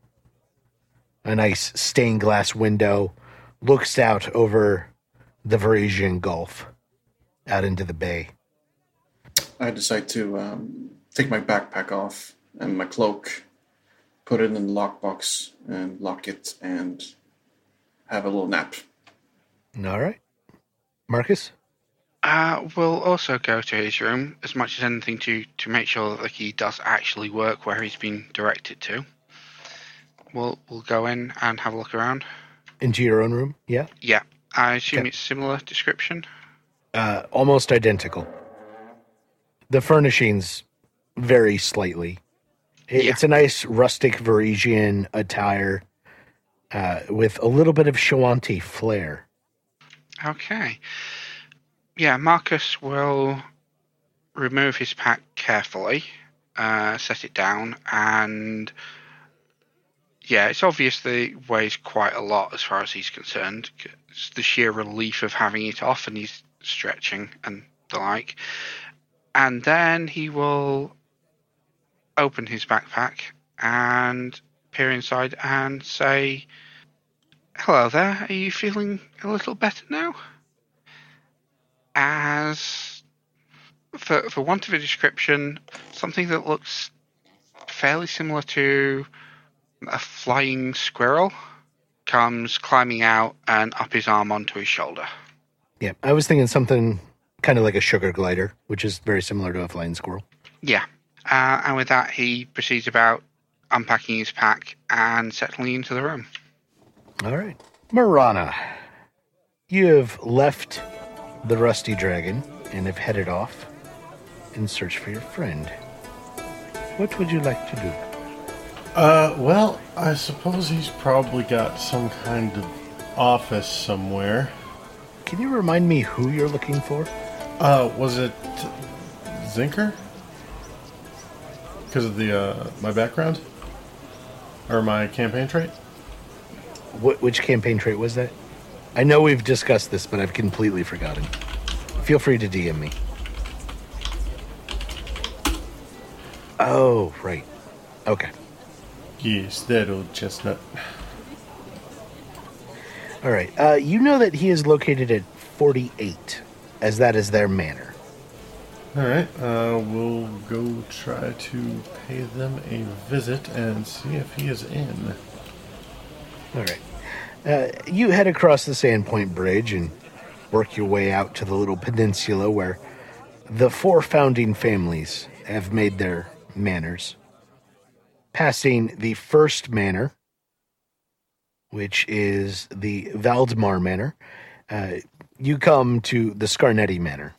[SPEAKER 1] A nice stained glass window looks out over the Varisian Gulf out into the bay.
[SPEAKER 4] I decide to um, take my backpack off and my cloak, put it in the lockbox and lock it, and have a little nap.
[SPEAKER 1] All right. Marcus?
[SPEAKER 2] Uh, we'll also go to his room as much as anything to, to make sure that the key does actually work where he's been directed to. We'll we'll go in and have a look around.
[SPEAKER 1] Into your own room? Yeah.
[SPEAKER 2] Yeah, I assume
[SPEAKER 1] Okay.
[SPEAKER 2] it's similar description.
[SPEAKER 1] Uh, almost identical. The furnishings vary slightly.
[SPEAKER 2] Yeah.
[SPEAKER 1] It's a nice rustic Varisian attire uh, with a little bit of Shoanti flair.
[SPEAKER 2] Okay. Yeah, Marcus will remove his pack carefully, uh, set it down, and yeah, it's obviously weighs quite a lot as far as he's concerned. It's the sheer relief of having it off, and he's stretching and the like. And then he will open his backpack and peer inside and say, Hello there, are you feeling a little better now? As, for, for want of a description, something that looks fairly similar to a flying squirrel comes climbing out and up his arm onto his shoulder.
[SPEAKER 1] Yeah, I was thinking something kind of like a sugar glider, which is very similar to a flying squirrel.
[SPEAKER 2] Yeah. Uh, and with that, he proceeds about unpacking his pack and settling into the room.
[SPEAKER 1] All right. Marana, you have left the Rusty Dragon and have headed off in search for your friend. What would you like to do?
[SPEAKER 5] Uh, well, I suppose he's probably got some kind of office somewhere.
[SPEAKER 1] Can you remind me who you're looking for?
[SPEAKER 5] Uh, was it Zinker? Because of the uh, my background or my campaign trait?
[SPEAKER 1] What, which campaign trait was that? I know we've discussed this, but I've completely forgotten. Feel free to DM me. Oh, right. Okay.
[SPEAKER 5] Yes, that old chestnut.
[SPEAKER 1] All right. Uh, you know that he is located at 48, as that is their manor.
[SPEAKER 5] All right, uh, we'll go try to pay them a visit and see if he is in.
[SPEAKER 1] All right. Uh, you head across the Sandpoint Bridge and work your way out to the little peninsula where the four founding families have made their manors. Passing the first manor, which is the Valdemar Manor, uh, you come to the Scarnetti Manor.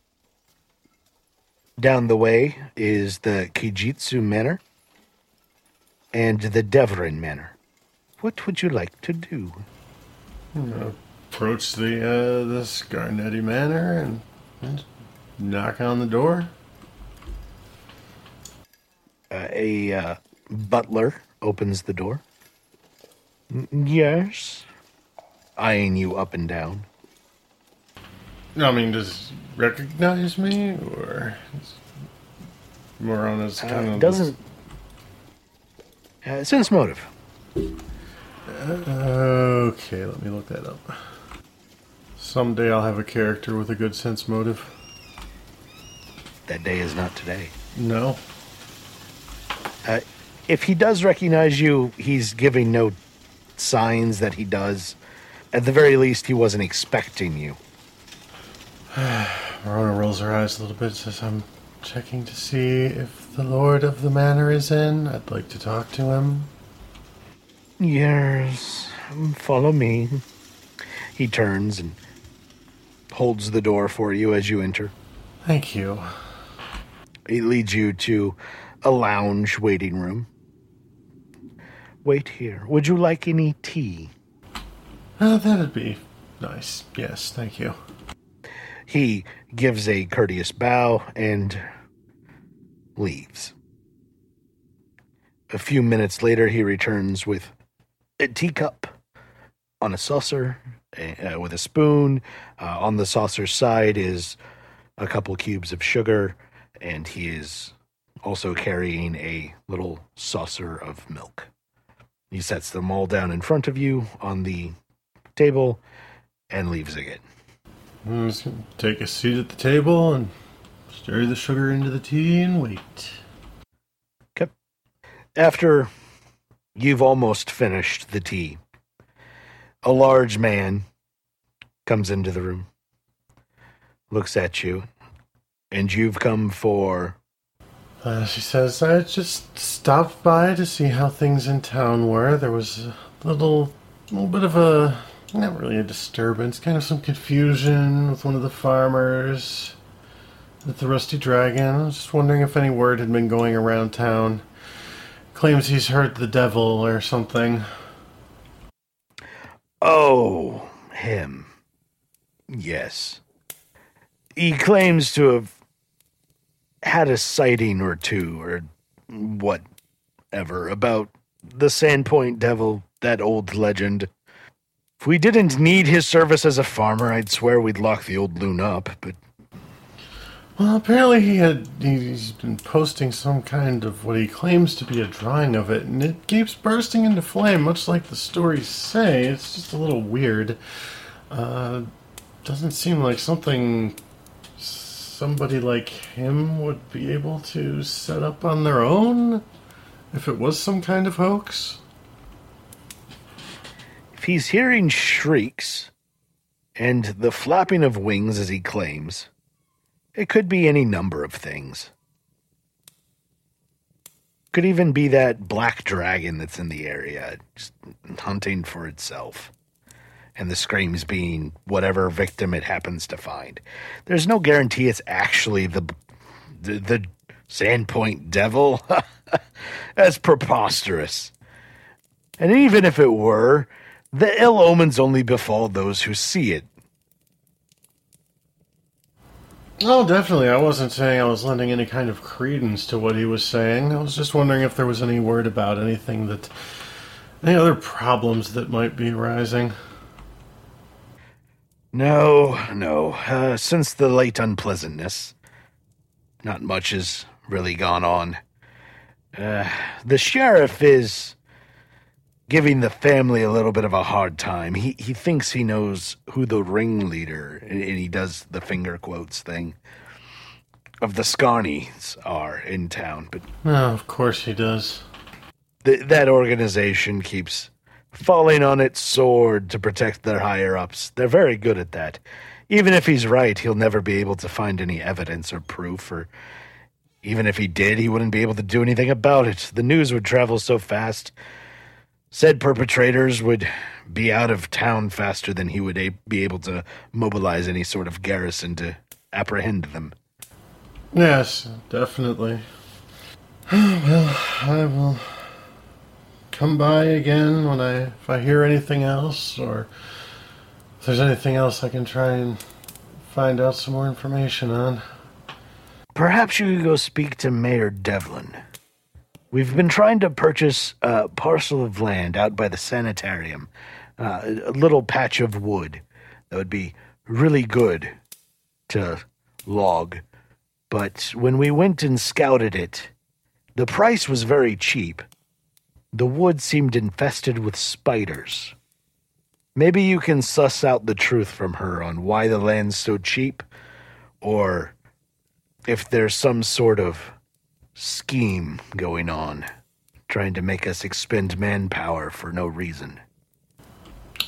[SPEAKER 1] Down the way is the Kaijitsu Manor and the Devrin Manor. What would you like to do?
[SPEAKER 5] Approach the uh, the Scarnetti Manor and, and knock on the door.
[SPEAKER 1] Uh, a uh, butler opens the door. "N- Yes. Eyeing you up and down.
[SPEAKER 5] I mean, does he recognize me or is more on his kind
[SPEAKER 1] Uh,
[SPEAKER 5] of
[SPEAKER 1] doesn't. Uh, sense motive.
[SPEAKER 5] Okay, let me look that up. Someday I'll have a character with a good sense motive.
[SPEAKER 1] That day is not today.
[SPEAKER 5] No.
[SPEAKER 1] Uh, if he does recognize you, he's giving no signs that he does. At the very least, he wasn't expecting you.
[SPEAKER 5] Marona rolls her eyes a little bit, says, I'm checking to see if the Lord of the Manor is in. I'd like to talk to him.
[SPEAKER 1] Yes, follow me. He turns and holds the door for you as you enter.
[SPEAKER 5] Thank you.
[SPEAKER 1] He leads you to a lounge waiting room. Wait here. Would you like any tea?
[SPEAKER 5] Uh, that'd be nice. Yes, thank you.
[SPEAKER 1] He gives a courteous bow and leaves. A few minutes later, he returns with a teacup on a saucer uh, with a spoon. Uh, on the saucer side is a couple cubes of sugar, and he is also carrying a little saucer of milk. He sets them all down in front of you on the table and leaves again.
[SPEAKER 5] I'm just gonna take a seat at the table and stir the sugar into the tea and wait.
[SPEAKER 1] After you've almost finished the tea, a large man comes into the room, looks at you, and you've come for.
[SPEAKER 5] Uh, she says, I just stopped by to see how things in town were. There was a little, little bit of a, not really a disturbance, kind of some confusion with one of the farmers with the Rusty Dragon. I was just wondering if any word had been going around town. Claims he's heard the devil or something.
[SPEAKER 1] Oh, him. Yes. He claims to have had a sighting or two, or whatever, about the Sandpoint Devil, that old legend. If we didn't need his service as a farmer, I'd swear we'd lock the old loon up, but
[SPEAKER 5] Well, apparently he had he's been posting some kind of what he claims to be a drawing of it, and it keeps bursting into flame, much like the stories say. It's just a little weird. Uh, doesn't seem like something somebody like him would be able to set up on their own. If it was some kind of hoax.
[SPEAKER 1] If he's hearing shrieks and the flapping of wings as he claims, it could be any number of things. Could even be that black dragon that's in the area, just hunting for itself. And the screams being whatever victim it happens to find. There's no guarantee it's actually the the, the Sandpoint Devil. That's preposterous. And even if it were, the ill omens only befall those who see it.
[SPEAKER 5] Oh, definitely. I wasn't saying I was lending any kind of credence to what he was saying. I was just wondering if there was any word about anything that. any other problems that might be arising.
[SPEAKER 1] No, no. Uh, since the late unpleasantness, not much has really gone on. Uh, the sheriff is giving the family a little bit of a hard time. He he thinks he knows who the ringleader, and, and he does the finger quotes thing of the Scarnies are in town, but
[SPEAKER 5] Oh, of course he does.
[SPEAKER 1] th- that organization keeps falling on its sword to protect their higher ups. They're very good at that. Even if he's right, he'll never be able to find any evidence or proof, or even if he did, he wouldn't be able to do anything about it. The news would travel so fast. Said perpetrators would be out of town faster than he would a- be able to mobilize any sort of garrison to apprehend them.
[SPEAKER 5] Yes, definitely. well, I will come by again when I if I hear anything else or if there's anything else I can try and find out some more information on.
[SPEAKER 1] Perhaps you could go speak to Mayor Devlin. We've been trying to purchase a parcel of land out by the sanitarium, uh, a little patch of wood that would be really good to log. But when we went and scouted it, the price was very cheap. The wood seemed infested with spiders. Maybe you can suss out the truth from her on why the land's so cheap, or if there's some sort of scheme going on, trying to make us expend manpower for no reason.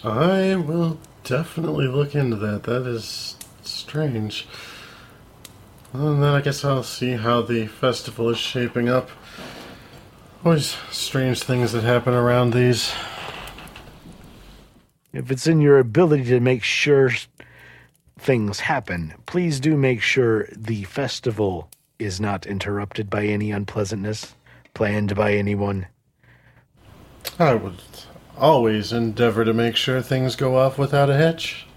[SPEAKER 5] I will definitely look into that. That is strange. And then I guess I'll see how the festival is shaping up. Always strange things that happen around these.
[SPEAKER 1] If it's in your ability to make sure things happen, please do make sure the festival is not interrupted by any unpleasantness planned by anyone.
[SPEAKER 5] I would always endeavor to make sure things go off without a hitch.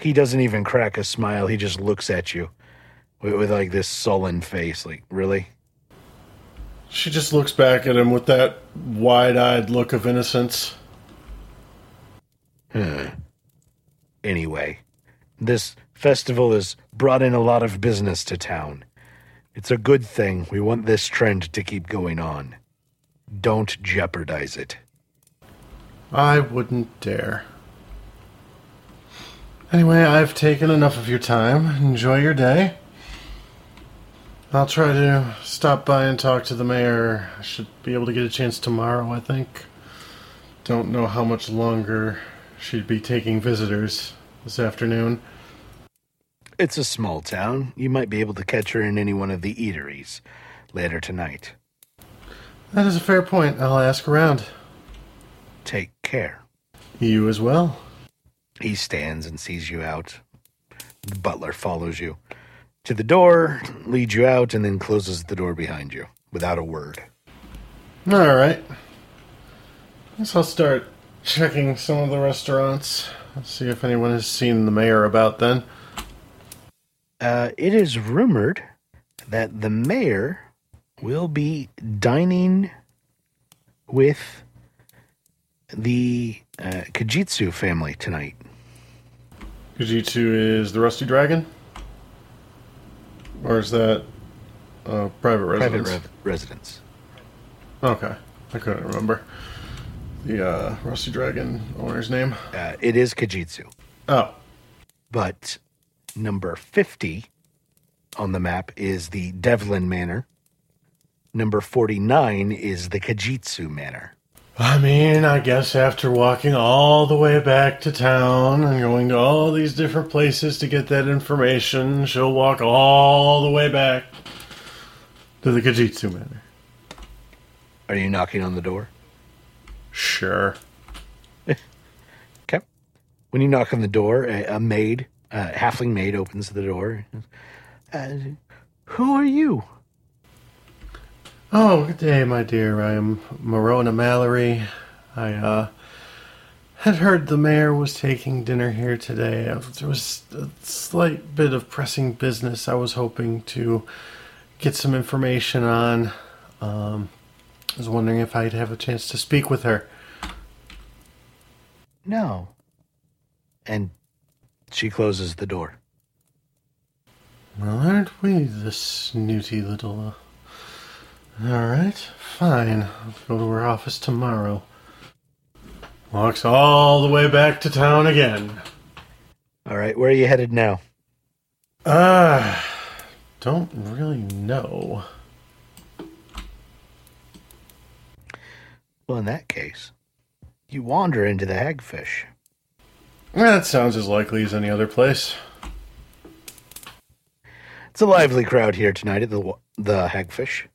[SPEAKER 1] He doesn't even crack a smile. He just looks at you with, with like this sullen face. Like, really?
[SPEAKER 5] She just looks back at him with that wide eyed look of innocence.
[SPEAKER 1] Huh. Anyway, this festival has brought in a lot of business to town. It's a good thing. We want this trend to keep going on. Don't jeopardize it.
[SPEAKER 5] I wouldn't dare. Anyway, I've taken enough of your time. Enjoy your day. I'll try to stop by and talk to the mayor. I should be able to get a chance tomorrow, I think. Don't know how much longer she'd be taking visitors this afternoon.
[SPEAKER 1] It's a small town. You might be able to catch her in any one of the eateries later tonight.
[SPEAKER 5] That is a fair point. I'll ask around.
[SPEAKER 1] Take care.
[SPEAKER 5] You as well.
[SPEAKER 1] He stands and sees you out. The butler follows you to the door, leads you out, and then closes the door behind you without a word.
[SPEAKER 5] All right. Guess I'll start checking some of the restaurants. See if anyone has seen the mayor about then.
[SPEAKER 1] Uh, it is rumored that the mayor will be dining with the uh, Kaijitsu family tonight.
[SPEAKER 5] Kaijitsu is the Rusty Dragon? Or is that uh, private residence?
[SPEAKER 1] Private re- residence.
[SPEAKER 5] Okay. I couldn't remember the uh, Rusty Dragon owner's name.
[SPEAKER 1] Uh, it is Kaijitsu.
[SPEAKER 5] Oh.
[SPEAKER 1] But number 50 on the map is the Devlin Manor. Number 49 is the Kaijitsu Manor.
[SPEAKER 5] I mean, I guess after walking all the way back to town and going to all these different places to get that information, she'll walk all the way back to the Kaijitsu Manor.
[SPEAKER 1] Are you knocking on the door?
[SPEAKER 5] Sure.
[SPEAKER 1] Okay. When you knock on the door, a, a maid, a halfling maid, opens the door. Uh, who are you?
[SPEAKER 5] Oh, good day, my dear. I am Morona Mallory. I uh, had heard the mayor was taking dinner here today. Uh, There was a slight bit of pressing business I was hoping to get some information on. Um, I was wondering if I'd have a chance to speak with her.
[SPEAKER 1] No. And she closes the door.
[SPEAKER 5] Well, aren't we the snooty little. Uh... Alright, fine. I'll go to her office tomorrow. Walks all the way back to town again.
[SPEAKER 1] All right, where are you headed now?
[SPEAKER 5] Ah, don't really know.
[SPEAKER 1] Well, in that case, you wander into the hagfish.
[SPEAKER 5] That sounds as likely as any other place.
[SPEAKER 1] It's a lively crowd here tonight at the the hagfish.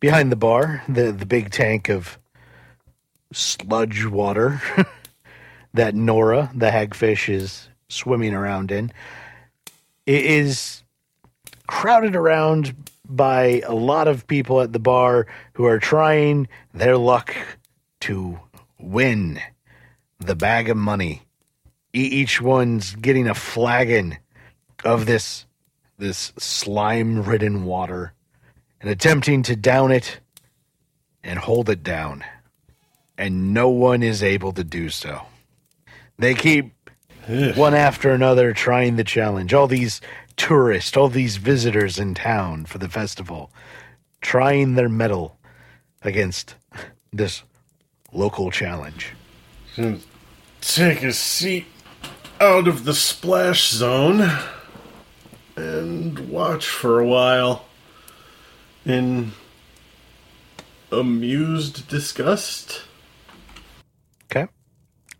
[SPEAKER 1] Behind the bar, the the big tank of sludge water that Nora, the hagfish, is swimming around in, it is crowded around by a lot of people at the bar who are trying their luck to win the bag of money. E- each one's getting a flagon of this this slime ridden water and attempting to down it and hold it down. And no one is able to do so. They keep one after another trying the challenge. All these tourists, all these visitors in town for the festival, trying their mettle against this local challenge.
[SPEAKER 5] Take a seat out of the splash zone and watch for a while in amused disgust.
[SPEAKER 1] Okay.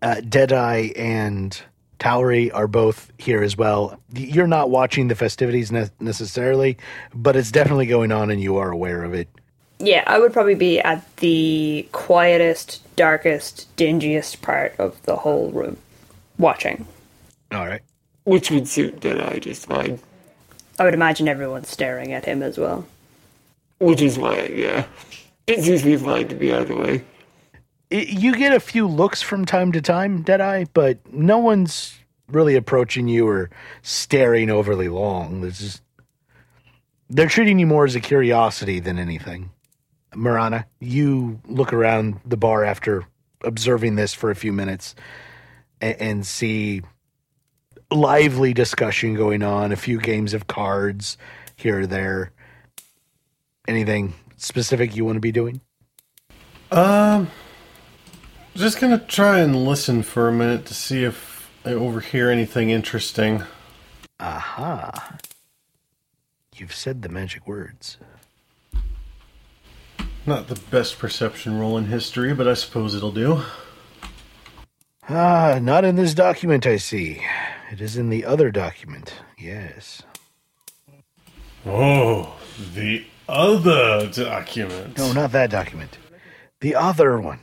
[SPEAKER 1] Uh, Deadeye and Tauri are both here as well. You're not watching the festivities ne- necessarily, but it's definitely going on and you are aware of it.
[SPEAKER 3] Yeah, I would probably be at the quietest, darkest, dingiest part of the whole room, watching.
[SPEAKER 1] All right.
[SPEAKER 6] Which would suit Deadeye just fine.
[SPEAKER 3] I would imagine everyone's staring at him as well.
[SPEAKER 6] Which is why, yeah. It seems to be fine to be either way.
[SPEAKER 1] I- You get a few looks from time to time, Deadeye, but no one's really approaching you or staring overly long. This is they're treating you more as a curiosity than anything. Marana, you look around the bar after observing this for a few minutes and, and see lively discussion going on, a few games of cards here or there. Anything specific you want to be doing?
[SPEAKER 5] Um, just gonna try and listen for a minute to see if I overhear anything interesting.
[SPEAKER 1] Aha. You've said the magic words.
[SPEAKER 5] Not the best perception roll in history, but I suppose it'll do.
[SPEAKER 1] Ah, not in this document, I see. It is in the other document. Yes.
[SPEAKER 5] Oh, the other document.
[SPEAKER 1] No, not that document. The other one.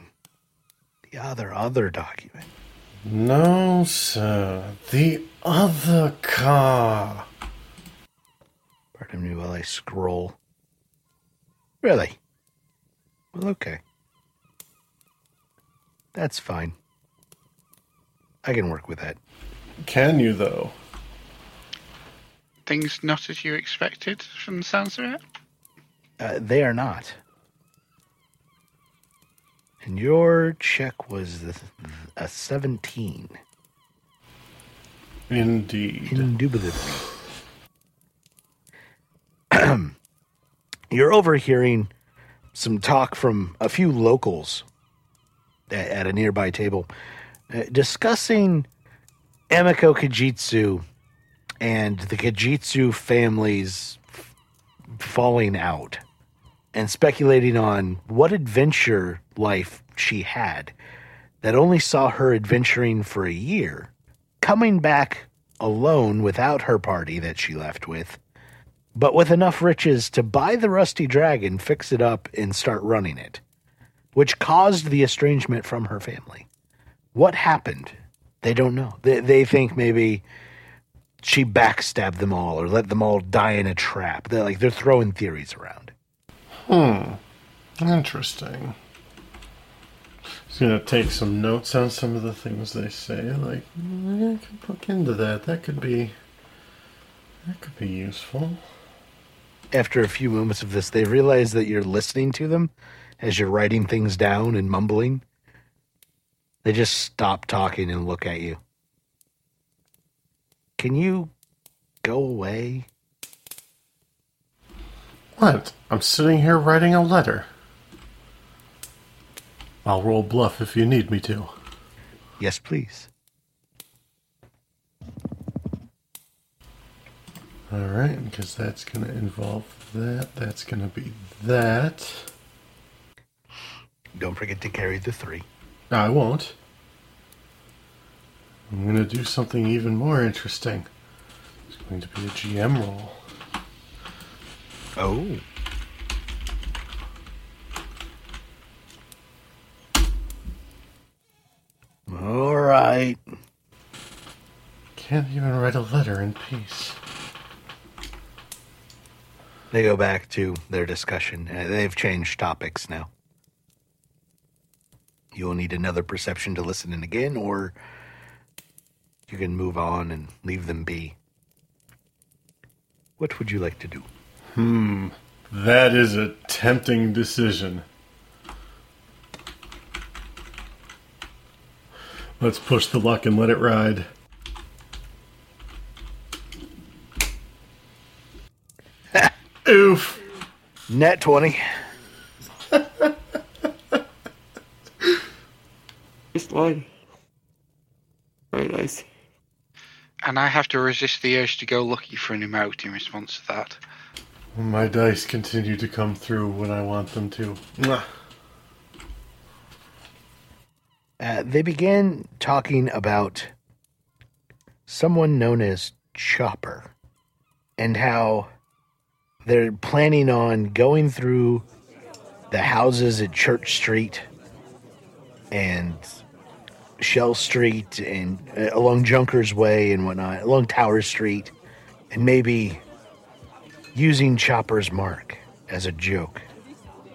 [SPEAKER 1] The other, other document.
[SPEAKER 5] No, sir. The other car.
[SPEAKER 1] Pardon me while I scroll. Really? Well, okay. That's fine. I can work with that.
[SPEAKER 5] Can you, though?
[SPEAKER 2] Things not as you expected from the sounds of it.
[SPEAKER 1] Uh, they are not. And your check was the, a 17.
[SPEAKER 5] Indeed.
[SPEAKER 1] Indubitably. You're overhearing some talk from a few locals a- at a nearby table uh, discussing Ameiko Kaijitsu and the Kaijitsu family's f- falling out and speculating on what adventure life she had that only saw her adventuring for a year, coming back alone without her party that she left with, but with enough riches to buy the rusty dragon, fix it up, and start running it, which caused the estrangement from her family. What happened? They don't know. They, they think maybe she backstabbed them all or let them all die in a trap. They're like they're throwing theories around. Hmm.
[SPEAKER 5] Interesting. Just gonna take some notes on some of the things they say. Like, mm, I could look into that. That could be. That could be useful.
[SPEAKER 1] After a few moments of this, they realize that you're listening to them as you're writing things down and mumbling. They just stop talking and look at you. Can you go away?
[SPEAKER 5] What? I'm sitting here writing a letter. I'll roll bluff if you need me to.
[SPEAKER 1] Yes, please.
[SPEAKER 5] All right, because that's going to involve that. That's going to be that.
[SPEAKER 1] Don't forget to carry the three.
[SPEAKER 5] I won't. I'm going to do something even more interesting. It's going to be a GM roll.
[SPEAKER 1] Oh. All right.
[SPEAKER 5] Can't even write a letter in peace.
[SPEAKER 1] They go back to their discussion. Uh, they've changed topics now. You will need another perception to listen in again, or you can move on and leave them be. What would you like to do? Hmm.
[SPEAKER 5] That is a tempting decision. Let's push the luck and let it ride. Oof.
[SPEAKER 1] Net 20.
[SPEAKER 6] Just one. Very nice.
[SPEAKER 2] And I have to resist the urge to go lucky for an emote in response to that.
[SPEAKER 5] My dice continue to come through when I want them to.
[SPEAKER 1] Uh, they began talking about someone known as Chopper and how they're planning on going through the houses at Church Street and Shell Street and uh, along Junkers Way and whatnot, along Tower Street, and maybe using Chopper's mark as a joke.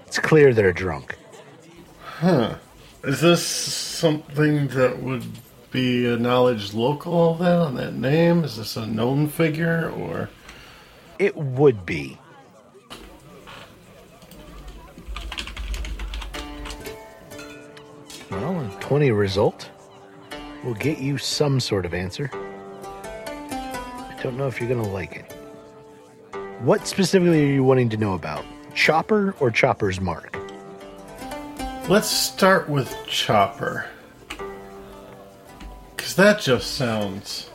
[SPEAKER 1] It's clear they're drunk. Huh.
[SPEAKER 5] Is this something that would be acknowledged local then on that name? Is this a known figure or
[SPEAKER 1] It would be. Well, a 20 result will get you some sort of answer. I don't know if you're going to like it. What specifically are you wanting to know about? Chopper or Chopper's mark?
[SPEAKER 5] Let's start with Chopper. Cause that just sounds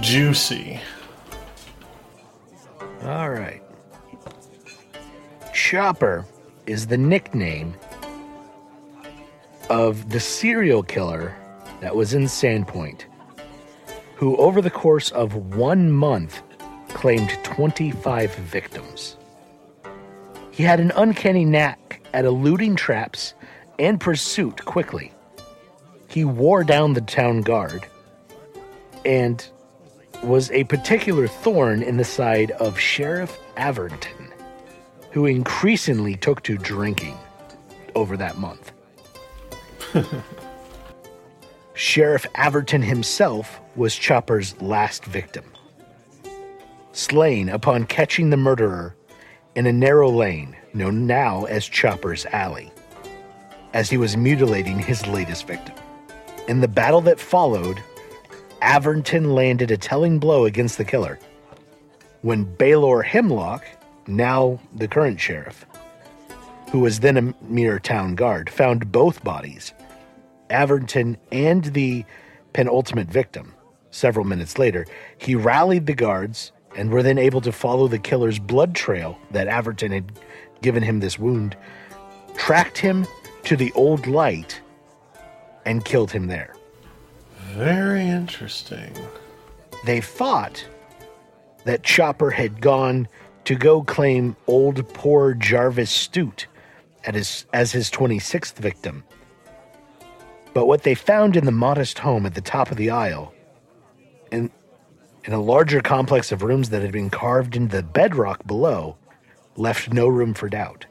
[SPEAKER 5] juicy.
[SPEAKER 1] All right. Chopper is the nickname of the serial killer that was in Sandpoint, who over the course of one month claimed 25 victims. He had an uncanny knack at eluding traps and pursuit quickly. He wore down the town guard and was a particular thorn in the side of Sheriff Averton, who increasingly took to drinking over that month. Sheriff Averton himself was Chopper's last victim. Slain upon catching the murderer in a narrow lane known now as Chopper's Alley, as he was mutilating his latest victim. In the battle that followed, Averton landed a telling blow against the killer. When Baylor Hemlock, now the current sheriff, who was then a mere town guard, found both bodies, Averton and the penultimate victim, several minutes later, he rallied the guards and were then able to follow the killer's blood trail that Averton had given him this wound, tracked him to the old light, and killed him there.
[SPEAKER 5] Very interesting.
[SPEAKER 1] they thought that Chopper had gone to go claim old poor Jarvis Stoot as his 26th victim. But what they found in the modest home at the top of the isle, in, in a larger complex of rooms that had been carved into the bedrock below, left no room for doubt.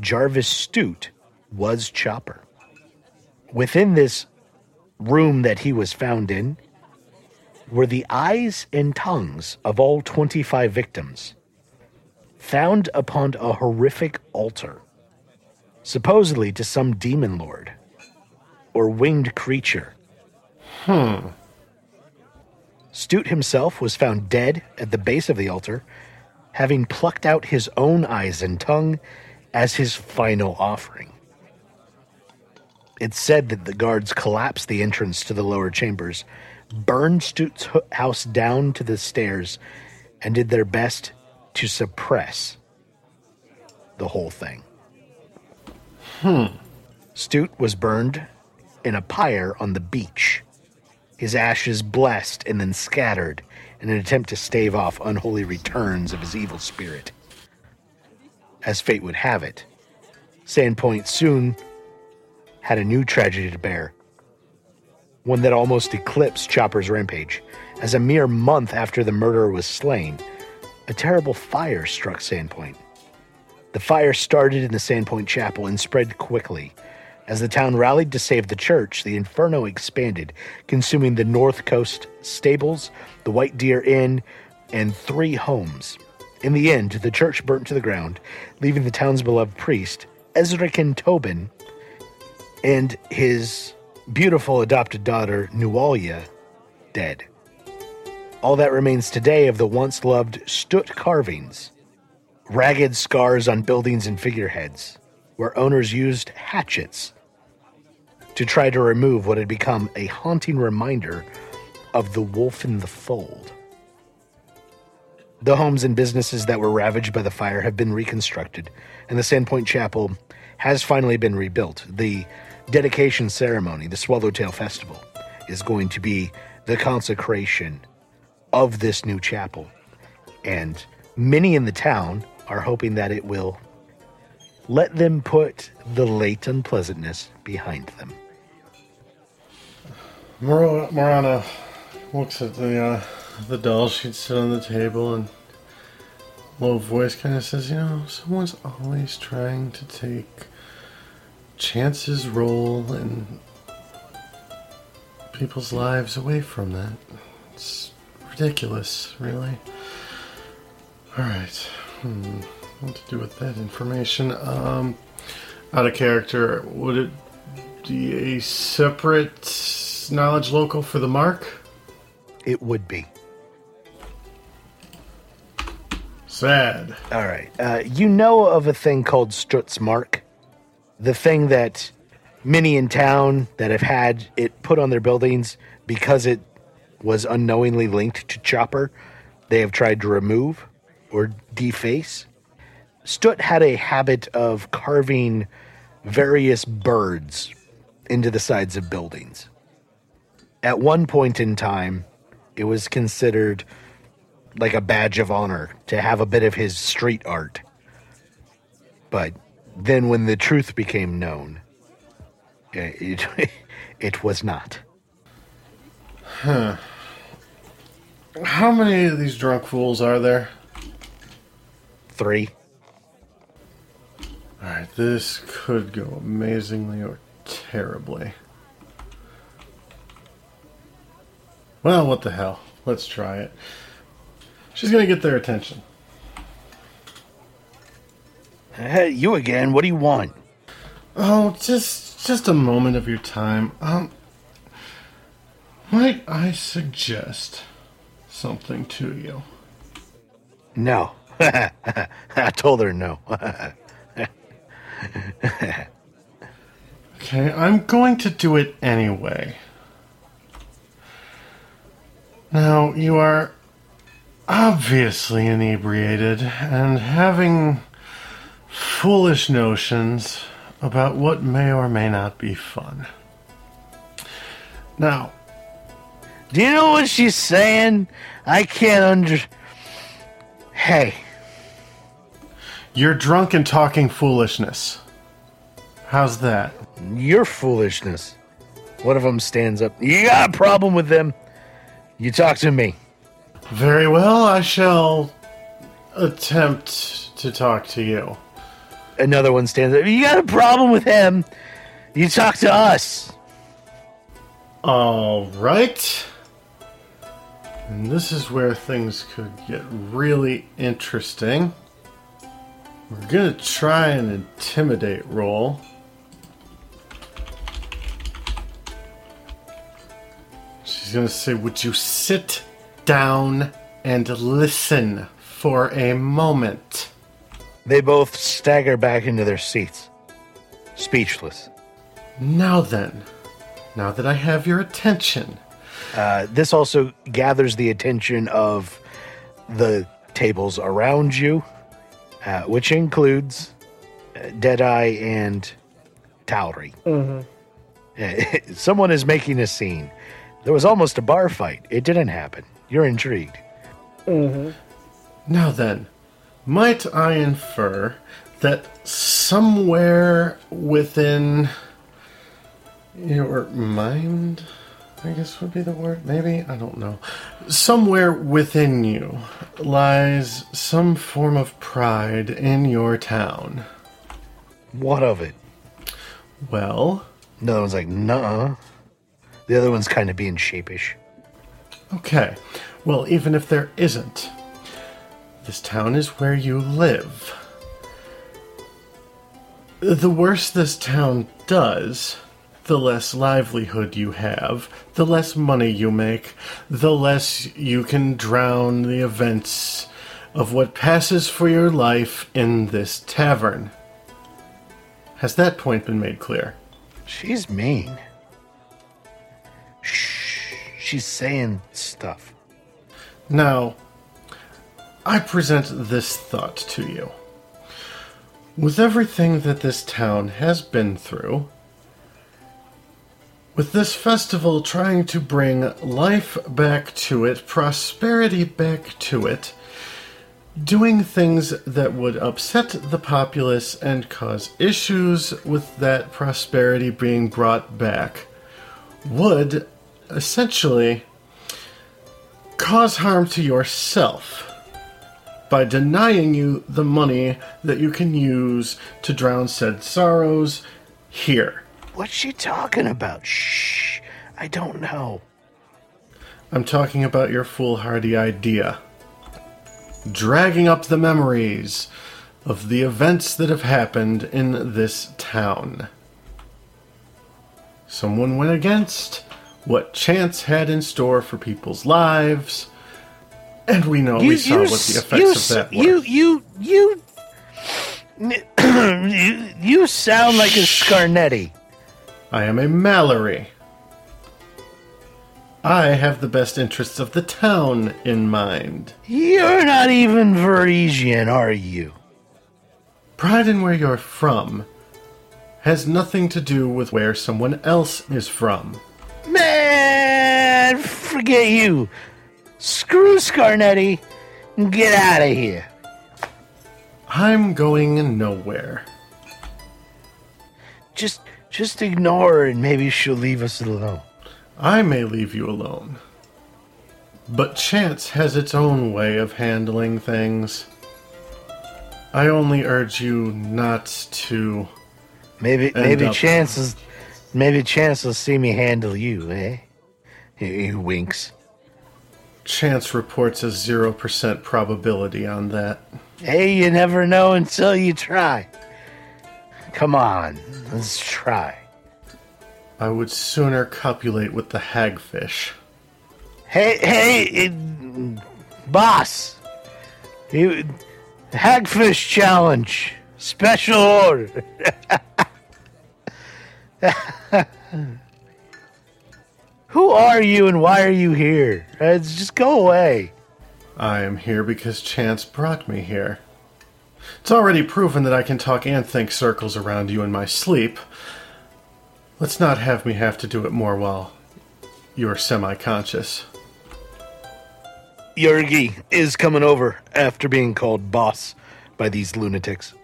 [SPEAKER 1] Jarvis Stoot was Chopper. Within this room that he was found in, were the eyes and tongues of all 25 victims, found upon a horrific altar, supposedly to some demon lord or winged creature. Hmm. Stoot himself was found dead at the base of the altar, having plucked out his own eyes and tongue as his final offering. It's said that the guards collapsed the entrance to the lower chambers, burned Stoot's house down to the stairs, and did their best to suppress the whole thing. Hmm. Stoot was burned in a pyre on the beach, his ashes blessed and then scattered in an attempt to stave off unholy returns of his evil spirit. As fate would have it, Sandpoint soon had a new tragedy to bear. One that almost eclipsed Chopper's rampage. As a mere month after the murderer was slain, a terrible fire struck Sandpoint. The fire started in the Sandpoint Chapel and spread quickly. As the town rallied to save the church, the inferno expanded, consuming the North Coast stables, the White Deer Inn, and three homes. In the end, the church burnt to the ground, leaving the town's beloved priest, Ezrican Tobyn, and his beautiful adopted daughter, Nualia, dead. All that remains today of the once loved Stoot carvings, ragged scars on buildings and figureheads, where owners used hatchets to try to remove what had become a haunting reminder of the wolf in the fold. The homes and businesses that were ravaged by the fire have been reconstructed, and the Sandpoint Chapel has finally been rebuilt. The dedication ceremony, the Swallowtail Festival, is going to be the consecration of this new chapel. And many in the town are hoping that it will let them put the late unpleasantness behind them.
[SPEAKER 5] Mor- Morana looks at the uh, the doll. She'd sit on the table and low voice kind of says, "You know, someone's always trying to take chances roll and people's lives away from that. It's ridiculous, really." All right. Hmm. What to do with that information? Um, out of character, would it be a separate knowledge local for the mark?
[SPEAKER 1] It would be.
[SPEAKER 5] Sad.
[SPEAKER 1] All right. Uh, you know of a thing called Strut's Mark? The thing that many in town that have had it put on their buildings because it was unknowingly linked to Chopper, they have tried to remove or deface. Stoot had a habit of carving various birds into the sides of buildings. At one point in time, it was considered like a badge of honor to have a bit of his street art. But then when the truth became known, eh, it, it was not. Huh.
[SPEAKER 5] How many of these drunk fools are there?
[SPEAKER 1] Three.
[SPEAKER 5] Alright, this could go amazingly or terribly. Well, what the hell? Let's try it. She's gonna get their attention.
[SPEAKER 1] Hey, you again. What do you want?
[SPEAKER 5] Oh, just just a moment of your time. Um might I suggest something to you?
[SPEAKER 1] No. I told her no.
[SPEAKER 5] Okay, I'm going to do it anyway. Now, you are obviously inebriated and having foolish notions about what may or may not be fun. Now,
[SPEAKER 1] do you know what she's saying? I can't under. Hey,
[SPEAKER 5] you're drunk and talking foolishness. How's that?
[SPEAKER 1] your foolishness. One of them stands up. You got a problem with them? You talk to me.
[SPEAKER 5] Very well, I shall attempt to talk to you.
[SPEAKER 1] Another one stands up. You got a problem with him? You talk to us.
[SPEAKER 5] All right. And this is where things could get really interesting. We're gonna try an intimidate roll. She's gonna say, Would you sit down and listen for a moment?
[SPEAKER 1] They both stagger back into their seats, speechless.
[SPEAKER 5] Now then, now that I have your attention,
[SPEAKER 1] Uh, this also gathers the attention of the tables around you, uh, which includes uh, Deadeye and Tauri. Uh, someone is making a scene. There was almost a bar fight. It didn't happen. You're intrigued.
[SPEAKER 5] Now then, might I infer that somewhere within your mind, I guess would be the word, maybe? I don't know. Somewhere within you lies some form of pride in your town.
[SPEAKER 1] What of it?
[SPEAKER 5] Well,
[SPEAKER 1] Another one's like, nah. The other one's kind of being sheepish.
[SPEAKER 5] okay. Well, even if there isn't, this town is where you live. The worse this town does, the less livelihood you have, the less money you make, the less you can drown the events of what passes for your life in this tavern. Has that point been made clear?
[SPEAKER 1] She's mean. Shh. she's saying stuff.
[SPEAKER 5] Now, I present this thought to you. With everything that this town has been through, with this festival trying to bring life back to it, prosperity back to it, doing things that would upset the populace and cause issues with that prosperity being brought back, would essentially cause harm to yourself by denying you the money that you can use to drown said sorrows here.
[SPEAKER 1] What's she talking about? Shh. I don't know.
[SPEAKER 5] I'm talking about your foolhardy idea. Dragging up the memories of the events that have happened in this town. Someone went against what chance had in store for people's lives, and we know we saw what the effects
[SPEAKER 1] you,
[SPEAKER 5] of that were.
[SPEAKER 1] You, you, you, you, you sound like a Scarnetti.
[SPEAKER 5] I am a Mallory. I have the best interests of the town in mind.
[SPEAKER 1] You're not even Varisian, are you?
[SPEAKER 5] Pride in where you're from has nothing to do with where someone else is from.
[SPEAKER 1] Man, forget you. Screw Scarnetti and get out of here.
[SPEAKER 5] I'm going nowhere.
[SPEAKER 1] Just, just ignore her and maybe she'll leave us alone.
[SPEAKER 5] I may leave you alone. But chance has its own way of handling things. I only urge you not to.
[SPEAKER 1] Maybe, maybe
[SPEAKER 5] up.
[SPEAKER 1] chances, maybe chance will see me handle you, eh? He, he winks.
[SPEAKER 5] Chance reports a 0% probability on that.
[SPEAKER 1] Hey, you never know until you try. Come on, let's try.
[SPEAKER 5] I would sooner copulate with the hagfish.
[SPEAKER 1] Hey, hey, it, boss. You, hagfish challenge, special order. Who are you and why are you here? Uh, just go away.
[SPEAKER 5] I am here because chance brought me here. It's already proven that I can talk and think circles around you in my sleep. Let's not have me have to do it more while you're semi conscious.
[SPEAKER 1] Jargie is coming over after being called boss by these lunatics.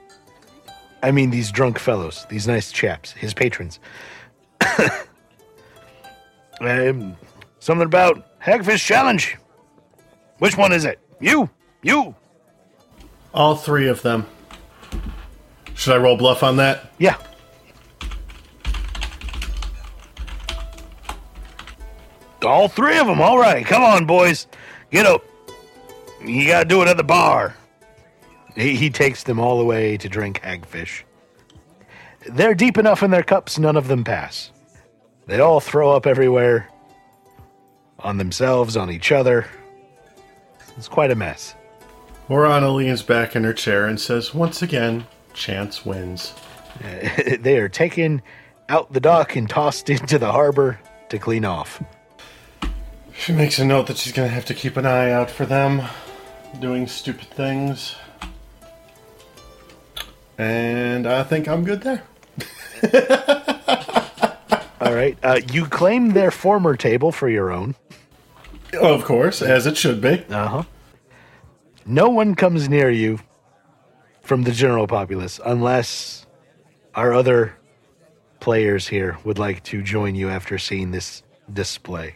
[SPEAKER 1] I mean, these drunk fellows, these nice chaps, his patrons. um, something about Hagfish Challenge. Which one is it? You? You?
[SPEAKER 5] All three of them. Should I roll bluff on that?
[SPEAKER 1] Yeah. All three of them. All right. Come on, boys. Get up. You got to do it at the bar. He, he takes them all the way to drink hagfish. They're deep enough in their cups, none of them pass. They all throw up everywhere on themselves, on each other. It's quite a mess.
[SPEAKER 5] Morana leans back in her chair and says, once again, chance wins.
[SPEAKER 1] they are taken out the dock and tossed into the harbor to clean off.
[SPEAKER 5] She makes a note that she's going to have to keep an eye out for them doing stupid things. And I think I'm good there.
[SPEAKER 1] All right. Uh, you claim their former table for your own.
[SPEAKER 5] Of course, as it should be.
[SPEAKER 1] Uh huh. No one comes near you from the general populace unless our other players here would like to join you after seeing this display.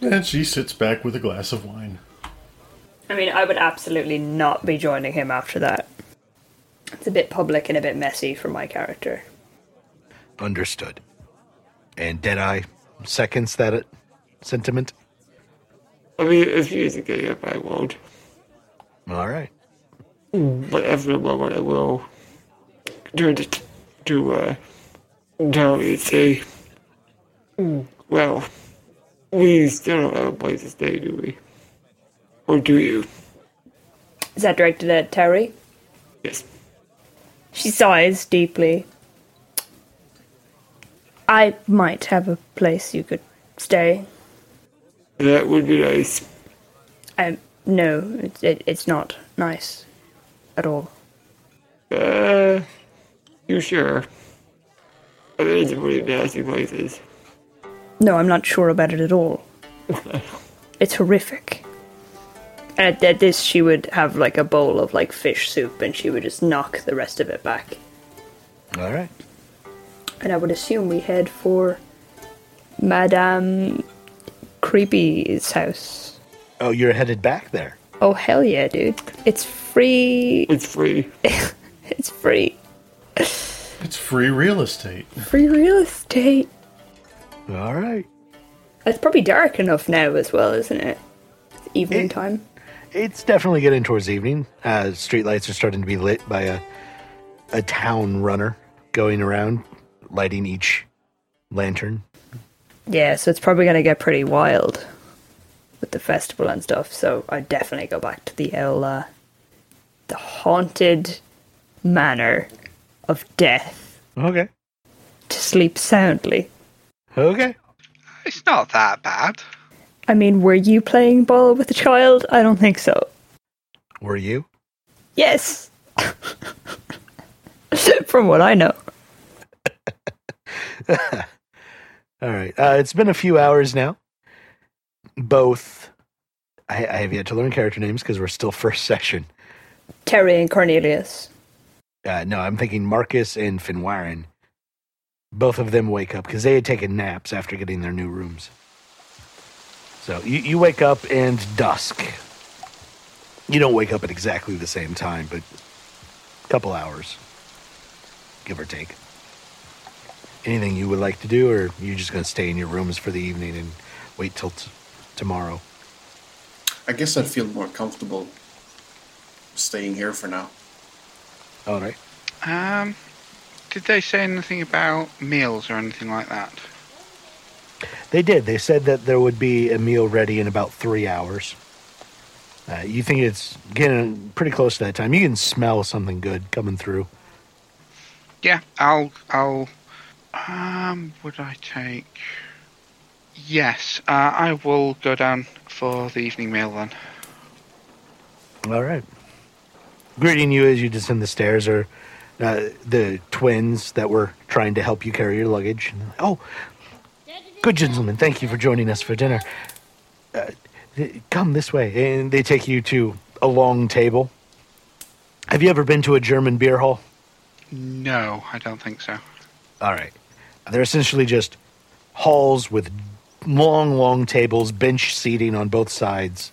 [SPEAKER 5] And she sits back with a glass of wine.
[SPEAKER 3] I mean, I would absolutely not be joining him after that. It's a bit public and a bit messy for my character.
[SPEAKER 1] Understood. And Deadeye seconds that it, sentiment.
[SPEAKER 6] I mean, if you to get up, I won't.
[SPEAKER 1] All right.
[SPEAKER 6] But after a moment, I will turn to, to uh, Tommy and say, Well, we still don't have a place to stay, do we? Or do you?
[SPEAKER 3] Is that directed at Terry?
[SPEAKER 6] Yes.
[SPEAKER 3] She sighs deeply. I might have a place you could stay.
[SPEAKER 6] That would be nice.
[SPEAKER 3] Um, no, it, it, it's not nice at all.
[SPEAKER 6] Uh, you sure? I mean, it's a pretty nasty places.
[SPEAKER 3] No, I'm not sure about it at all. it's horrific. At, at this, she would have like a bowl of like fish soup, and she would just knock the rest of it back.
[SPEAKER 1] All right.
[SPEAKER 3] And I would assume we head for Madame Creepy's house.
[SPEAKER 1] Oh, you're headed back there.
[SPEAKER 3] Oh hell yeah, dude! It's free.
[SPEAKER 6] It's free.
[SPEAKER 3] It's free.
[SPEAKER 5] It's free real estate.
[SPEAKER 3] Free real estate.
[SPEAKER 1] All right.
[SPEAKER 3] It's probably dark enough now as well, isn't it? It's evening
[SPEAKER 1] It-
[SPEAKER 3] time.
[SPEAKER 1] It's definitely getting towards evening. Uh, streetlights are starting to be lit by a a town runner going around, lighting each lantern.
[SPEAKER 3] Yeah, so it's probably gonna get pretty wild with the festival and stuff. So I'd definitely go back to the old, uh, the haunted manor of death
[SPEAKER 1] Okay.
[SPEAKER 3] to sleep soundly.
[SPEAKER 1] Okay.
[SPEAKER 2] It's not that bad.
[SPEAKER 3] I mean, were you playing ball with a child? I don't think so.
[SPEAKER 1] Were you?
[SPEAKER 3] Yes. From what I know.
[SPEAKER 1] All right. Uh, it's been a few hours now. Both. I, I have yet to learn character names because we're still first session.
[SPEAKER 3] Terry and Cornelius.
[SPEAKER 1] Uh, no, I'm thinking Marcus and Finwaren. Both of them wake up because they had taken naps after getting their new rooms. So you, you wake up and dusk. You don't wake up at exactly the same time, but a couple hours, give or take. Anything you would like to do, or you just going to stay in your rooms for the evening and wait till t- tomorrow?
[SPEAKER 4] I guess I'd feel more comfortable staying here for now.
[SPEAKER 1] All right.
[SPEAKER 2] Um, did they say anything about meals or anything like that?
[SPEAKER 1] They did. They said that there would be a meal ready in about three hours. Uh, you think it's getting pretty close to that time. You can smell something good coming through.
[SPEAKER 2] Yeah, I'll, I'll. Um, would I take? Yes, uh, I will go down for the evening meal then.
[SPEAKER 1] All right. Greeting you as you descend the stairs are uh, the twins that were trying to help you carry your luggage. Oh, good gentlemen, thank you for joining us for dinner. Uh, come this way. And they take you to a long table. Have you ever been to a German beer hall?
[SPEAKER 2] No, I don't think so.
[SPEAKER 1] All right. They're essentially just halls with long, long tables, bench seating on both sides,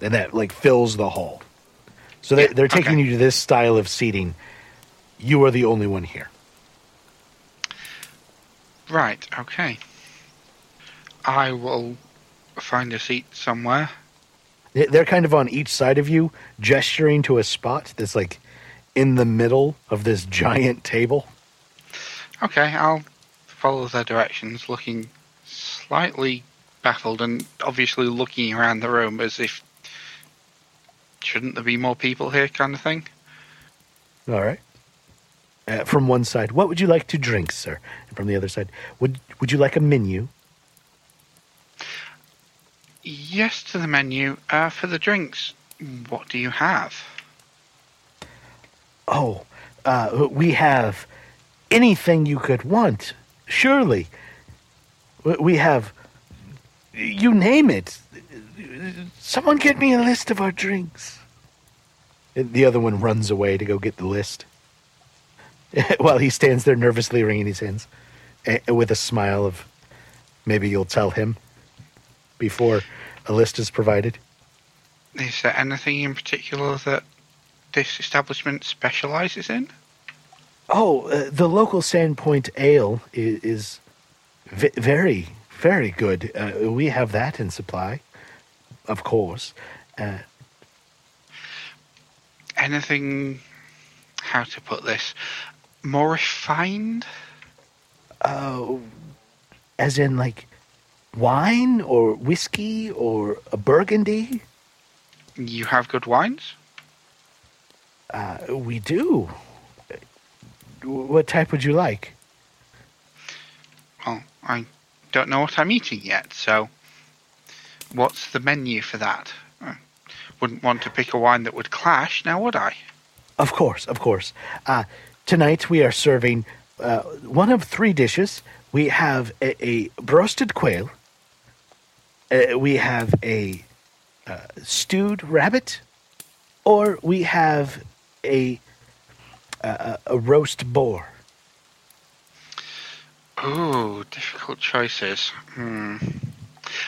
[SPEAKER 1] and that like fills the hall. So they, they're taking
[SPEAKER 2] okay.
[SPEAKER 1] you to this style of seating. You are the only one here.
[SPEAKER 2] Right, okay. I will find a seat somewhere.
[SPEAKER 1] They- They're kind of on each side of you, gesturing to a spot that's like in the middle of this giant table.
[SPEAKER 2] Okay, I'll follow their directions, looking slightly baffled and obviously looking around the room as if shouldn't there be more people here kind of thing.
[SPEAKER 1] All right. Uh, from one side, what would you like to drink, sir? And from the other side, would would you like a menu?
[SPEAKER 2] Yes to the menu. Uh, for the drinks, what do you have?
[SPEAKER 1] Oh, uh, we have anything you could want. Surely, we have. You name it. Someone get me a list of our drinks. The other one runs away to go get the list. While he stands there nervously wringing his hands, eh, with a smile of, maybe you'll tell him before a list is provided.
[SPEAKER 2] Is there anything in particular that this establishment specializes in?
[SPEAKER 1] Oh, uh, the local Sandpoint Ale is, is v- very, very good. Uh, we have that in supply, of course. Uh,
[SPEAKER 2] Anything, how to put this, more refined?
[SPEAKER 1] uh, as in, like, wine or whiskey or a burgundy?
[SPEAKER 2] You have good wines?
[SPEAKER 1] Uh, we do. What type would you like?
[SPEAKER 2] Well, I don't know what I'm eating yet, so what's the menu for that? I wouldn't want to pick a wine that would clash, now would I?
[SPEAKER 1] Of course, of course. Uh, tonight we are serving uh, one of three dishes. We have a, a roasted quail. Uh, we have a uh, stewed rabbit, or we have a a, a roast boar.
[SPEAKER 2] Oh, difficult choices. Hmm.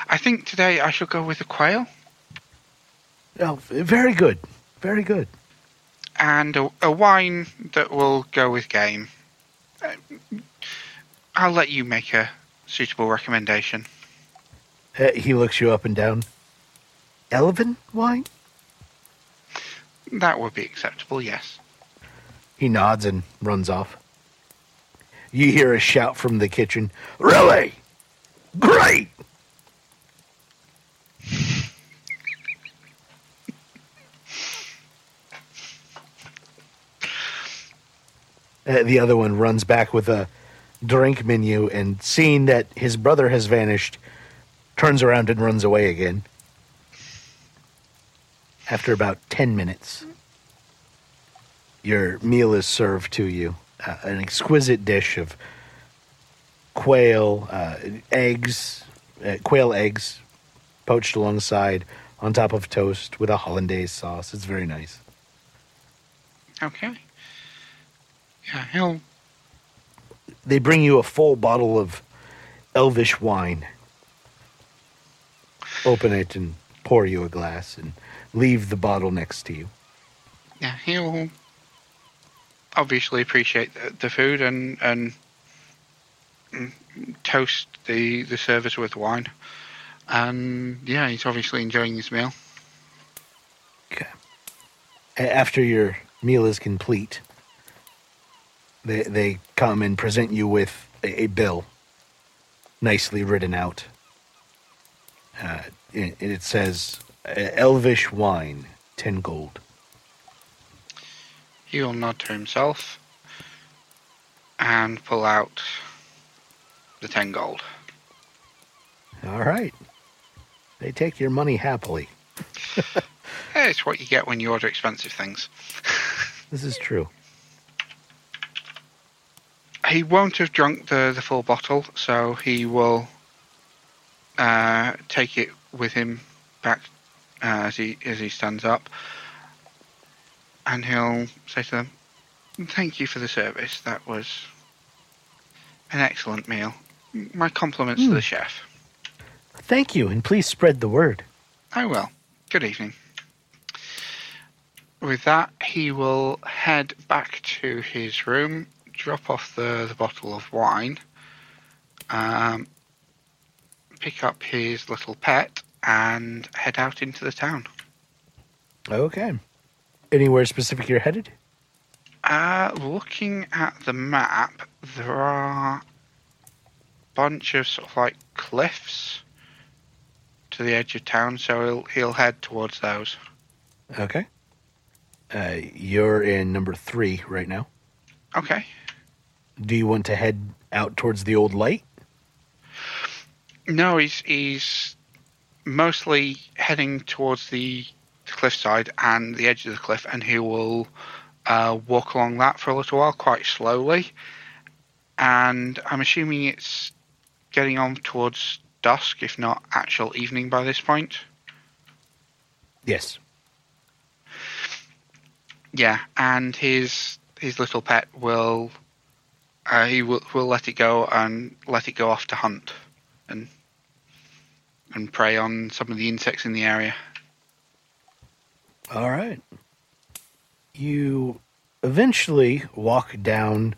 [SPEAKER 2] I think today I shall go with the quail
[SPEAKER 1] Oh, very good, very good.
[SPEAKER 2] and a, a wine that will go with game. Uh, I'll let you make a suitable recommendation.
[SPEAKER 1] Uh, he looks you up and down. Elven wine?
[SPEAKER 2] That would be acceptable, yes.
[SPEAKER 1] He nods and runs off. You hear a shout from the kitchen. Really? Great! Uh, the other one runs back with a drink menu and seeing that his brother has vanished, turns around and runs away again. After about 10 minutes, your meal is served to you. Uh, an exquisite dish of quail, uh, eggs, uh, quail eggs poached alongside on top of toast with a hollandaise sauce. It's very nice.
[SPEAKER 2] Okay. Yeah, he'll.
[SPEAKER 1] They bring you a full bottle of elvish wine. Open it and pour you a glass and leave the bottle next to you.
[SPEAKER 2] Yeah, he'll obviously appreciate the, the food and and toast the the service with wine. And yeah, he's obviously enjoying his meal.
[SPEAKER 1] Okay. After your meal is complete, they they come and present you with a, a bill, nicely written out. Uh, it, it says "Elvish wine, ten gold."
[SPEAKER 2] He'll nod to himself and pull out the ten gold.
[SPEAKER 1] All right. They take your money happily.
[SPEAKER 2] Hey, It's what you get when you order expensive things.
[SPEAKER 1] This is true.
[SPEAKER 2] he won't have drunk the, the full bottle, so he will uh, take it with him back uh, as he as he stands up, and he'll say to them, "Thank you for the service. That was an excellent meal. My compliments to the chef.
[SPEAKER 1] Thank you, and please spread the word.
[SPEAKER 2] I will. Good evening." With that, he will head back to his room, drop off the, the bottle of wine, um, pick up his little pet, and head out into the town.
[SPEAKER 1] Okay. Anywhere specific you're headed?
[SPEAKER 2] Uh, looking at the map, there are a bunch of sort of like cliffs to the edge of town, so he'll he'll head towards those.
[SPEAKER 1] Okay. Uh, you're in number three right now.
[SPEAKER 2] Okay.
[SPEAKER 1] Do you want to head out towards the old light?
[SPEAKER 2] No, he's he's mostly heading towards the cliffside and the edge of the cliff, and he will uh, walk along that for a little while, quite slowly. And I'm assuming it's getting on towards dusk, if not actual evening by this point.
[SPEAKER 1] Yes.
[SPEAKER 2] Yeah, and his his little pet will uh, he will will let it go and let it go off to hunt and and prey on some of the insects in the area.
[SPEAKER 1] All right. You eventually walk down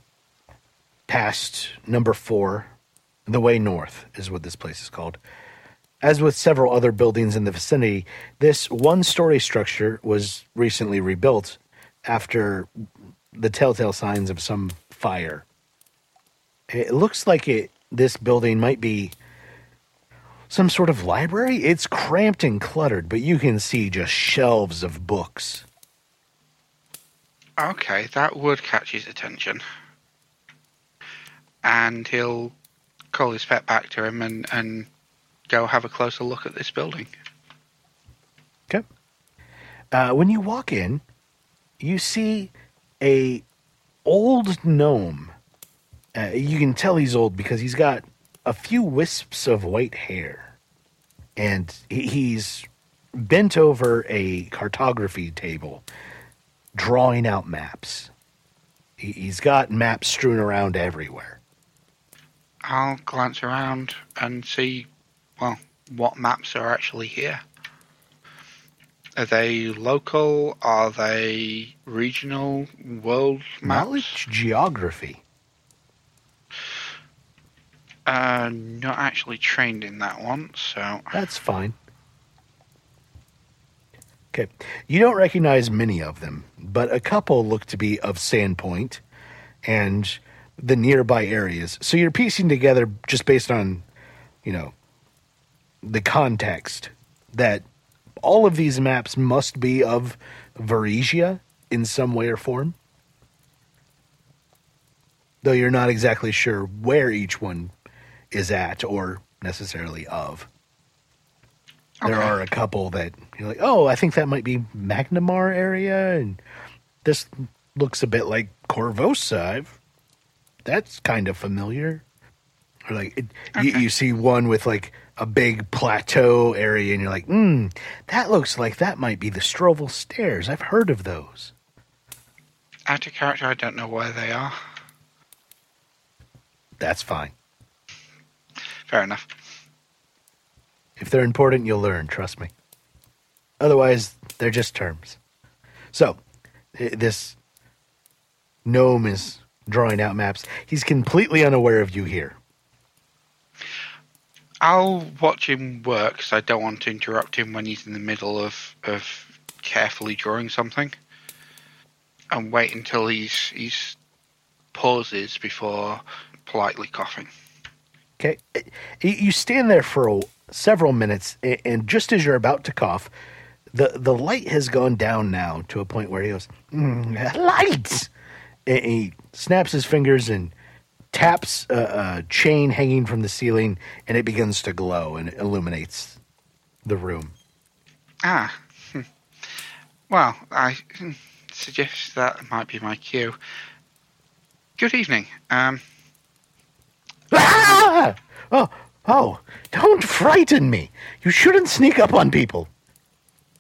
[SPEAKER 1] past number four. The Way North is what this place is called. As with several other buildings in the vicinity, this one story structure was recently rebuilt after the telltale signs of some fire. It looks like it this building might be some sort of library. It's cramped and cluttered, but you can see just shelves of books.
[SPEAKER 2] Okay, that would catch his attention. And he'll call his pet back to him and, and go have a closer look at this building.
[SPEAKER 1] Okay. Uh, when you walk in, you see a old gnome. Uh, you can tell he's old because he's got a few wisps of white hair, and he's bent over a cartography table, drawing out maps. He- He's got maps strewn around everywhere.
[SPEAKER 2] I'll glance around and see, well, what maps are actually here. Are they local? Are they regional? World maps?
[SPEAKER 1] Knowledge geography.
[SPEAKER 2] Uh, not actually trained in that one, so
[SPEAKER 1] That's fine. Okay. You don't recognize many of them, but a couple look to be of Sandpoint and the nearby areas. So you're piecing together just based on, you know, the context that all of these maps must be of Varisia in some way or form. Though you're not exactly sure where each one is at or necessarily of. There
[SPEAKER 2] Okay.
[SPEAKER 1] are a couple that you're like, oh, I think that might be Magnimar area, and this looks a bit like Korvosa. I've, that's kind of familiar. Or like it, you,
[SPEAKER 2] Okay.
[SPEAKER 1] you see one with like a big plateau area, and you're like, hmm, that looks like that might be the Storval Stairs. I've heard of those.
[SPEAKER 2] out of character, I don't know where they are.
[SPEAKER 1] That's fine.
[SPEAKER 2] Fair enough.
[SPEAKER 1] If they're important, you'll learn, trust me. Otherwise, they're just terms. So, this gnome is drawing out maps. He's completely unaware of you here.
[SPEAKER 2] I'll watch him work 'cause I don't want to interrupt him when he's in the middle of, of carefully drawing something. And wait until he's he's pauses before politely coughing.
[SPEAKER 1] Okay, You- stand there for several minutes, and just as you're about to cough, the the light has gone down now to a point where he goes, "Mm, "Light!" And he snaps his fingers and taps a, a chain hanging from the ceiling, and it begins to glow and illuminates the room.
[SPEAKER 2] Ah. Well, I suggest that might be my cue. Good evening. Um,
[SPEAKER 1] Ah! Oh, oh! Don't frighten me. You shouldn't sneak up on people.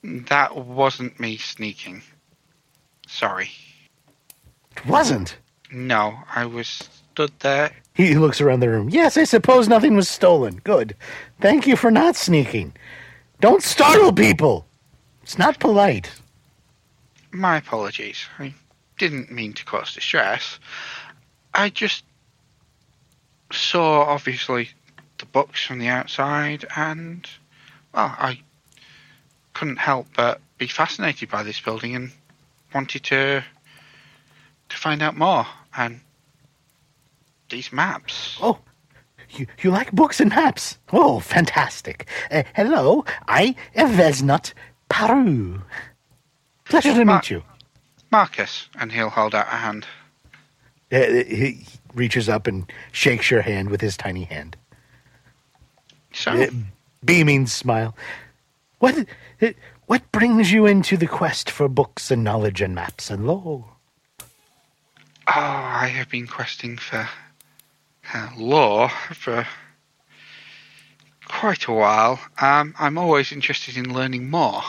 [SPEAKER 2] that wasn't me sneaking. Sorry.
[SPEAKER 1] It wasn't.
[SPEAKER 2] No, I was stood there.
[SPEAKER 1] He looks around the room. Yes, I suppose nothing was stolen. Good. Thank you for not sneaking. Don't startle people. It's not polite.
[SPEAKER 2] My apologies. I didn't mean to cause distress. I just saw, obviously, the books from the outside, and, well, I couldn't help but be fascinated by this building and wanted to to find out more. And these maps.
[SPEAKER 1] Oh, you, you like books and maps? Oh, fantastic. Uh, hello, I am Veznutt Parooh. Pleasure to
[SPEAKER 2] Ma-
[SPEAKER 1] meet you.
[SPEAKER 2] Marcus, and he'll hold out a hand.
[SPEAKER 1] Uh, he reaches up and shakes your hand with his tiny hand.
[SPEAKER 2] So,
[SPEAKER 1] Uh, beaming smile. What, what brings you into the quest for books and knowledge and maps and lore?
[SPEAKER 2] Oh, I have been questing for uh, law for quite a while. Um, I'm always interested in learning more.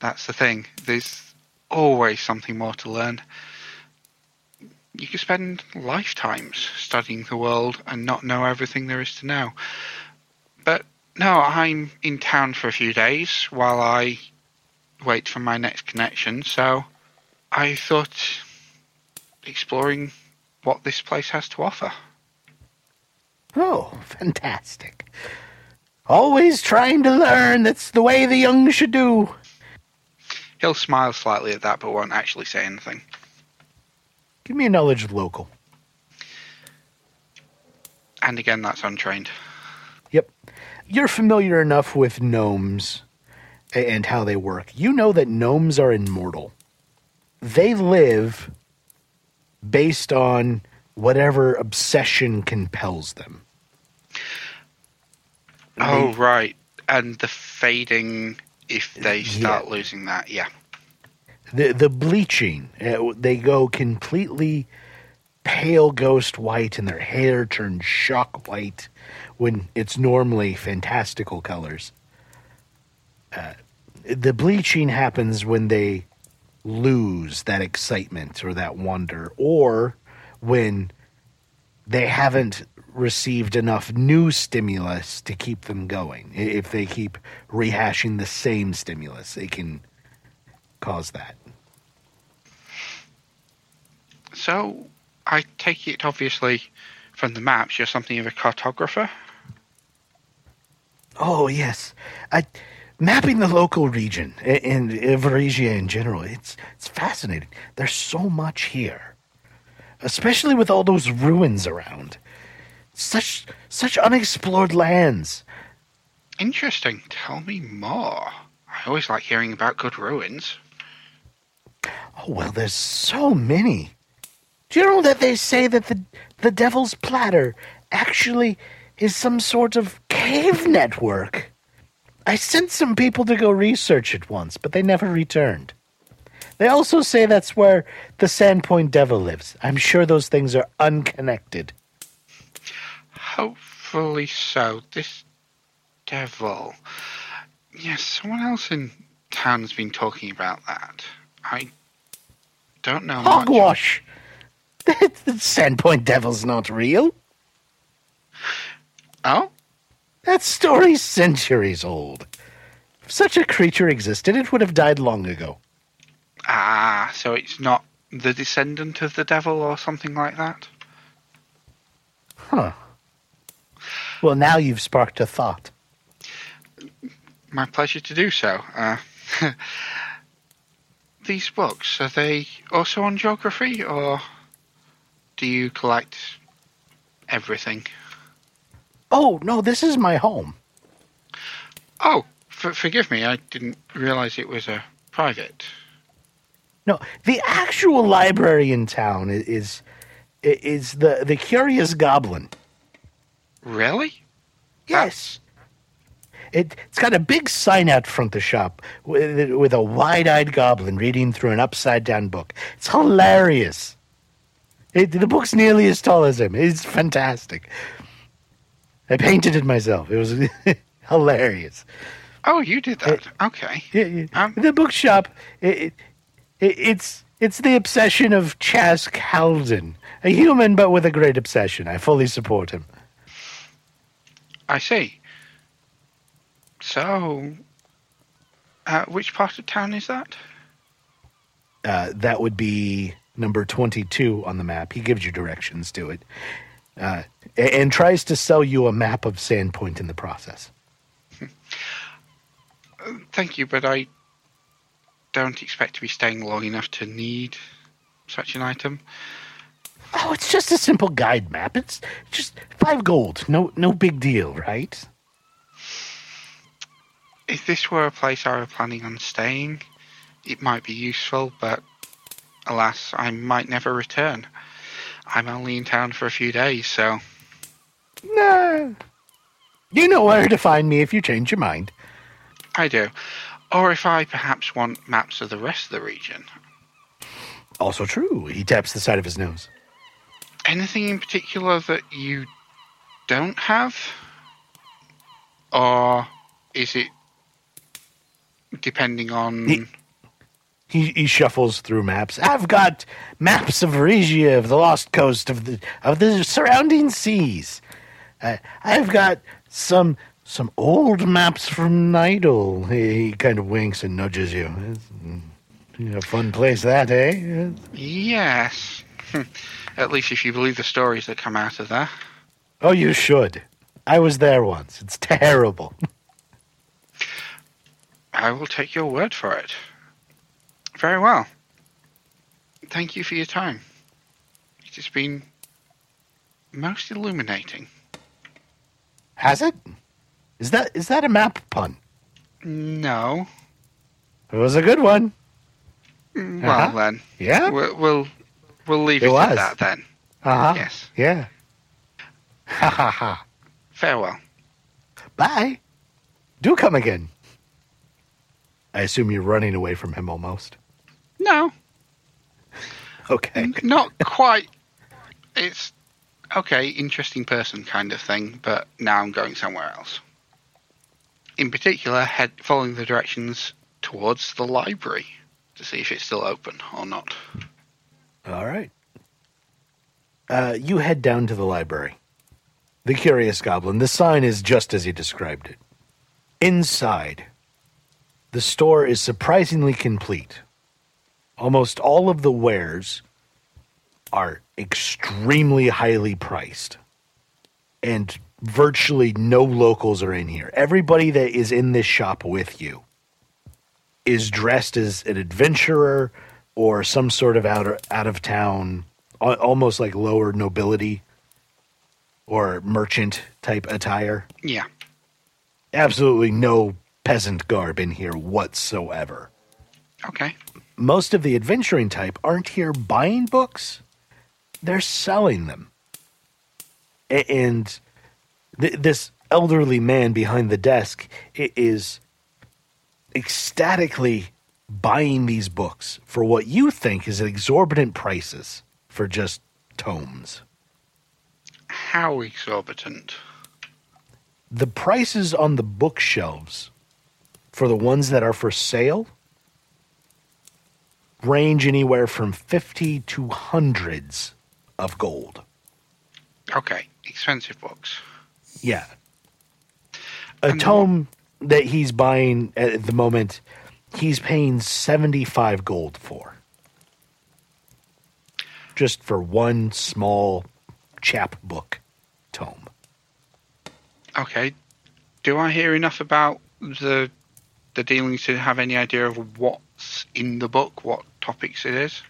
[SPEAKER 2] That's the thing. There's always something more to learn. You could spend lifetimes studying the world and not know everything there is to know. But no, I'm in town for a few days while I wait for my next connection, so I thought exploring what this place has to offer.
[SPEAKER 1] Oh, fantastic. Always trying to learn. That's the way the young should do.
[SPEAKER 2] He'll smile slightly at that, but won't actually say anything.
[SPEAKER 1] Give me a knowledge of local.
[SPEAKER 2] And again, that's untrained.
[SPEAKER 1] Yep. You're familiar enough with gnomes and how they work. You know that gnomes are immortal. They live based on whatever obsession compels them.
[SPEAKER 2] Oh, right. And the fading if they start
[SPEAKER 1] Yeah.
[SPEAKER 2] losing that, yeah.
[SPEAKER 1] The the bleaching uh, they go completely pale ghost white and their hair turns shock white when it's normally fantastical colors. Uh, the bleaching happens when they lose that excitement or that wonder or when they haven't received enough new stimulus to keep them going. If they keep rehashing the same stimulus they can cause that
[SPEAKER 2] So, I take it, obviously, from the maps, you're something of a cartographer?
[SPEAKER 1] Oh yes, I, mapping the local region and Varisia in general. It's it's fascinating. There's so much here, especially with all those ruins around. Such such unexplored lands.
[SPEAKER 2] Interesting. Tell me more. I always like hearing about good ruins.
[SPEAKER 1] Oh well, there's so many. Do you know that they say that the the Devil's Platter actually is some sort of cave network? I sent some people to go research it once, but they never returned. They also say that's where the Sandpoint Devil lives. I'm sure those things are unconnected.
[SPEAKER 2] Hopefully so. This devil. Yes, someone else in town's been talking about that. I don't know.
[SPEAKER 1] Hogwash! The, the Sandpoint Devil's not real.
[SPEAKER 2] Oh?
[SPEAKER 1] That story's centuries old. If such a creature existed, it would have died long ago.
[SPEAKER 2] Ah, so it's not the descendant of the devil or something like that?
[SPEAKER 1] Huh. Well, now you've sparked a thought.
[SPEAKER 2] My pleasure to do so. Uh, these books, are they also on geography, or do you collect everything?
[SPEAKER 1] Oh, no, this is my home.
[SPEAKER 2] Oh, f- forgive me, I didn't realize it was a private.
[SPEAKER 1] No, the actual library in town i- is is the the Curious Goblin.
[SPEAKER 2] Really?
[SPEAKER 1] Yes. It, it's got a big sign out front the shop with, with a wide-eyed goblin reading through an upside-down book. It's hilarious. It, the book's nearly as tall as him. It's fantastic. I painted it myself. It was hilarious.
[SPEAKER 2] Oh, you did that. Okay.
[SPEAKER 1] Yeah, yeah.
[SPEAKER 2] Um,
[SPEAKER 1] the bookshop. It, it, it's it's the obsession of Chask Haladan, a human but with a great obsession. I fully support him.
[SPEAKER 2] I see. So, uh, which part of town is that?
[SPEAKER 1] Uh, that would be number twenty-two on the map. He gives you directions to it, uh, a- and tries to sell you a map of Sandpoint in the process.
[SPEAKER 2] Thank you, but I don't expect to be staying long enough to need such an item.
[SPEAKER 1] Oh, it's just a simple guide map. It's just five gold. No, no big deal, right?
[SPEAKER 2] If this were a place I were planning on staying, it might be useful, but alas, I might never return. I'm only in town for a few days, so
[SPEAKER 1] Nah. You know where to find me if you change your mind.
[SPEAKER 2] I do. Or if I perhaps want maps of the rest of the region.
[SPEAKER 1] Also true. He taps the side of his nose.
[SPEAKER 2] Anything in particular that you don't have? Or is it depending on.
[SPEAKER 1] He- He, he shuffles through maps. I've got maps of Regia, of the Lost Coast, of the of the surrounding seas. Uh, I've got some some old maps from Nidal. He, he kind of winks and nudges you. It's, a fun place, that, eh?
[SPEAKER 2] Yes. At least if you believe the stories that come out of there.
[SPEAKER 1] Oh, you should. I was there once. It's terrible.
[SPEAKER 2] I will take your word for it. Very well. Thank you for your time. It has been most illuminating.
[SPEAKER 1] Has it? Is that is that a map pun?
[SPEAKER 2] No.
[SPEAKER 1] It was a good one.
[SPEAKER 2] Mm, Well
[SPEAKER 1] Uh-huh.
[SPEAKER 2] then,
[SPEAKER 1] Yeah.
[SPEAKER 2] we'll we'll, we'll leave
[SPEAKER 1] It
[SPEAKER 2] it, at that then.
[SPEAKER 1] Uh huh.
[SPEAKER 2] Yes.
[SPEAKER 1] Yeah. Ha ha ha.
[SPEAKER 2] Farewell.
[SPEAKER 1] Bye. Do come again. I assume you're running away from him almost.
[SPEAKER 2] No,
[SPEAKER 1] Okay.
[SPEAKER 2] not quite. It's okay, interesting person kind of thing, but now I'm going somewhere else. In particular, head following the directions towards the library to see if it's still open or not.
[SPEAKER 1] All right. Uh, you head down to the library. The Curious Goblin. The sign is just as he described it. Inside, the store is surprisingly complete. Almost all of the wares are extremely highly priced. And virtually no locals are in here. Everybody that is in this shop with you is dressed as an adventurer or some sort of out out of town, almost like lower nobility or merchant type attire.
[SPEAKER 2] Yeah.
[SPEAKER 1] Absolutely no peasant garb in here whatsoever.
[SPEAKER 2] Okay.
[SPEAKER 1] Most of the adventuring type aren't here buying books; they're selling them. And th- this elderly man behind the desk is ecstatically buying these books for what you think is exorbitant prices for just tomes.
[SPEAKER 2] How exorbitant?
[SPEAKER 1] The prices on the bookshelves for the ones that are for sale range anywhere from 50 to hundreds of gold.
[SPEAKER 2] Okay, expensive books.
[SPEAKER 1] Yeah. A
[SPEAKER 2] And
[SPEAKER 1] tome that he's buying at the moment, he's paying 75 gold for. Just for one small chapbook tome.
[SPEAKER 2] Okay. Do I hear enough about the the dealings to have any idea of what's in the book, what topics it is?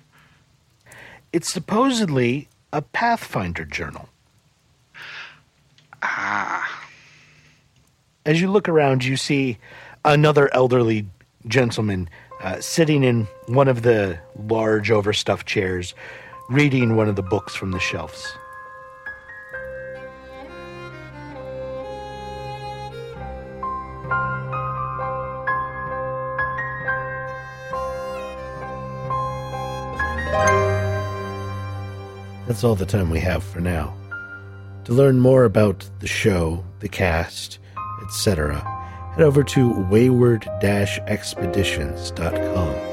[SPEAKER 1] It's supposedly a Pathfinder journal.
[SPEAKER 2] Ah,
[SPEAKER 1] As you look around, you see another elderly gentleman uh, sitting in one of the large overstuffed chairs, reading one of the books from the shelves. That's all the time we have for now. To learn more about the show, the cast, etc., head over to wayward-expeditions.com.